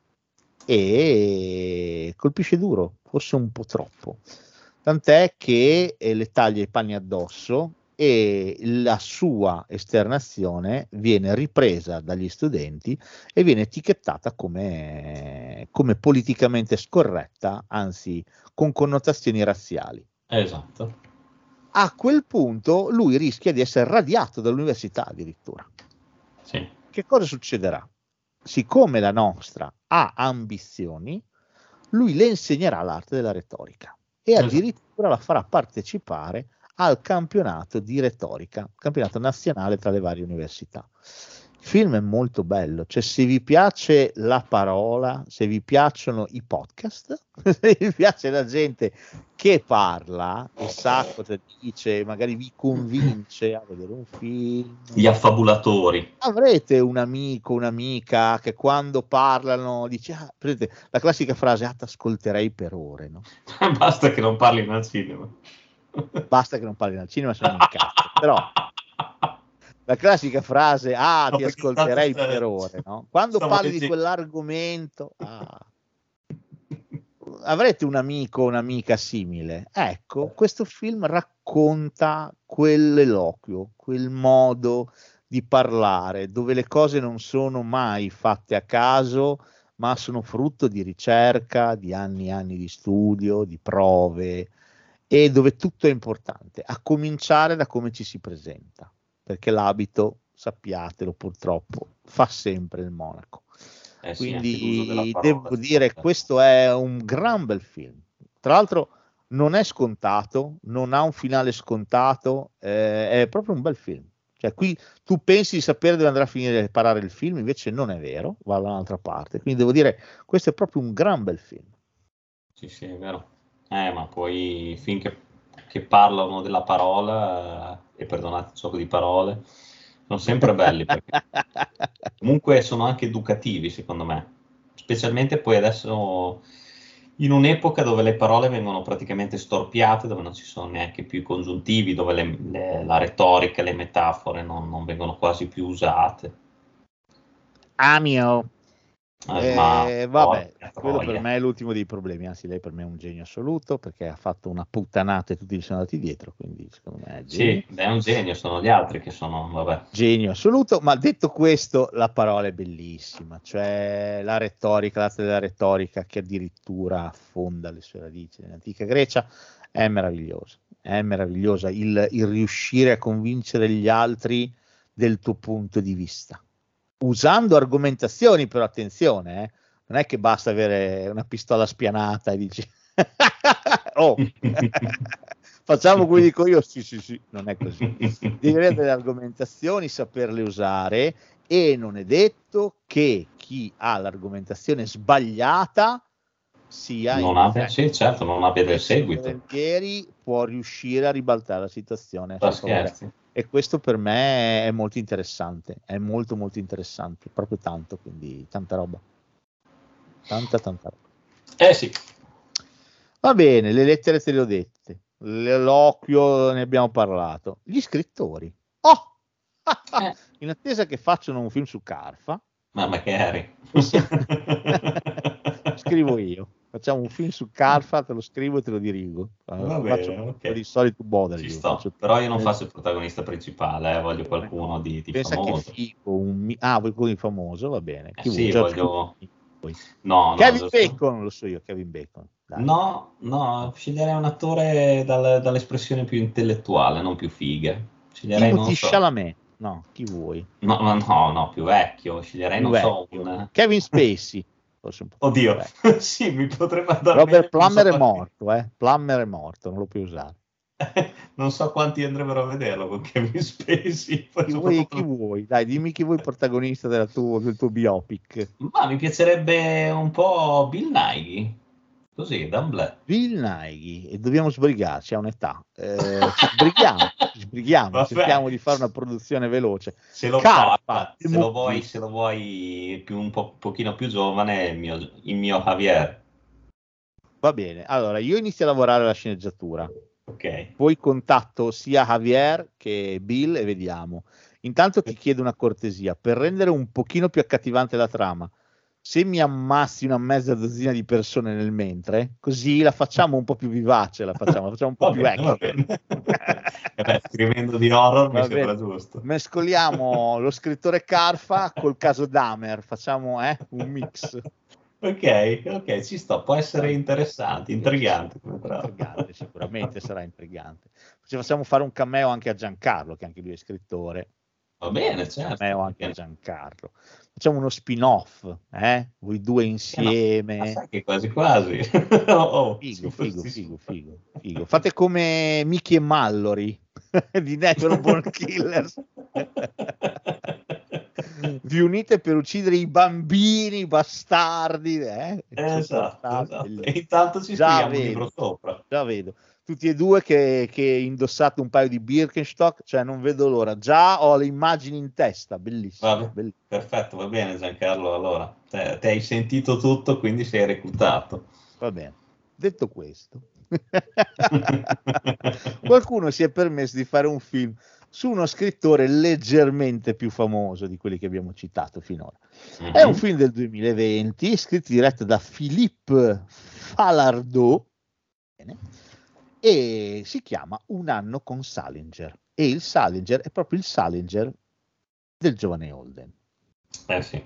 e colpisce duro, forse un po' troppo. Tant'è che eh, le taglia i panni addosso e la sua esternazione viene ripresa dagli studenti e viene etichettata come, come politicamente scorretta, anzi con connotazioni razziali. Esatto. A quel punto lui rischia di essere radiato dall'università addirittura. Sì. Che cosa succederà? Siccome la nostra ha ambizioni, lui le insegnerà l'arte della retorica e Esatto. addirittura la farà partecipare al campionato di retorica, campionato nazionale tra le varie università. Il film è molto bello, cioè se vi piace la parola, se vi piacciono i podcast, <laughs> se vi piace la gente che parla e sa cosa dice, magari vi convince a vedere un film, Gli affabulatori. avrete un amico, un'amica che quando parlano dice, ah, la classica frase, ah, ti ascolterei per ore, no? <laughs> Basta che non parli al cinema. Basta che non parli al cinema, se non mi incazzo. Però la classica frase, ah, No, ti ascolterei per ore, <laughs> no? Quando Stavo parli di dicendo- quell'argomento, ah, avrete un amico o un'amica simile. Ecco, questo film racconta quell'eloquio, quel modo di parlare, dove le cose non sono mai fatte a caso, ma sono frutto di ricerca, di anni e anni di studio, di prove, e dove tutto è importante, a cominciare da come ci si presenta, perché l'abito, sappiatelo purtroppo, fa sempre il monaco. Eh sì, Quindi parola, devo sì, dire, certo. questo è un gran bel film. Tra l'altro non è scontato, non ha un finale scontato, eh, è proprio un bel film. Cioè, qui tu pensi di sapere dove andrà a finire parare il film, invece non è vero, va da un'altra parte. Quindi devo dire, questo è proprio un gran bel film. Sì, sì, è vero. Eh, ma poi finché che parlano della parola, eh, e perdonate il gioco di parole, sono sempre belli perché <laughs> comunque sono anche educativi, secondo me. Specialmente poi adesso in un'epoca dove le parole vengono praticamente storpiate, dove non ci sono neanche più i congiuntivi, dove le- le- la retorica, le metafore non, non vengono quasi più usate. Amio. Eh, Eh, ma vabbè, quello per me è l'ultimo dei problemi, anzi lei per me è un genio assoluto perché ha fatto una puttanata e tutti gli sono andati dietro, quindi secondo me è genio, Sì, è un genio, sono gli altri che sono, vabbè. genio assoluto, ma detto questo la parola è bellissima, cioè la retorica, l'arte della retorica che addirittura affonda le sue radici nell'antica Grecia è meravigliosa, è meravigliosa il, il riuscire a convincere gli altri del tuo punto di vista usando argomentazioni, però attenzione, eh, non è che basta avere una pistola spianata e dici <laughs> oh, <laughs> facciamo come dico io, sì, sì, sì, non è così. Devi avere delle argomentazioni, saperle usare e non è detto che chi ha l'argomentazione sbagliata sia non abbia, sì, certo, non abbia del seguito. volentieri può riuscire a ribaltare la situazione scherzi. E questo per me è molto interessante, è molto molto interessante, proprio tanto, quindi tanta roba. Tanta tanta roba. Eh sì, Va bene, le lettere te le ho dette, l'eloquio ne abbiamo parlato, gli scrittori. Oh! Eh. <laughs> In attesa che facciano un film su Carfa, ma magari. <laughs> scrivo io. Facciamo un film su Carfa, te lo scrivo e te lo dirigo. Va bene, faccio un ok. po' di solito bother Ci sto, faccio- però io non faccio il protagonista principale, eh, voglio qualcuno di, di Pensa famoso. che figo, un ah, vuoi quello di famoso, va bene. Eh Chi sì, vuoi? Voglio-. No, no, Kevin giusto? Bacon, lo so io, Kevin Bacon. Dai. No, no, sceglierei un attore dal- dall'espressione più intellettuale, non più figa. Sceglierei, non Timothy so, Chalamet. No, chi vuoi? no, no, no, no, più vecchio. Sceglierei, non Più so, vecchio. un... Kevin Spacey. Forse un po' Oddio, <laughs> sì, mi potrebbe andare Robert Plummer so è morto, eh. Plummer è morto, non lo puoi usare. <laughs> non so quanti andrebbero a vederlo con Kevin <laughs> Spacey. Chi vuoi, chi vuoi? Dai, dimmi chi vuoi protagonista della tuo- del tuo biopic. Ma mi piacerebbe un po' Bill Nighy, così, d'amblè. Bill Nighy, e dobbiamo sbrigarci a un'età. Eh, sbrighiamo, sbrighiamo, cerchiamo di fare una produzione veloce. Se lo, Carpa, se lo vuoi, se lo vuoi più, un po', pochino più giovane, il mio, il mio Javier. Va bene, allora io inizio a lavorare alla sceneggiatura. Ok. Poi contatto sia Javier che Bill e vediamo. Intanto ti chiedo una cortesia, per rendere un pochino più accattivante la trama, se mi ammassi una mezza dozzina di persone nel mentre, così la facciamo un po' più vivace, la facciamo, la facciamo un po' Va più bene. Eh beh, <laughs> scrivendo di horror mi Va sembra bene. giusto. Mescoliamo lo scrittore Carfa col caso Dahmer, facciamo eh, un mix. Ok, ok, ci sto, può essere interessante, intrigante. Intrigante, sicuramente sarà intrigante. Ci facciamo fare un cameo anche a Giancarlo, che anche lui è scrittore. Va bene, certo. cameo anche a Giancarlo. Facciamo uno spin-off, eh? Voi due insieme. sai che quasi quasi. <laughs> Oh, oh, Figo, figo, figo, figo, figo. Fate come Mickey e Mallory <laughs> di Natural Born <laughs> Killers. Vi unite per uccidere i bambini bastardi. Eh? Esatto, esatto. E intanto ci Già scriviamo vedo. sopra. Già vedo. Tutti e due che, che indossate un paio di Birkenstock, cioè non vedo l'ora. Già ho le immagini in testa, bellissimo. Vabbè. bellissimo. Perfetto, va bene Giancarlo. Allora, te, te hai sentito tutto, quindi sei reclutato. Va bene. Detto questo, <laughs> qualcuno si è permesso di fare un film su uno scrittore leggermente più famoso di quelli che abbiamo citato finora. È un film del 2020, scritto e diretto da Philippe Falardeau bene, e si chiama Un anno con Salinger. E il Salinger è proprio il Salinger del giovane Holden. Eh sì.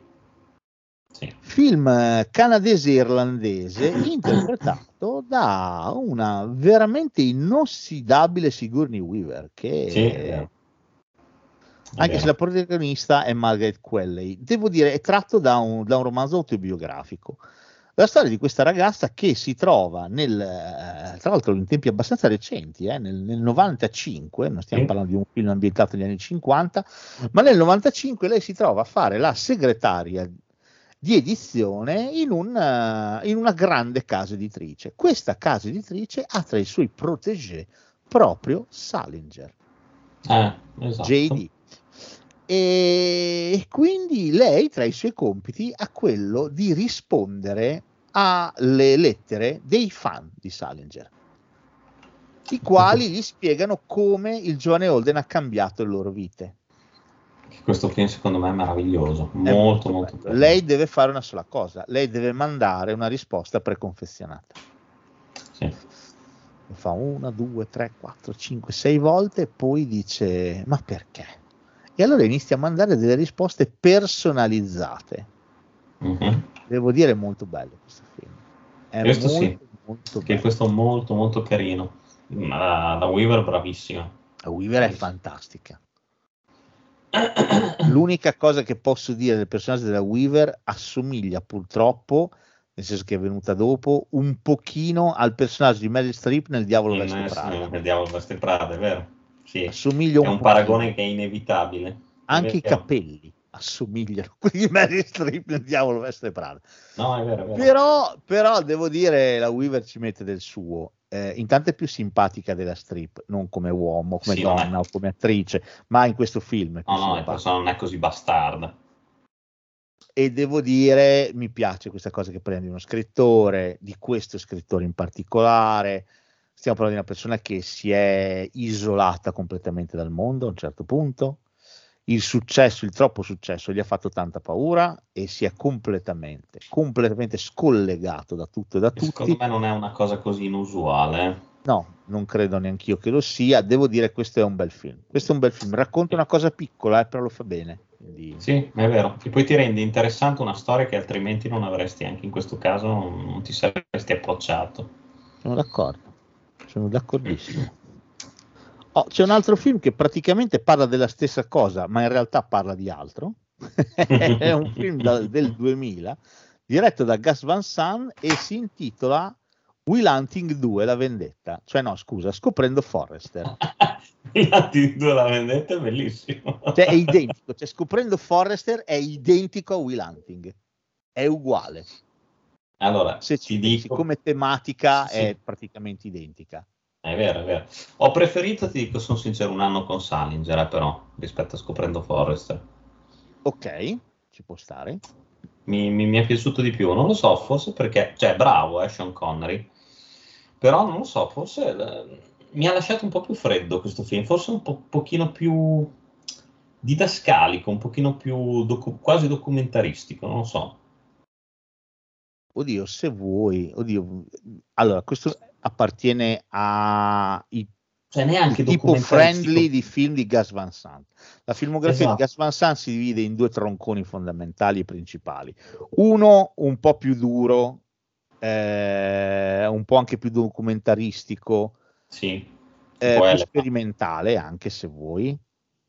Sì. Film eh, canadese-irlandese <coughs> interpretato da una veramente inossidabile Sigourney Weaver, che Sì, è anche se la protagonista è Margaret Qualley. Devo dire, è tratto da un, da un romanzo autobiografico. La storia di questa ragazza che si trova nel, eh, tra l'altro in tempi abbastanza recenti, eh, nel, nel 95, non stiamo parlando di un film ambientato negli anni 50, ma nel 95 lei si trova a fare la segretaria di edizione in, un, eh, in una grande casa editrice. Questa casa editrice ha tra i suoi protégé proprio Salinger. Eh, esatto. JD. E quindi lei tra i suoi compiti ha quello di rispondere alle lettere dei fan di Salinger, i quali gli spiegano come il giovane Holden ha cambiato le loro vite. Questo film secondo me è meraviglioso, È molto molto bello. bello. Lei deve fare una sola cosa, lei deve mandare una risposta preconfezionata. Sì. Lo fa una, due, tre, quattro, cinque, sei volte e poi dice ma perché? E allora inizia a mandare delle risposte personalizzate. Mhm. Devo dire è molto bello questo film. È Questo molto, sì. molto Che bello. questo è molto molto carino. La, la Weaver bravissima. La Weaver è fantastica. L'unica cosa che posso dire del personaggio della Weaver assomiglia purtroppo, nel senso che è venuta dopo, un pochino al personaggio di Meryl Streep nel Diavolo In, Veste eh, Prada. nel Diavolo Veste Prada, è vero? Sì, Assomiglia un, un paragone che è inevitabile. Anche i capelli assomigliano <laughs> a quelli di Meryl Streep nel Diavolo Veste Prada. No, è vero, è vero. Però, però devo dire, la Weaver ci mette del suo. Eh, intanto è più simpatica della strip, non come uomo, come Sì, è- donna o come attrice, ma in questo film No, no, persona non è così bastarda. E devo dire, mi piace questa cosa che prendi uno scrittore, di questo scrittore in particolare. Stiamo parlando di una persona che si è isolata completamente dal mondo a un certo punto. Il successo, il troppo successo, gli ha fatto tanta paura e si è completamente, completamente scollegato da tutto e da tutti. Secondo me non è una cosa così inusuale. No, non credo neanch'io che lo sia. Devo dire, questo è un bel film. Questo è un bel film. Racconta una cosa piccola, eh, però lo fa bene. Quindi, Sì, è vero. E poi ti rende interessante una storia che altrimenti non avresti, anche in questo caso, non ti saresti approcciato. sono d'accordo. Sono d'accordissimo. Oh, c'è un altro film che praticamente parla della stessa cosa, ma in realtà parla di altro. <laughs> è un film da- del 2000 diretto da Gus Van Sant e si intitola Will Hunting 2 La vendetta, cioè no scusa, scoprendo Forrester. <laughs> Will la vendetta è bellissimo. Cioè è identico, cioè scoprendo Forrester è identico a Will Hunting, è uguale. Allora, Se ci dico, come tematica Sì. è praticamente identica. è vero, è vero. Ho preferito, ti dico, sono sincero, un anno con Salinger, eh, però, rispetto a Scoprendo Forrester. Ok, ci può stare. Mi, mi- mi è piaciuto di più, non lo so, forse perché, cioè, bravo, eh, Sean Connery, però non lo so, forse eh, mi ha lasciato un po' più freddo questo film, forse un po' pochino più didascalico, un pochino più docu- quasi documentaristico, non lo so. Oddio, se vuoi, oddio, allora questo appartiene ai Cioè, neanche tipo friendly di film di Gus Van Sant. La filmografia Esatto. di Gus Van Sant si divide in due tronconi fondamentali e principali. Uno un po' più duro, eh, un po' anche più documentaristico, Sì, eh, più sperimentale anche se vuoi.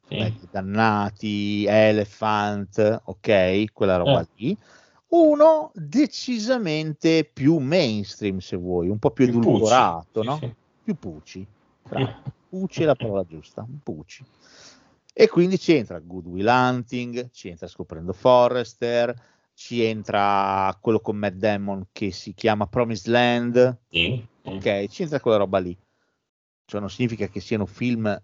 Sì. Dannati, Elephant, ok, quella roba Eh. lì. Uno decisamente più mainstream, se vuoi, un po' più Più edulcorato, Sì, no? sì. Più pucci. Bravo. Pucci è la parola giusta, Pucci. E quindi ci entra Good Will Hunting, ci entra Scoprendo Forrester, ci entra quello con Matt Damon che si chiama Promised Land, Sì, sì. ok, ci entra quella roba lì. Cioè non significa che siano film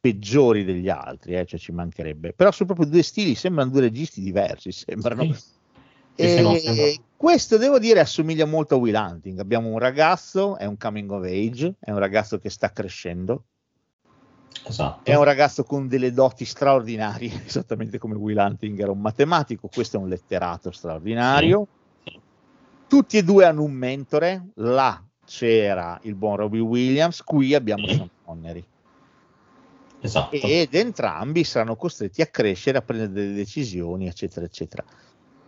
peggiori degli altri, eh, cioè ci mancherebbe. Però sono proprio due stili, sembrano due registi diversi, sembrano. No, questo devo dire assomiglia molto a Will Hunting. Abbiamo un ragazzo, è un coming of age, è un ragazzo che sta crescendo, Esatto. è un ragazzo con delle doti straordinarie, <laughs> esattamente come Will Hunting era un matematico, questo è un letterato straordinario. Sì. Tutti e due hanno un mentore, là c'era il buon Robbie Williams, qui abbiamo. Sean Connery. Esatto. ed entrambi saranno costretti a crescere, a prendere delle decisioni, eccetera, eccetera.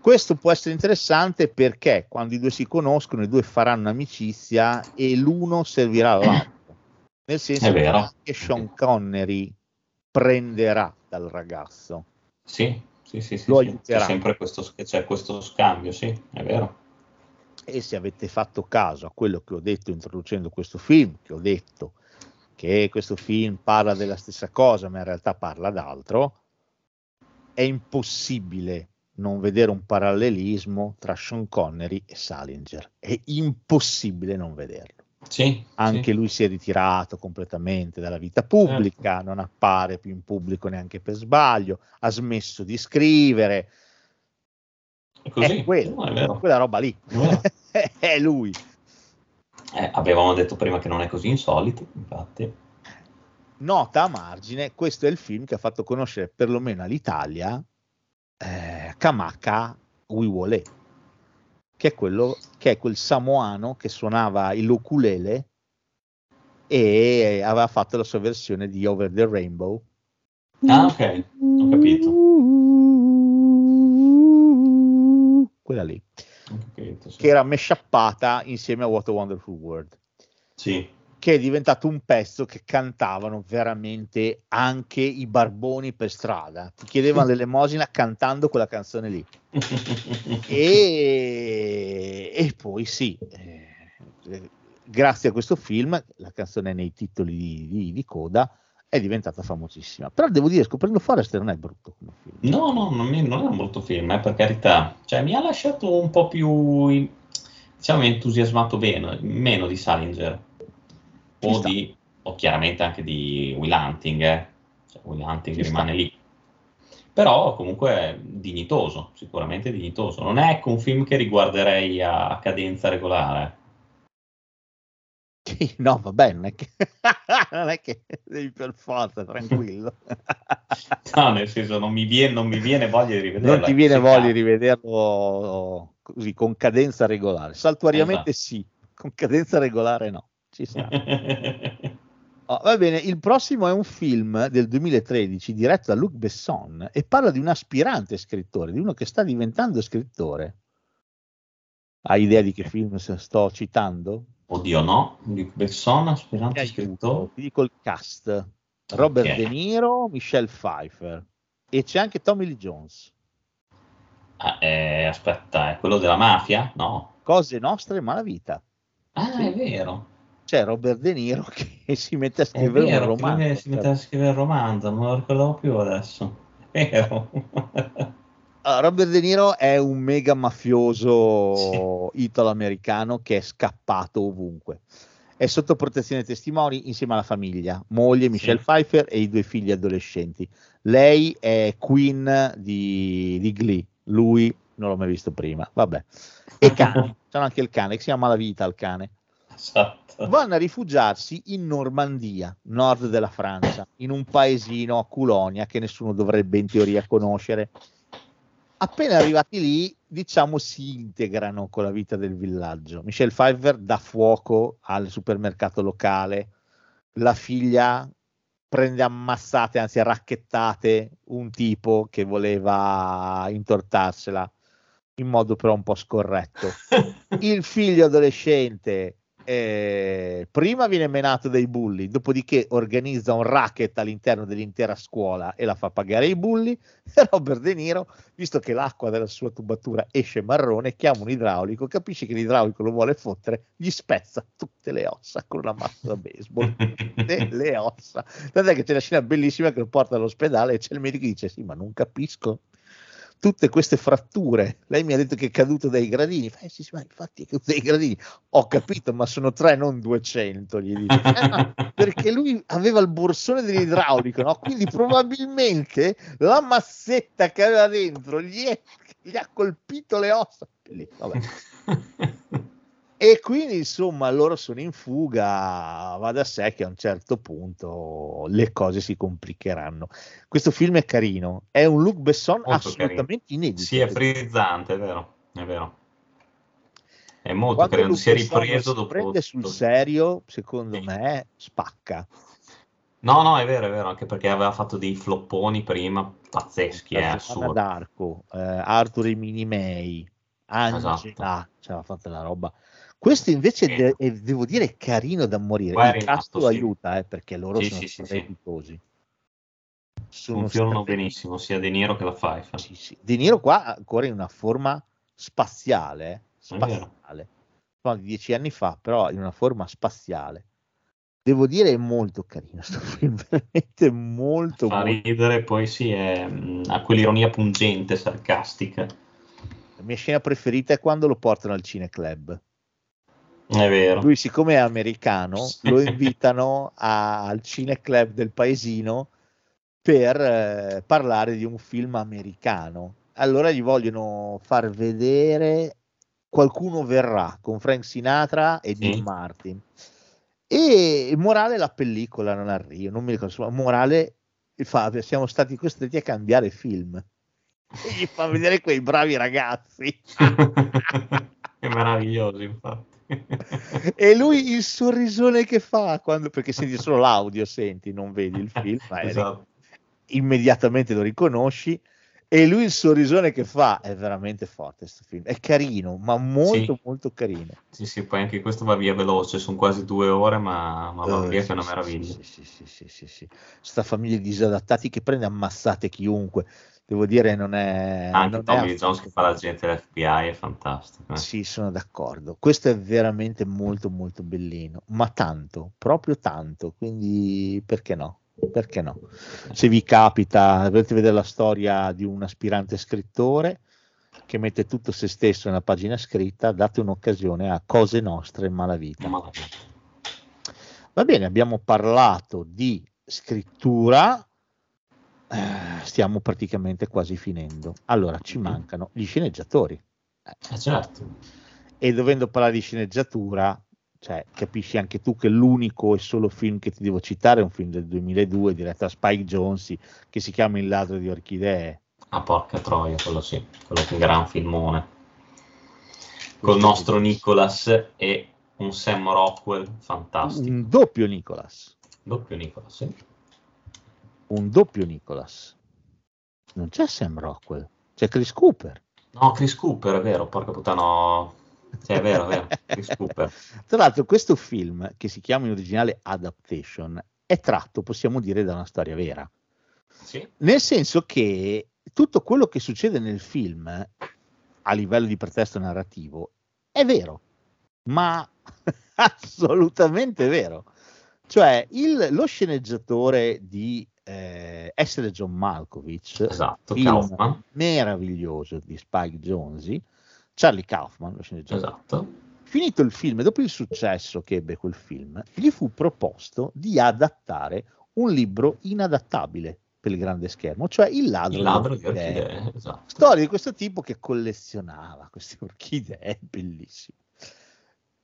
Questo può essere interessante perché quando i due si conoscono, i due faranno amicizia e l'uno servirà <clears throat> all'altro. Nel senso È che anche Sean Connery prenderà dal ragazzo. Sì, sì, sì, sì, Lo sì. C'è sempre questo, c'è questo scambio, sì, è vero. E se avete fatto caso a quello che ho detto introducendo questo film, che ho detto che questo film parla della stessa cosa, ma in realtà parla d'altro, è impossibile non vedere un parallelismo tra Sean Connery e Salinger. È impossibile non vederlo. Sì, Anche sì. lui si è ritirato completamente dalla vita pubblica, non appare più in pubblico neanche per sbaglio, ha smesso di scrivere. È così, è quello, no, è quella roba lì. È <laughs> è lui. Eh, avevamo detto prima che non è così insolito, infatti. Nota a margine, questo è il film che ha fatto conoscere perlomeno all'Italia eh, Kamaka Wiwole, che è, quello, che è quel samoano che suonava il ukulele e aveva fatto la sua versione di Over the Rainbow. Ah, ok, ho capito. Quella lì, capito, sì. che era meshappata insieme a What a Wonderful World. Sì. Che è diventato un pezzo che cantavano veramente anche i barboni per strada. Ti chiedevano <laughs> l'elemosina cantando quella canzone lì. <laughs> E, e poi sì, eh, grazie a questo film, la canzone nei titoli di, di- di coda è diventata famosissima. Però devo dire, scoprendo Forrester non è brutto come film. No, no, non, è un brutto film, eh, per carità. Cioè, mi ha lasciato un po' più, diciamo, entusiasmato bene, meno di Salinger. O, di, o chiaramente anche di Will Hunting, eh. Cioè, Will Hunting Ci rimane sta. lì. Però comunque dignitoso, sicuramente dignitoso. Non è ecco, un film che riguarderei a, a cadenza regolare. Sì, No, vabbè, non è che, <laughs> non è che devi per forza, tranquillo. <laughs> No, nel senso, non mi viene, non mi viene voglia di rivederlo. non ti viene voglia di rivederlo così con cadenza regolare. Saltuariamente Esatto. sì, con cadenza regolare no. Ci sta. <laughs> Oh, va bene, il prossimo è un film del 2013 diretto da Luc Besson e parla di un aspirante scrittore, di uno che sta diventando scrittore. Hai idea di che film sto citando? Oddio, no. Luc Besson, aspirante aiuto, scrittore. ti dico il cast. Robert Ok. De Niro, Michelle Pfeiffer e c'è anche Tommy Lee Jones. Ah, eh, aspetta, è quello della mafia? No. Cose nostre e malavita. Ah, è vero. C'è Robert De Niro <laughs> che si mette a scrivere vero, un romanzo. si mette a scrivere il romanzo, non lo ricordavo più adesso. Vero. Ah, Robert De Niro è un mega mafioso italo-americano che è scappato ovunque. È sotto protezione dei testimoni insieme alla famiglia, moglie Michelle Pfeiffer e i due figli adolescenti. Lei è Queen di, di Glee, lui non l'ho mai visto prima. Vabbè, e <laughs> cane, c'è anche il cane che si chiama La Vita, il cane. Esatto. Vanno a rifugiarsi in Normandia, nord della Francia, in un paesino a Culonia che nessuno dovrebbe in teoria conoscere. Appena arrivati lì, diciamo, si integrano con la vita del villaggio. Michelle Pfeiffer dà fuoco al supermercato locale, la figlia prende ammassate, anzi racchettate, un tipo che voleva intortarsela in modo però un po' scorretto. <laughs> Il figlio adolescente eh, prima viene menato dai bulli, dopodiché organizza un racket all'interno dell'intera scuola e la fa pagare i bulli. E <laughs> Robert De Niro, visto che l'acqua della sua tubatura esce marrone, chiama un idraulico, capisce che l'idraulico lo vuole fottere, gli spezza tutte le ossa con una mazza da baseball. Tutte <laughs> le ossa. Tant'è che c'è una scena bellissima che lo porta all'ospedale e c'è il medico che dice: Sì, ma non capisco tutte queste fratture. Lei mi ha detto che è caduto dai gradini. Eh, sì, sì, ma infatti è caduto dai gradini. Ho capito, ma sono tre, non 200. Gli dice. "Eh, <laughs> perché lui aveva il borsone dell'idraulico, no? quindi probabilmente la massetta che aveva dentro gli, è- gli ha colpito le ossa. Lì, vabbè. <laughs> E quindi insomma loro sono in fuga, va da sé che a un certo punto le cose si complicheranno. Questo film è carino, è un Luc Besson Molto assolutamente inedito. Sì, è frizzante, è vero. È vero. È molto Quando carino. Luc Si è ripreso dopo. prende sul serio, secondo me, spacca. No, no, è vero, è vero, anche perché aveva fatto dei flopponi prima pazzeschi, Giovanna assurdo. d'Arco, eh, Arthur e Mini May, Angela, Esatto. ce l'ha fatta la roba. Questo invece Sì. de- è- devo dire è carino da morire. Qua Il lo sì. aiuta eh, perché loro Sì, sono sì, strepitosi. Funzionano benissimo, sia De Niro che la Pfeiffer. Sì, sì. De Niro qua ancora in una forma spaziale, eh, spaziale. Dieci anni fa, però in una forma spaziale. Devo dire è molto carino sto film, <laughs> veramente molto, Fa molto ridere, poi sì, è, mh, ha quell'ironia pungente, sarcastica. La mia scena preferita è quando lo portano al cineclub. È vero. Lui, siccome è americano, lo invitano a- al cineclub del paesino per eh, parlare di un film americano. Allora gli vogliono far vedere Qualcuno verrà con Frank Sinatra e Sì. Dean Martin. E il morale la pellicola non arriva, non mi ricordo, morale fa, siamo stati costretti a cambiare film. E gli fa vedere quei bravi ragazzi. <laughs> è meraviglioso, infatti. E lui il sorrisone che fa quando, perché senti solo l'audio, senti, non vedi il film, Esatto. immediatamente lo riconosci. E lui il sorrisone che fa è veramente forte. Questo film è carino, ma molto, Sì. molto carino. Sì, sì, poi anche questo va via veloce, sono quasi due ore, ma, ma va Eh, via sì, che è una meraviglia. Sì, sì, sì, sì, sì, sì. Sta famiglia di disadattati che prende ammassate chiunque. Devo dire, non è. Anche non è Tommy Lee Jones che fa l'agente dell'FBI è fantastico. eh. Sì, sono d'accordo. Questo è veramente molto molto bellino, ma tanto, proprio tanto, quindi perché no? Perché no? Se vi capita, volete vedere la storia di un aspirante scrittore che mette tutto se stesso nella pagina scritta, date un'occasione a Cose Nostre e Malavita. Ma- Va bene, abbiamo parlato di scrittura, eh, stiamo praticamente quasi finendo. Allora, ci mancano gli sceneggiatori. Eh, certo. e dovendo parlare di sceneggiatura, cioè, capisci anche tu che l'unico e solo film che ti devo citare è un film del 2002 diretto da Spike Jonze che si chiama Il ladro di orchidee. Ah, porca troia, quello sì, quello che è un gran filmone. Col nostro è Nicholas e un Sam Rockwell fantastico. Un doppio Nicolas, Doppio Nicholas, sì. Un doppio Nicolas. Non c'è Sam Rockwell, c'è Chris Cooper. No, Chris Cooper, è vero, porca puttana. no. Sì, è vero, è vero, Chris Cooper. <laughs> Tra l'altro questo film, che si chiama in originale Adaptation, è tratto, possiamo dire, da una storia vera. Sì, Nel senso che tutto quello che succede nel film a livello di pretesto narrativo è vero, ma <laughs> assolutamente vero. Cioè, il- lo sceneggiatore di eh, Essere John Malkovich, Esatto, film meraviglioso di Spike Jonze, Charlie Kaufman, lo sceneggiatore, Esatto. finito il film, dopo il successo che ebbe quel film, gli fu proposto di adattare un libro inadattabile per il grande schermo, cioè Il ladro, Il ladro di orchidee. orchidee, esatto. Storia di questo tipo che collezionava queste orchidee, bellissimo.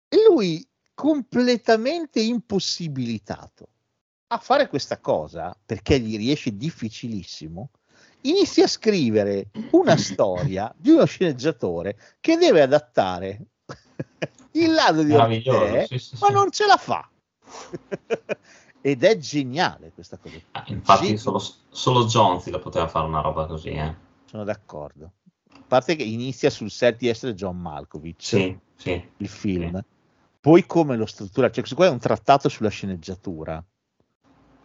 E lui, completamente impossibilitato a fare questa cosa, perché gli riesce difficilissimo, inizia a scrivere una <coughs> storia di uno sceneggiatore che deve adattare <laughs> il ladro di orchidee, sì, sì, ma sì. non ce la fa. <laughs> Ed è geniale questa cosa. Ah, Infatti Sì. solo, solo Jonzi la poteva fare una roba così, eh. Sono d'accordo. A parte che inizia sul set di essere John Malkovich, il film, poi come lo struttura, cioè questo qua è un trattato sulla sceneggiatura,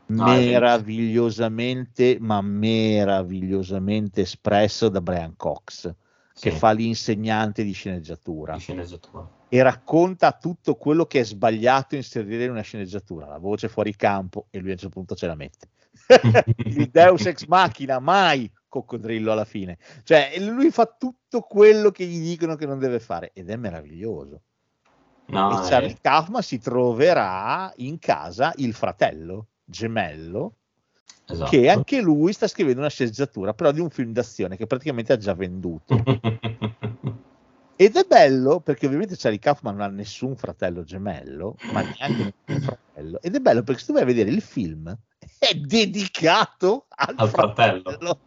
No, è meravigliosamente, ma meravigliosamente espresso da Brian Cox, che Sì, fa l'insegnante di sceneggiatura di sceneggiatura. e racconta tutto quello che è sbagliato inserire in una sceneggiatura, la voce fuori campo e lui a un certo punto ce la mette. <laughs> il Deus ex machina, mai coccodrillo alla fine. Cioè, lui fa tutto quello che gli dicono che non deve fare ed è meraviglioso. No, e Charlie Kaufman si troverà in casa il fratello gemello esatto. che anche lui sta scrivendo una sceneggiatura però di un film d'azione che praticamente ha già venduto <laughs> ed è bello perché ovviamente Charlie Kaufman non ha nessun fratello gemello ma neanche nessun fratello ed è bello perché se tu vai a vedere il film è dedicato al, Al fratello. fratello.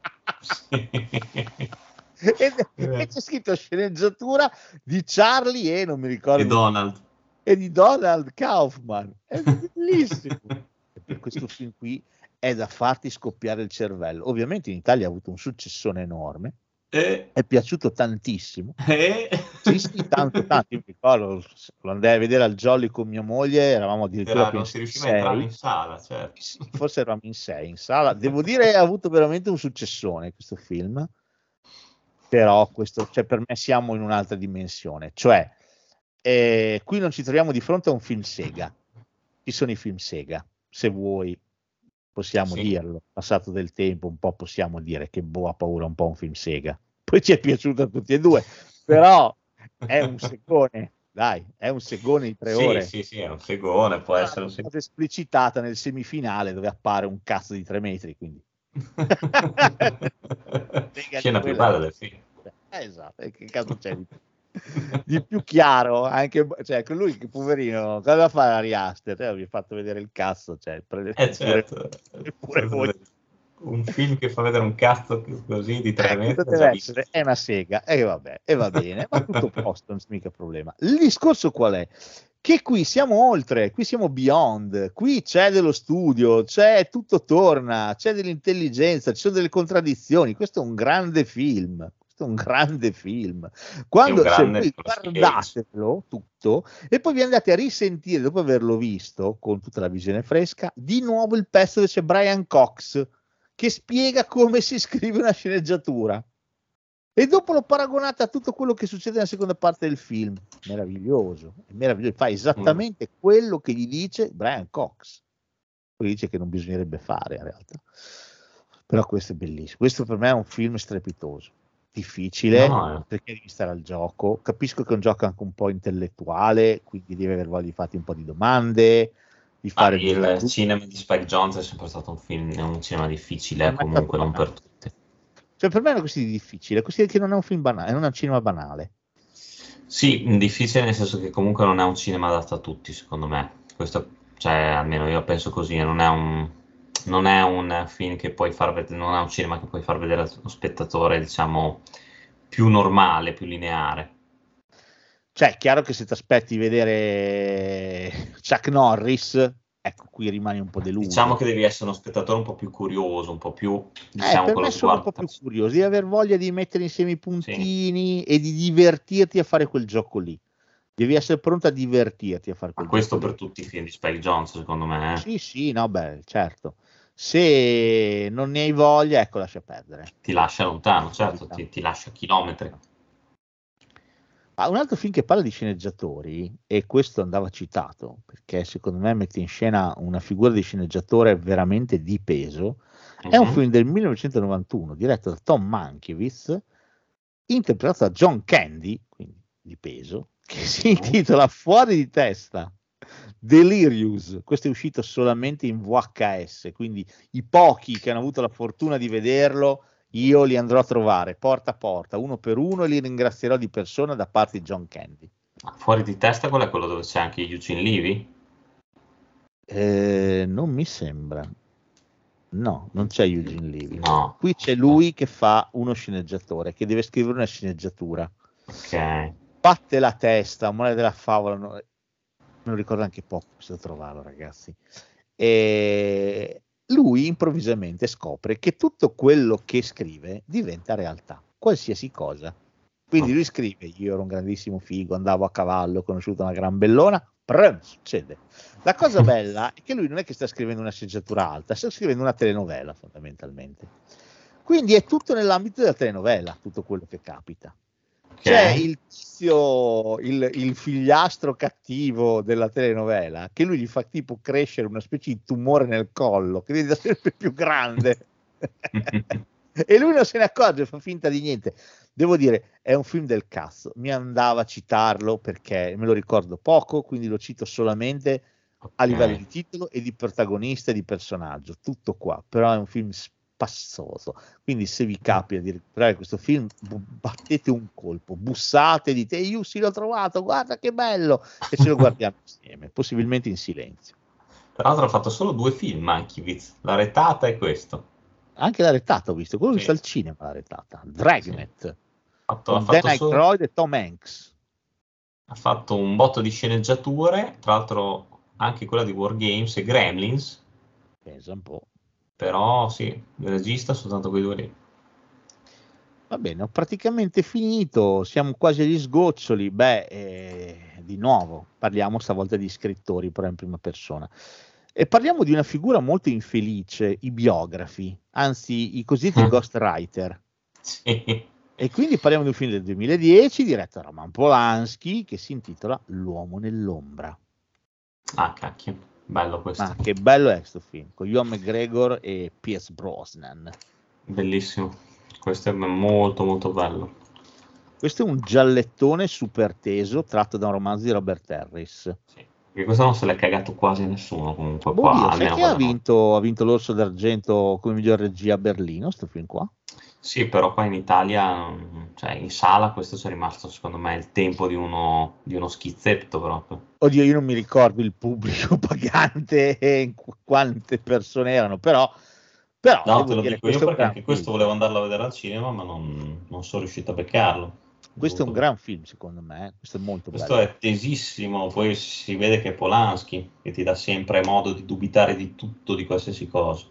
<laughs> È- e c'è scritto sceneggiatura di Charlie e non mi ricordo Di Donald. e di Donald Kaufman. È bellissimo. <laughs> per questo film qui è da farti scoppiare il cervello. Ovviamente in Italia ha avuto un successone enorme, E, è piaciuto tantissimo. e... Sì, sì, tanto, tanto. Io mi ricordo, lo andai a vedere al Jolly con mia moglie, eravamo addirittura Era- non in si riusciva a entrare sei. in sala, certo. Sì, forse eravamo in sei in sala. Devo dire, ha avuto veramente un successone questo film. Però questo, cioè, per me siamo in un'altra dimensione. Cioè, eh, qui non ci troviamo di fronte a un film Sega. Ci sono i film Sega, se vuoi possiamo Sì. dirlo. Passato del tempo, un po' possiamo dire che Boh ha paura un po' un film Sega. <laughs> Poi ci è piaciuto a tutti e due, però è un segone, dai, è un segone di tre sì, ore. sì, sì, è un segone, può essere un segone. esplicitata nel semifinale dove appare un cazzo di tre metri, quindi <laughs> Scena più bella del film. Eh, esatto, che cazzo c'è di, di più chiaro? Anche, cioè, lui che poverino, cosa da fare a Riaster? Te vi ho fatto vedere il cazzo, cioè, pre- Eh, certo. pure voi. Un film che fa vedere un cazzo così di tre Eh, metri. essere? È una sega, e vabbè, e va bene, ma tutto posto, non c'è mica problema. Il discorso qual è? Che qui siamo oltre, qui siamo beyond, qui c'è dello studio, c'è tutto torna, c'è dell'intelligenza, ci sono delle contraddizioni. Questo è un grande film. Questo è un grande film. Quando se voi guardatelo tutto e poi vi andate a risentire dopo averlo visto con tutta la visione fresca, di nuovo il pezzo dove c'è Brian Cox che spiega come si scrive una sceneggiatura. E dopo l'ho paragonata a tutto quello che succede nella seconda parte del film. Meraviglioso, meraviglioso. Fa esattamente quello che gli dice Brian Cox. Poi dice che non bisognerebbe fare in realtà. Però questo è bellissimo. Questo per me è un film strepitoso. Difficile No, eh. perché devi stare al gioco. Capisco che è un gioco anche un po' intellettuale, quindi devi aver voglia di farti un po' di domande, di fare il delle dubbi. cinema di Spike Jones è sempre stato un film, è un cinema difficile, Eh, ma comunque non per tutti. Cioè, per me è così difficile, così che non è un film banale, non è un cinema banale. Sì, difficile nel senso che comunque non è un cinema adatto a tutti, secondo me. Questo, cioè, almeno io penso così, non è un, non è un film che puoi far vedere, non è un cinema che puoi far vedere allo spettatore, diciamo, più normale, più lineare. Cioè, è chiaro che se ti aspetti vedere Chuck Norris, ecco, qui rimani un po' deluso. Diciamo che devi essere uno spettatore un po' più curioso, un po' più, Eh, diciamo, per con me sono un po' più curioso, devi aver voglia di mettere insieme i puntini e di divertirti a fare quel gioco lì. Devi essere pronto a divertirti a fare questo gioco per tutti i film di Spike Jones, secondo me. eh. Sì, sì, no, beh, certo. Se non ne hai voglia, ecco, lascia perdere. Ti lascia lontano, certo, ti, ti lascia chilometri. Ah, un altro film che parla di sceneggiatori, e questo andava citato, perché secondo me mette in scena una figura di sceneggiatore veramente di peso, è un Mhm. film del 1991 diretto da Tom Mankiewicz, interpretato da John Candy, quindi di peso, che si intitola Fuori di testa. Delirious, questo è uscito solamente in VHS, quindi i pochi che hanno avuto la fortuna di vederlo, io li andrò a trovare porta a porta, uno per uno, e li ringrazierò di persona da parte di John Candy. Fuori di testa quello è quello dove c'è anche Eugene Levy? Eh, non mi sembra. No, non c'è Eugene Levy. No. Qui c'è lui che fa uno sceneggiatore, che deve scrivere una sceneggiatura. Ok. Batte la testa, amore della favola, me lo ricordo anche poco, bisogna trovarlo ragazzi. E lui improvvisamente scopre che tutto quello che scrive diventa realtà, qualsiasi cosa. Quindi lui scrive, io ero un grandissimo figo, andavo a cavallo, ho conosciuto una gran bellona, prem, succede. La cosa <laughs> bella è che lui non è che sta scrivendo una sceneggiatura alta, sta scrivendo una telenovela fondamentalmente. Quindi è tutto nell'ambito della telenovela, tutto quello che capita. C'è il tizio, il, il figliastro cattivo della telenovela, che lui gli fa tipo crescere una specie di tumore nel collo, che diventa sempre più grande. <laughs> e lui non se ne accorge, fa finta di niente. Devo dire, è un film del cazzo. Mi andava a citarlo perché me lo ricordo poco, quindi lo cito solamente a livello di titolo e di protagonista e di personaggio. Tutto qua, però è un film spassoso. Quindi se vi capita di recuperare questo film, battete un colpo, bussate, dite, "Ehi, io sì l'ho trovato, guarda che bello, e ce lo guardiamo insieme, possibilmente in silenzio. Tra l'altro ha fatto solo due film Mankiewicz, La retata e questo. Anche la retata ho visto, quello Sì. visto al cinema la retata, Dragnet, Ha fatto, con Dan solo- e Tom Hanks. ha fatto un botto di sceneggiature, tra l'altro anche quella di War Games e Gremlins, Pensa un po'. Però sì, il regista soltanto quei due lì. Va bene, ho praticamente finito, siamo quasi agli sgoccioli. Beh, eh, di nuovo, parliamo stavolta di scrittori, però in prima persona. E parliamo di una figura molto infelice, i biografi, anzi i cosiddetti Mm. ghostwriter. Sì. E quindi parliamo di un film del 2010 diretto da Roman Polanski che si intitola L'uomo nell'ombra. Ah, cacchio, bello questo. Ma che bello è questo film, con Ewan McGregor e Pierce Brosnan. Bellissimo. Questo è molto molto bello. Questo è un giallettone super teso tratto da un romanzo di Robert Harris. Sì. Perché questo non se l'è cagato quasi nessuno comunque Boh, qua, Dio, che ha vinto, ha vinto l'Orso d'Argento come miglior regia a Berlino, sto film qua? Sì, però qua in Italia, cioè in sala questo c'è rimasto secondo me il tempo di uno, di uno schizzetto proprio. Oddio, io non mi ricordo il pubblico <laughs> pagante e qu- quante persone erano, però, però No, te lo dire, dico io è perché anche questo volevo andarlo a vedere al cinema, ma non, non sono riuscito a beccarlo. Questo è un gran film, secondo me, eh. questo è molto Questo bello. è tesissimo, poi si vede che è Polanski, che ti dà sempre modo di dubitare di tutto, di qualsiasi cosa.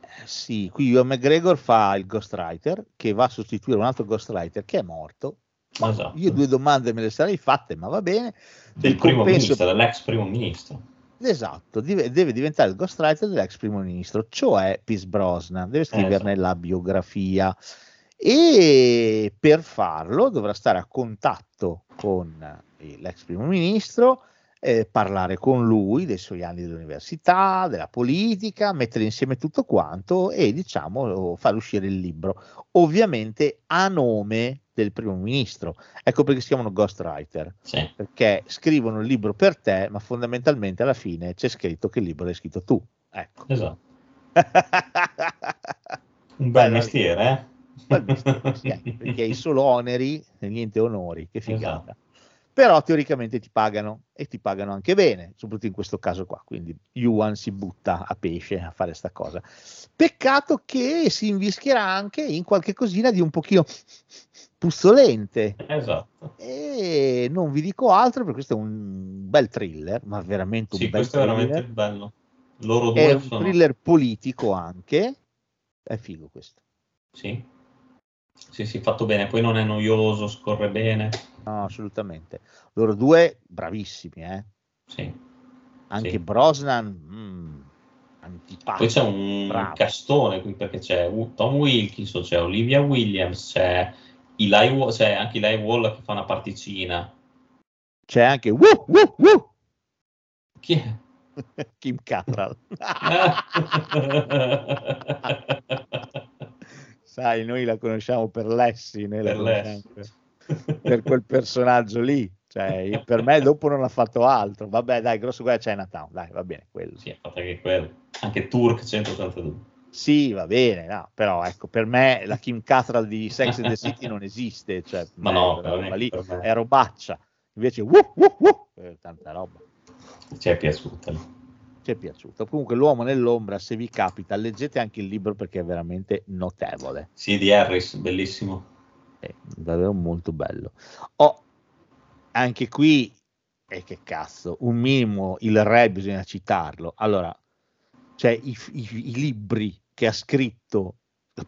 Eh, Sì, qui Ewan McGregor fa il ghostwriter che va a sostituire un altro ghostwriter che è morto. Esatto. Io due domande me le sarei fatte, ma va bene. Del primo compenso- ministro, dell'ex primo ministro. Esatto, deve diventare il ghostwriter dell'ex primo ministro, cioè Pierce Brosnan, deve scriverne esatto. la biografia e per farlo dovrà stare a contatto con eh, l'ex primo ministro, eh, parlare con lui dei suoi anni dell'università, della politica, mettere insieme tutto quanto e diciamo far uscire il libro, ovviamente a nome del primo ministro. Ecco perché si chiamano ghostwriter Sì, perché scrivono il libro per te, ma fondamentalmente alla fine c'è scritto che il libro l'hai scritto tu. Ecco. esatto. <laughs> Un bel mestiere, eh? Bel mestiere, sì, anche perché hai solo oneri e niente onori, che figata. Esatto. Però teoricamente ti pagano e ti pagano anche bene, soprattutto in questo caso qua. Quindi Yuan si butta a pesce a fare sta cosa. Peccato che si invischierà anche in qualche cosina di un pochino puzzolente. Esatto. E non vi dico altro perché questo è un bel thriller, ma veramente un Sì, bel questo è thriller. veramente bello. Loro È due un sono... thriller politico anche. È figo questo. Sì. Sì, sì, fatto bene. Poi non è noioso, scorre bene. No, assolutamente. Loro due bravissimi, eh. Sì. Anche Sì. Brosnan, mm, antipatico. Poi c'è un bravo. castone qui perché c'è Tom Wilkinson, c'è Olivia Williams, c'è, Eli c'è anche Eli Wall che fa una particina. C'è anche Woo, woo, woo, Chi è? <laughs> Kim Cattrall. <laughs> <laughs> Sai, noi la conosciamo per Lessi, noi Per Lessi. per, per quel personaggio lì. Cioè, per me dopo non ha fatto altro. Vabbè, dai, grosso guarda Chinatown, dai, va bene, quello. sì, anche quello. Anche Turk 182. Sì, va bene, no, però ecco, per me la Kim Cattrall di Sex and the City non esiste, cioè, <laughs> Ma me no, per roba lì è robaccia. Invece, woo, woo, eh, tanta roba. Ci è piaciuta. Ci è piaciuto. Comunque, L'uomo nell'ombra, se vi capita, leggete anche il libro perché è veramente notevole. Sì, di Harris, bellissimo. È davvero molto bello. Oh, anche qui, e che cazzo, un minimo il re bisogna citarlo. Allora, cioè i, i- i libri che ha scritto,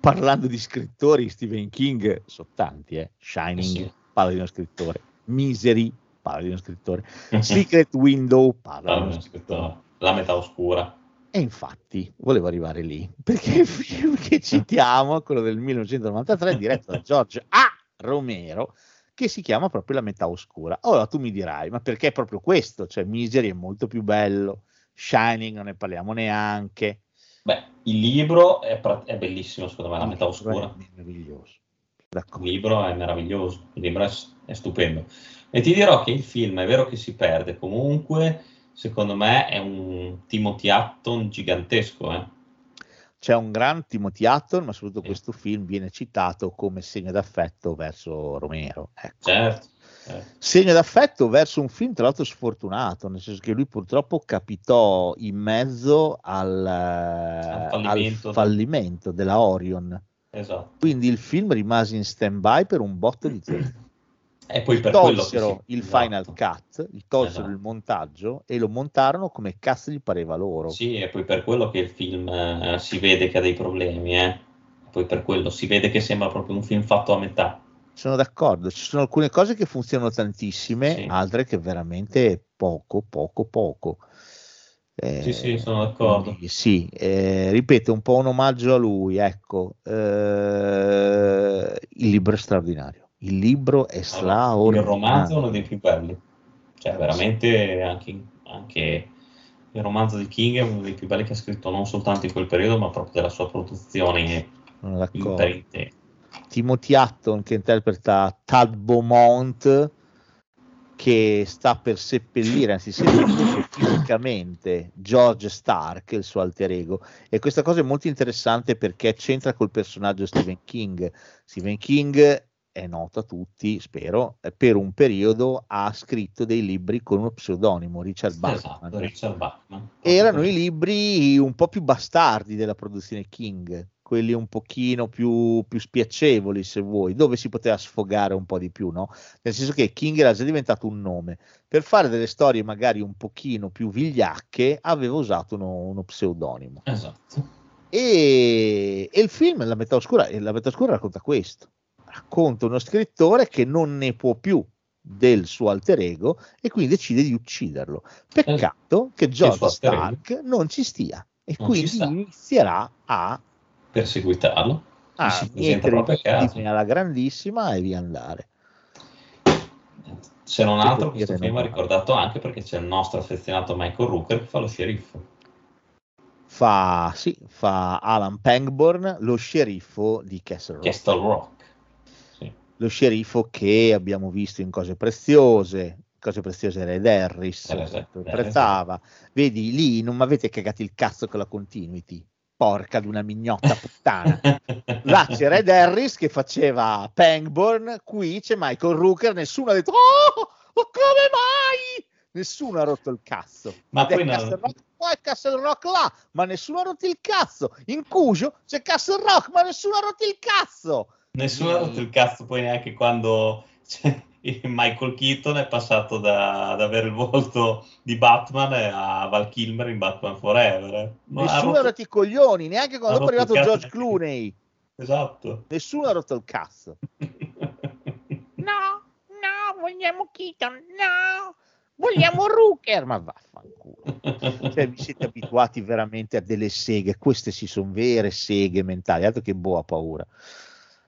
parlando di scrittori, Stephen King, sono tanti, eh? Shining, Sì. parla di uno scrittore, Misery, parla di uno scrittore, <laughs> Secret Window, parla di uno scrittore. La metà oscura. E infatti volevo arrivare lì, perché il film che citiamo, quello del 1993, diretto da George A. Romero, che si chiama proprio La metà oscura. Ora tu mi dirai, ma perché è proprio questo? Cioè Misery è molto più bello, Shining non ne parliamo neanche. Beh, il libro è, è bellissimo, secondo me, La metà È oscura. meraviglioso. Il D'accordo. libro è meraviglioso, il libro è, è stupendo. E ti dirò che il film è vero che si perde, comunque, secondo me, è un Timothy Hutton gigantesco. Eh? C'è un gran Timothy Hutton, ma soprattutto Sì. questo film viene citato come segno d'affetto verso Romero. Ecco. Certo. certo. segno d'affetto verso un film tra l'altro sfortunato, nel senso che lui purtroppo capitò in mezzo al, al fallimento. fallimento della Orion. Esatto. Quindi il film rimase in stand-by per un botto di tempo. E poi per Tolsero si- il esatto. final cut, gli tolsero Esatto. il montaggio e lo montarono come cazzo gli pareva loro. Sì, e poi per quello che il film eh, si vede che ha dei problemi, eh. Poi per quello si vede che sembra proprio un film fatto a metà. Sono d'accordo, ci sono alcune cose che funzionano tantissime, Sì. altre che veramente poco, poco, poco. Eh, Sì, sì, sono d'accordo. quindi sì, eh, ripeto, un po' un omaggio a lui, ecco, eh, il libro straordinario, il libro è Il straordinario. romanzo è uno dei più belli. Cioè, veramente anche, anche il romanzo di King è uno dei più belli che ha scritto non soltanto in quel periodo, ma proprio della sua produzione per intero. Timothy Hutton che interpreta Tad Beaumont che sta per seppellire, anzi seppellisce fisicamente George Stark, il suo alter ego. E questa cosa è molto interessante perché c'entra col personaggio Stephen King. Stephen King è noto a tutti, spero, eh, per un periodo ha scritto dei libri con uno pseudonimo, Richard Bachman. Esatto, Richard Bachman. Erano i libri un po' più bastardi della produzione King, quelli un pochino più, più spiacevoli, se vuoi, dove si poteva sfogare un po' di più, no? Nel senso che King era già diventato un nome. Per fare delle storie magari un pochino più vigliacche, aveva usato uno, uno pseudonimo. Esatto. E, e il film, La metà oscura, la metà oscura racconta questo. Racconta uno scrittore che non ne può più del suo alter ego e quindi decide di ucciderlo. Peccato che suo alter ego. Stark non ci stia e Non quindi inizierà a, Perseguitarlo. a si piedini alla grandissima e via andare. Se non altro, questo film ha ricordato anche perché c'è il nostro affezionato Michael Rooker che fa lo sceriffo. Fa, sì, fa Alan Pangborn, lo sceriffo di Castle Rock. Castle Rock. Lo sceriffo che abbiamo visto in cose preziose. Cose preziose era Ed Harris, era- apprezzava. Vedi lì, non mi avete cagato il cazzo con la continuity. Porca di una mignotta puttana. <laughs> Là c'era Ed Harris che faceva Pangborn, qui c'è Michael Rooker, nessuno ha detto Oh, oh, come mai? Nessuno ha rotto il cazzo. Ma Ed poi Castle Rock qua e Castle Rock là, ma nessuno ha rotto il cazzo. In Cujo c'è Castle Rock, ma nessuno ha rotto il cazzo. Nessuno ha rotto il cazzo poi neanche quando cioè, Michael Keaton è passato da, ad avere il volto di Batman a Val Kilmer in Batman Forever. eh. Nessuno ha rotto- i coglioni, neanche quando è arrivato George. Clooney. Esatto. Nessuno ha rotto il cazzo. <laughs> No, no, vogliamo Keaton, no. Vogliamo Rooker, ma vaffanculo. cioè, vi siete abituati veramente a delle seghe, queste si sono vere seghe mentali, altro che boa paura.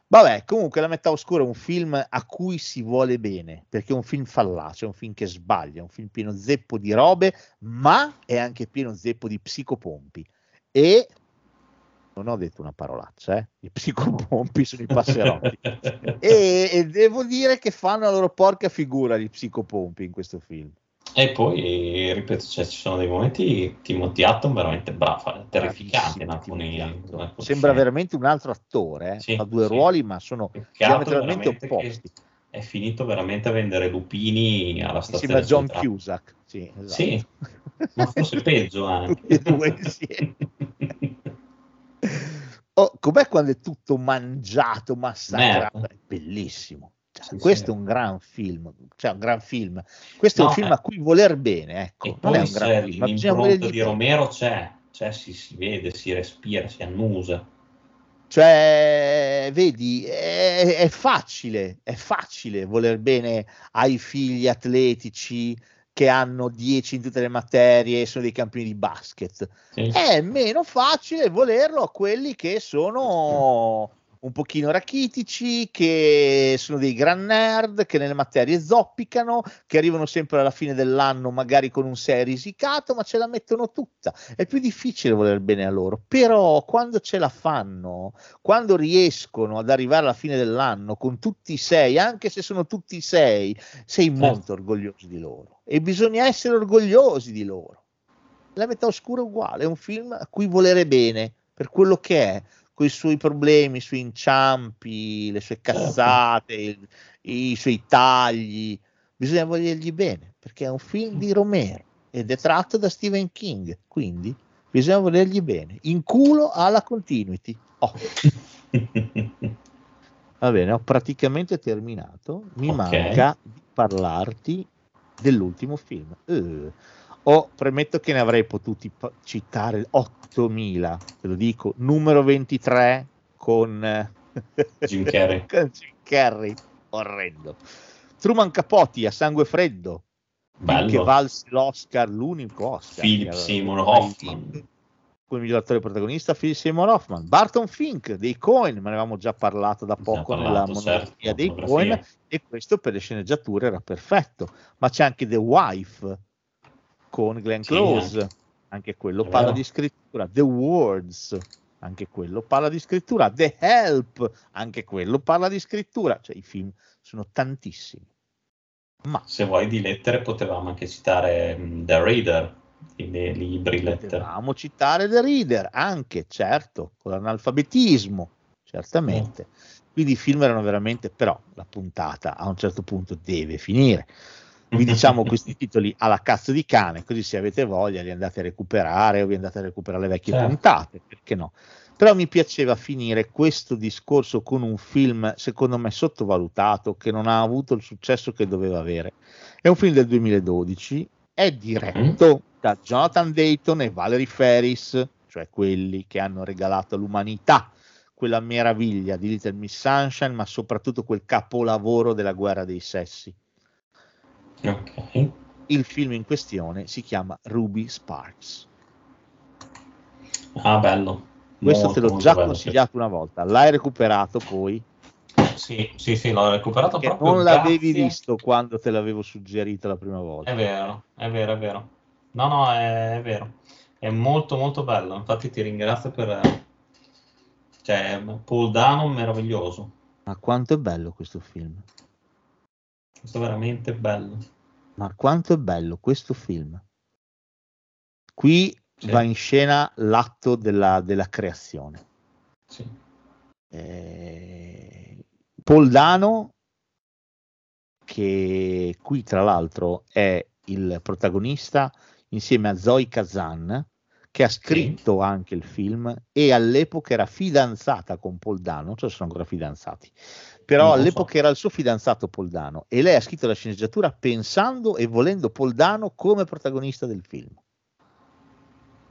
Vabbè, comunque La metà oscura è un film a cui si vuole bene, perché è un film fallace, è un film che sbaglia, è un film pieno zeppo di robe, ma è anche pieno zeppo di psicopompi. E non ho detto una parolaccia, eh? i psicopompi sono i passerotti. <laughs> e, e, devo dire che fanno la loro porca figura gli psicopompi in questo film. E poi, ripeto, cioè, ci sono dei momenti Timothy Hutton veramente bravo, terrificante in alcuni, Sembra veramente un altro attore, eh? sì, fa due sì. ruoli ma sono diametralmente opposti. È finito veramente a vendere lupini alla stazione. Sembra John Cusack. Sì, esatto. sì, ma forse peggio <laughs> anche. Due. <laughs> Oh, com'è quando è tutto mangiato, massacrato? Merda. È bellissimo. Sì, questo sì. è un gran film, cioè un gran film. Questo no, è un film eh. a cui voler bene, ecco. E non è un gran film, ma bisogna di Romero c'è, cioè si, si, vede, si respira, si annusa. Cioè, vedi, è, è facile, è facile voler bene ai figli atletici, che hanno 10 in tutte le materie e sono dei campioni di basket. Sì. È meno facile volerlo a quelli che sono un pochino rachitici, che sono dei gran nerd, che nelle materie zoppicano, che arrivano sempre alla fine dell'anno magari con un 6 risicato, ma ce la mettono tutta. È più difficile voler bene a loro, però quando ce la fanno, quando riescono ad arrivare alla fine dell'anno con tutti i 6, anche se sono tutti i 6, sei certo. molto orgoglioso di loro e bisogna essere orgogliosi di loro. La metà oscura è uguale, è un film a cui volere bene per quello che è, con i suoi problemi, i suoi inciampi, le sue certo. cazzate, certo. i, i, suoi tagli. Bisogna volergli bene perché è un film di Romero ed è tratto da Stephen King. Quindi bisogna volergli bene. In culo alla continuity. Oh. <laughs> Va bene, ho praticamente terminato. Mi okay. manca di parlarti dell'ultimo film. Uh o premetto che ne avrei potuti citare 8000, te lo dico, numero 23 con Jim Carrey. <laughs> con Jim Carrey, orrendo. Truman Capote a sangue freddo, Bello. che valse l'Oscar, l'unico Oscar. Philip Seymour Hoffman. Come miglior attore protagonista Philip Seymour Hoffman. Barton Fink dei Cohen, me ne avevamo già parlato da poco parlato, nella monografia certo, dei Cohen e questo per le sceneggiature era perfetto. Ma c'è anche The Wife con Glenn Close, sì, anche quello È parla vero. di scrittura, The Words, anche quello parla di scrittura, The Help, anche quello parla di scrittura, cioè i film sono tantissimi. Ma se vuoi di lettere potevamo anche citare um, The Reader, i libri lettere. Potevamo citare The Reader, anche, certo, con l'analfabetismo, certamente. Mm. Quindi i film erano veramente, però la puntata a un certo punto deve finire vi diciamo <laughs> questi titoli alla cazzo di cane, così se avete voglia li andate a recuperare o vi andate a recuperare le vecchie certo. puntate, perché no? Però mi piaceva finire questo discorso con un film, secondo me, sottovalutato, che non ha avuto il successo che doveva avere. È un film del 2012, è diretto mm. da Jonathan Dayton e Valerie Ferris, cioè quelli che hanno regalato all'umanità quella meraviglia di Little Miss Sunshine, ma soprattutto quel capolavoro della guerra dei sessi Okay. Il film in questione si chiama Ruby Sparks. Ah, bello. Questo molto, te l'ho già consigliato sì. una volta. L'hai recuperato poi? Sì, sì, sì, l'ho recuperato Perché proprio. Non l'avevi grazie. visto quando te l'avevo suggerito la prima volta. È vero, è vero, è vero. No, no, è, è vero. È molto, molto bello. Infatti ti ringrazio per... Cioè, Paul Dano meraviglioso. Ma quanto è bello questo film. Questo è veramente bello. Ma quanto è bello questo film. Qui sì. va in scena l'atto della, della creazione. Sì. Eh, Poldano, che qui tra l'altro è il protagonista insieme a Zoe Kazan, che ha scritto sì. anche il film e all'epoca era fidanzata con Poldano, cioè sono ancora fidanzati però all'epoca so. era il suo fidanzato Poldano e lei ha scritto la sceneggiatura pensando e volendo Poldano come protagonista del film.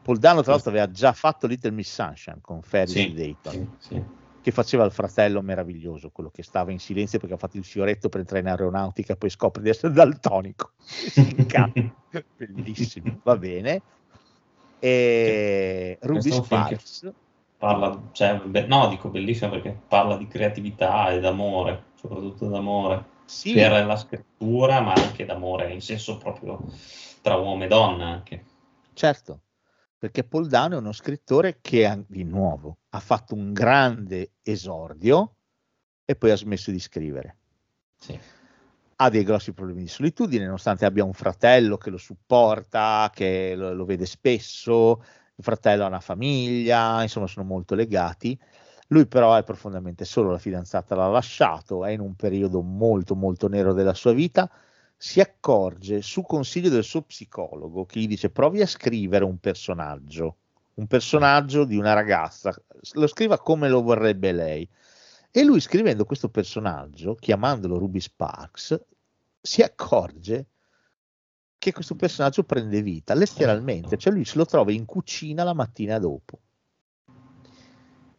Poldano tra l'altro aveva già fatto Little Miss Sunshine con Ferris sì, Dayton sì, sì. che faceva il fratello meraviglioso quello che stava in silenzio perché ha fatto il fioretto per entrare in aeronautica e poi scopre di essere daltonico <laughs> bellissimo va bene E Ruby Sparks, Parla, cioè, be- no, dico bellissimo perché parla di creatività e d'amore, soprattutto d'amore sì, per la scrittura, ma anche d'amore in senso proprio tra uomo e donna anche. certo, perché Paul Dano è uno scrittore che di nuovo ha fatto un grande esordio e poi ha smesso di scrivere. Sì. ha dei grossi problemi di solitudine, nonostante abbia un fratello che lo supporta, che lo, lo vede spesso, il fratello ha una famiglia, insomma sono molto legati. Lui però è profondamente solo, la fidanzata l'ha lasciato, è in un periodo molto molto nero della sua vita, si accorge su consiglio del suo psicologo che gli dice provi a scrivere un personaggio, un personaggio di una ragazza, lo scriva come lo vorrebbe lei. E lui scrivendo questo personaggio, chiamandolo Ruby Sparks, si accorge che questo personaggio prende vita, letteralmente, cioè lui se lo trova in cucina la mattina dopo.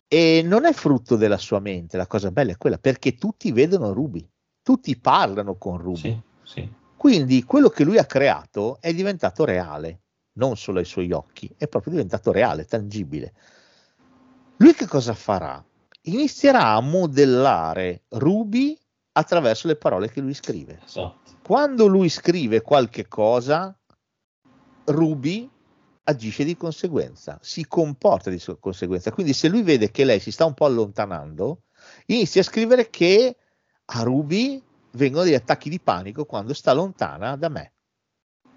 E non è frutto della sua mente, la cosa bella è quella, perché tutti vedono Ruby, tutti parlano con Ruby. Sì, sì. Quindi quello che lui ha creato è diventato reale, non solo ai suoi occhi, è proprio diventato reale, tangibile. Lui che cosa farà? Inizierà a modellare Ruby attraverso le parole che lui scrive. Esatto. Quando lui scrive qualche cosa, Ruby agisce di conseguenza, si comporta di conseguenza. Quindi se lui vede che lei si sta un po' allontanando, inizia a scrivere che a Ruby vengono degli attacchi di panico quando sta lontana da me.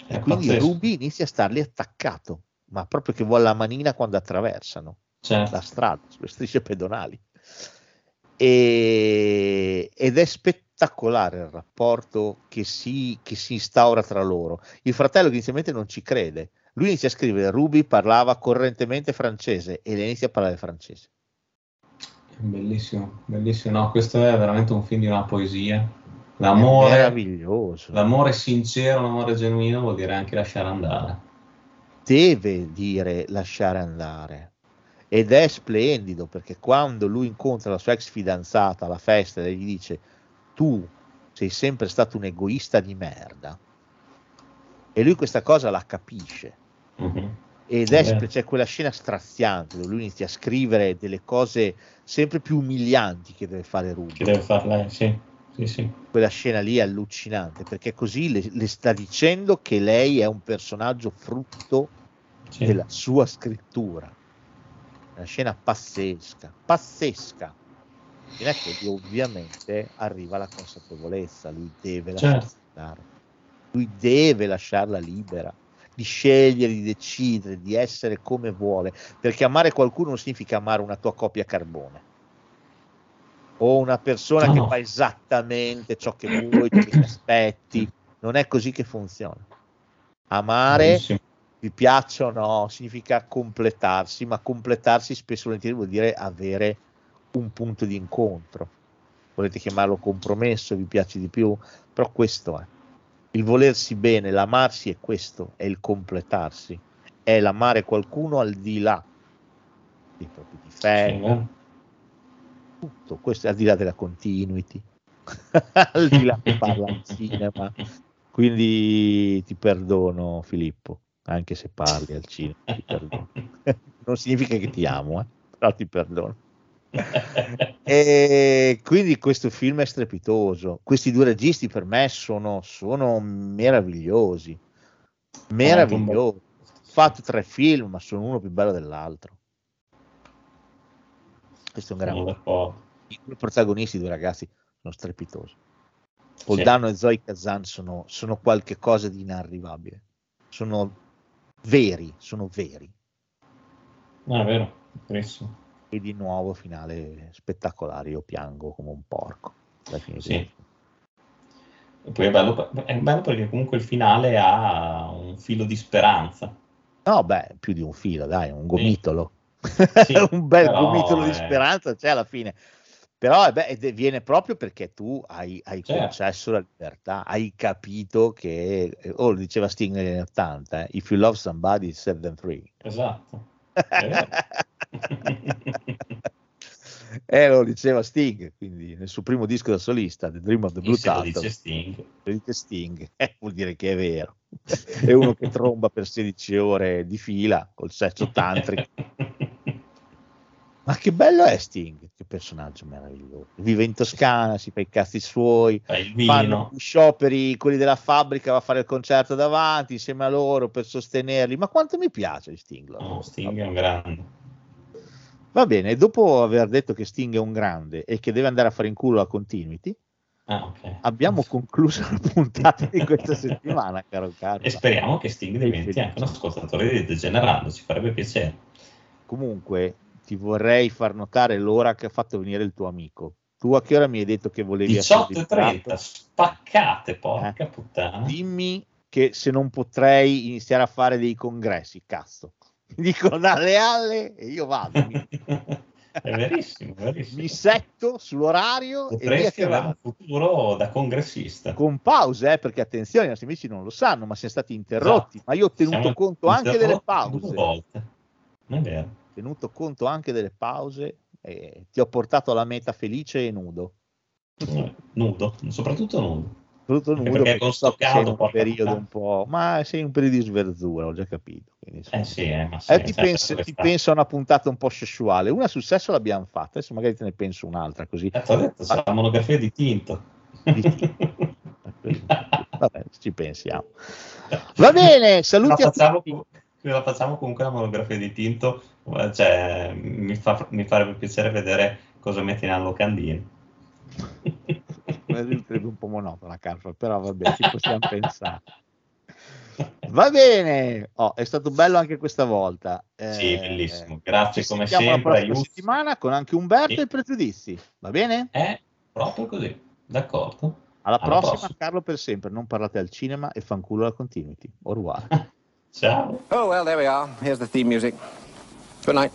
È E quindi pazzesco. Ruby inizia a starli attaccato, ma proprio che vuole la manina quando attraversano Certo. la strada, sulle strisce pedonali. E- ed è spettacolare il rapporto che si, che si instaura tra loro. Il fratello che inizialmente non ci crede, lui inizia a scrivere, Ruby parlava correntemente francese e lei inizia a parlare francese. Bellissimo, bellissimo. No, questo è veramente un film di una poesia. È L'amore, meraviglioso. l'amore sincero, l'amore genuino vuol dire anche lasciare andare. deve dire lasciare andare ed è splendido perché quando lui incontra la sua ex fidanzata alla festa e gli dice tu sei sempre stato un egoista di merda e lui questa cosa la capisce Mhm. ed è, vero. c'è quella scena straziante dove lui inizia a scrivere delle cose sempre più umilianti che deve fare Ruby Che deve far lei? Sì, sì, sì. quella scena lì è allucinante perché così le, le sta dicendo che lei è un personaggio frutto sì. della sua scrittura. Una scena pazzesca, pazzesca. Fino a che ovviamente arriva la consapevolezza, lui deve lasciarla Certo. Lui deve lasciarla libera di scegliere, di decidere, di essere come vuole, perché amare qualcuno non significa amare una tua copia carbone o una persona No, che fa esattamente ciò che vuoi, ciò che ti aspetti. Non è così che funziona. Amare Bellissimo. Vi piaccia o no, significa completarsi, ma completarsi spesso volentieri vuol dire avere un punto di incontro. Volete chiamarlo compromesso, vi piace di più, però questo è. Il volersi bene, l'amarsi è questo, è il completarsi, è l'amare qualcuno al di là dei propri Sì, difetti, vero? tutto, questo è al di là della continuity, <laughs> al di là che parla al cinema. <laughs> Quindi ti perdono Filippo, anche se parli al cinema, <laughs> ti perdono. <laughs> non significa che ti amo, eh, però ti perdono. <laughs> E quindi questo film è strepitoso. Questi due registi per me sono, sono meravigliosi, meravigliosi. Fatto tre film, ma sono uno più bello dell'altro. Questo è un gran Sono d'accordo. i due protagonisti, i due ragazzi, sono strepitosi. Sì. Poldano e Zoe Kazan sono, sono qualche cosa di inarrivabile. Sono veri, sono veri. No, è vero, verissimo. E di nuovo finale spettacolare, io piango come un porco. Sì. E poi è bello, è bello perché comunque il finale ha un filo di speranza. No, beh, più di un filo, dai, un gomitolo. Sì, <laughs> un bel gomitolo di è- speranza c'è alla fine. Però eh, beh, viene proprio perché tu hai, hai Certo. concesso la libertà, hai capito che, eh, oh, lo diceva Sting negli anni 80, eh, if you love somebody, set them free. Esatto. <laughs> Eh, lo diceva Sting, quindi nel suo primo disco da solista, The Dream of the Blue E se lo Turtle, dice Sting. lo dice Sting, <laughs> eh, vuol dire che è vero. è uno che tromba per 16 ore di fila col sesso tantrico. <laughs> Ma che bello è Sting, che personaggio meraviglioso. Vive in Toscana, si fa i cazzi suoi, fanno scioperi, quelli della fabbrica, va a fare il concerto davanti insieme a loro per sostenerli. Ma quanto mi piace Sting? No, Sting è un grande. Va bene, dopo aver detto che Sting è un grande e che deve andare a fare in culo la continuity, Ah, ok. abbiamo concluso la puntata di questa <laughs> settimana, caro Carlo. E speriamo che Sting diventi anche un ascoltatore di Degenerando, ci farebbe piacere. Comunque, ti vorrei far notare l'ora che ha fatto venire il tuo amico. Tu a che ora mi hai detto che volevi essere 18.30, visitato? spaccate, porca Eh. puttana. Dimmi che se non potrei iniziare a fare dei congressi, cazzo. <laughs> Mi dicono dalle alle e io vado. <laughs> È verissimo, verissimo. mi setto sull'orario e via Potresti avere vado. un futuro da congressista. Con pause, eh, perché attenzione, i nostri amici non lo sanno, ma siamo stati interrotti. Esatto. Ma io ho tenuto Siamo conto anche delle interrotti Due pause. volte. Non è vero. Tenuto conto anche delle pause e ti ho portato alla meta felice e nudo. Eh, Nudo, soprattutto nudo. Soprattutto nudo perché con so sei in un periodo un po', ma sei in un periodo di sverzura, ho già capito. quindi, insomma. Eh sì, eh, sì, Eh, ti, penso, ti penso a una puntata un po' sessuale. Una sul sesso l'abbiamo fatta, adesso magari te ne penso un'altra così. Eh, detto, sarà la monografia di Tinto. Di Tinto. <laughs> Vabbè, ci pensiamo. Va bene, saluti a facciamo, tutti. La facciamo comunque la monografia di Tinto, eh, cioè, mi, fa- mi farebbe piacere vedere cosa metti nella locandina. Risulterebbe un po' monotona, Carfa, però vabbè, ci possiamo <laughs> pensare. Va bene, oh, è stato bello anche questa volta. Eh, Sì, bellissimo. Grazie come sempre, la prossima aiuto. settimana con anche Umberto Sì. e Pregiudizi. Va bene? È proprio così, d'accordo? Alla Alla prossima, prossima. Carlo per sempre. Non parlate al cinema e fanculo la continuity. Au revoir. <laughs> Ciao. Oh, well, there we are. Here's the theme music. Good night.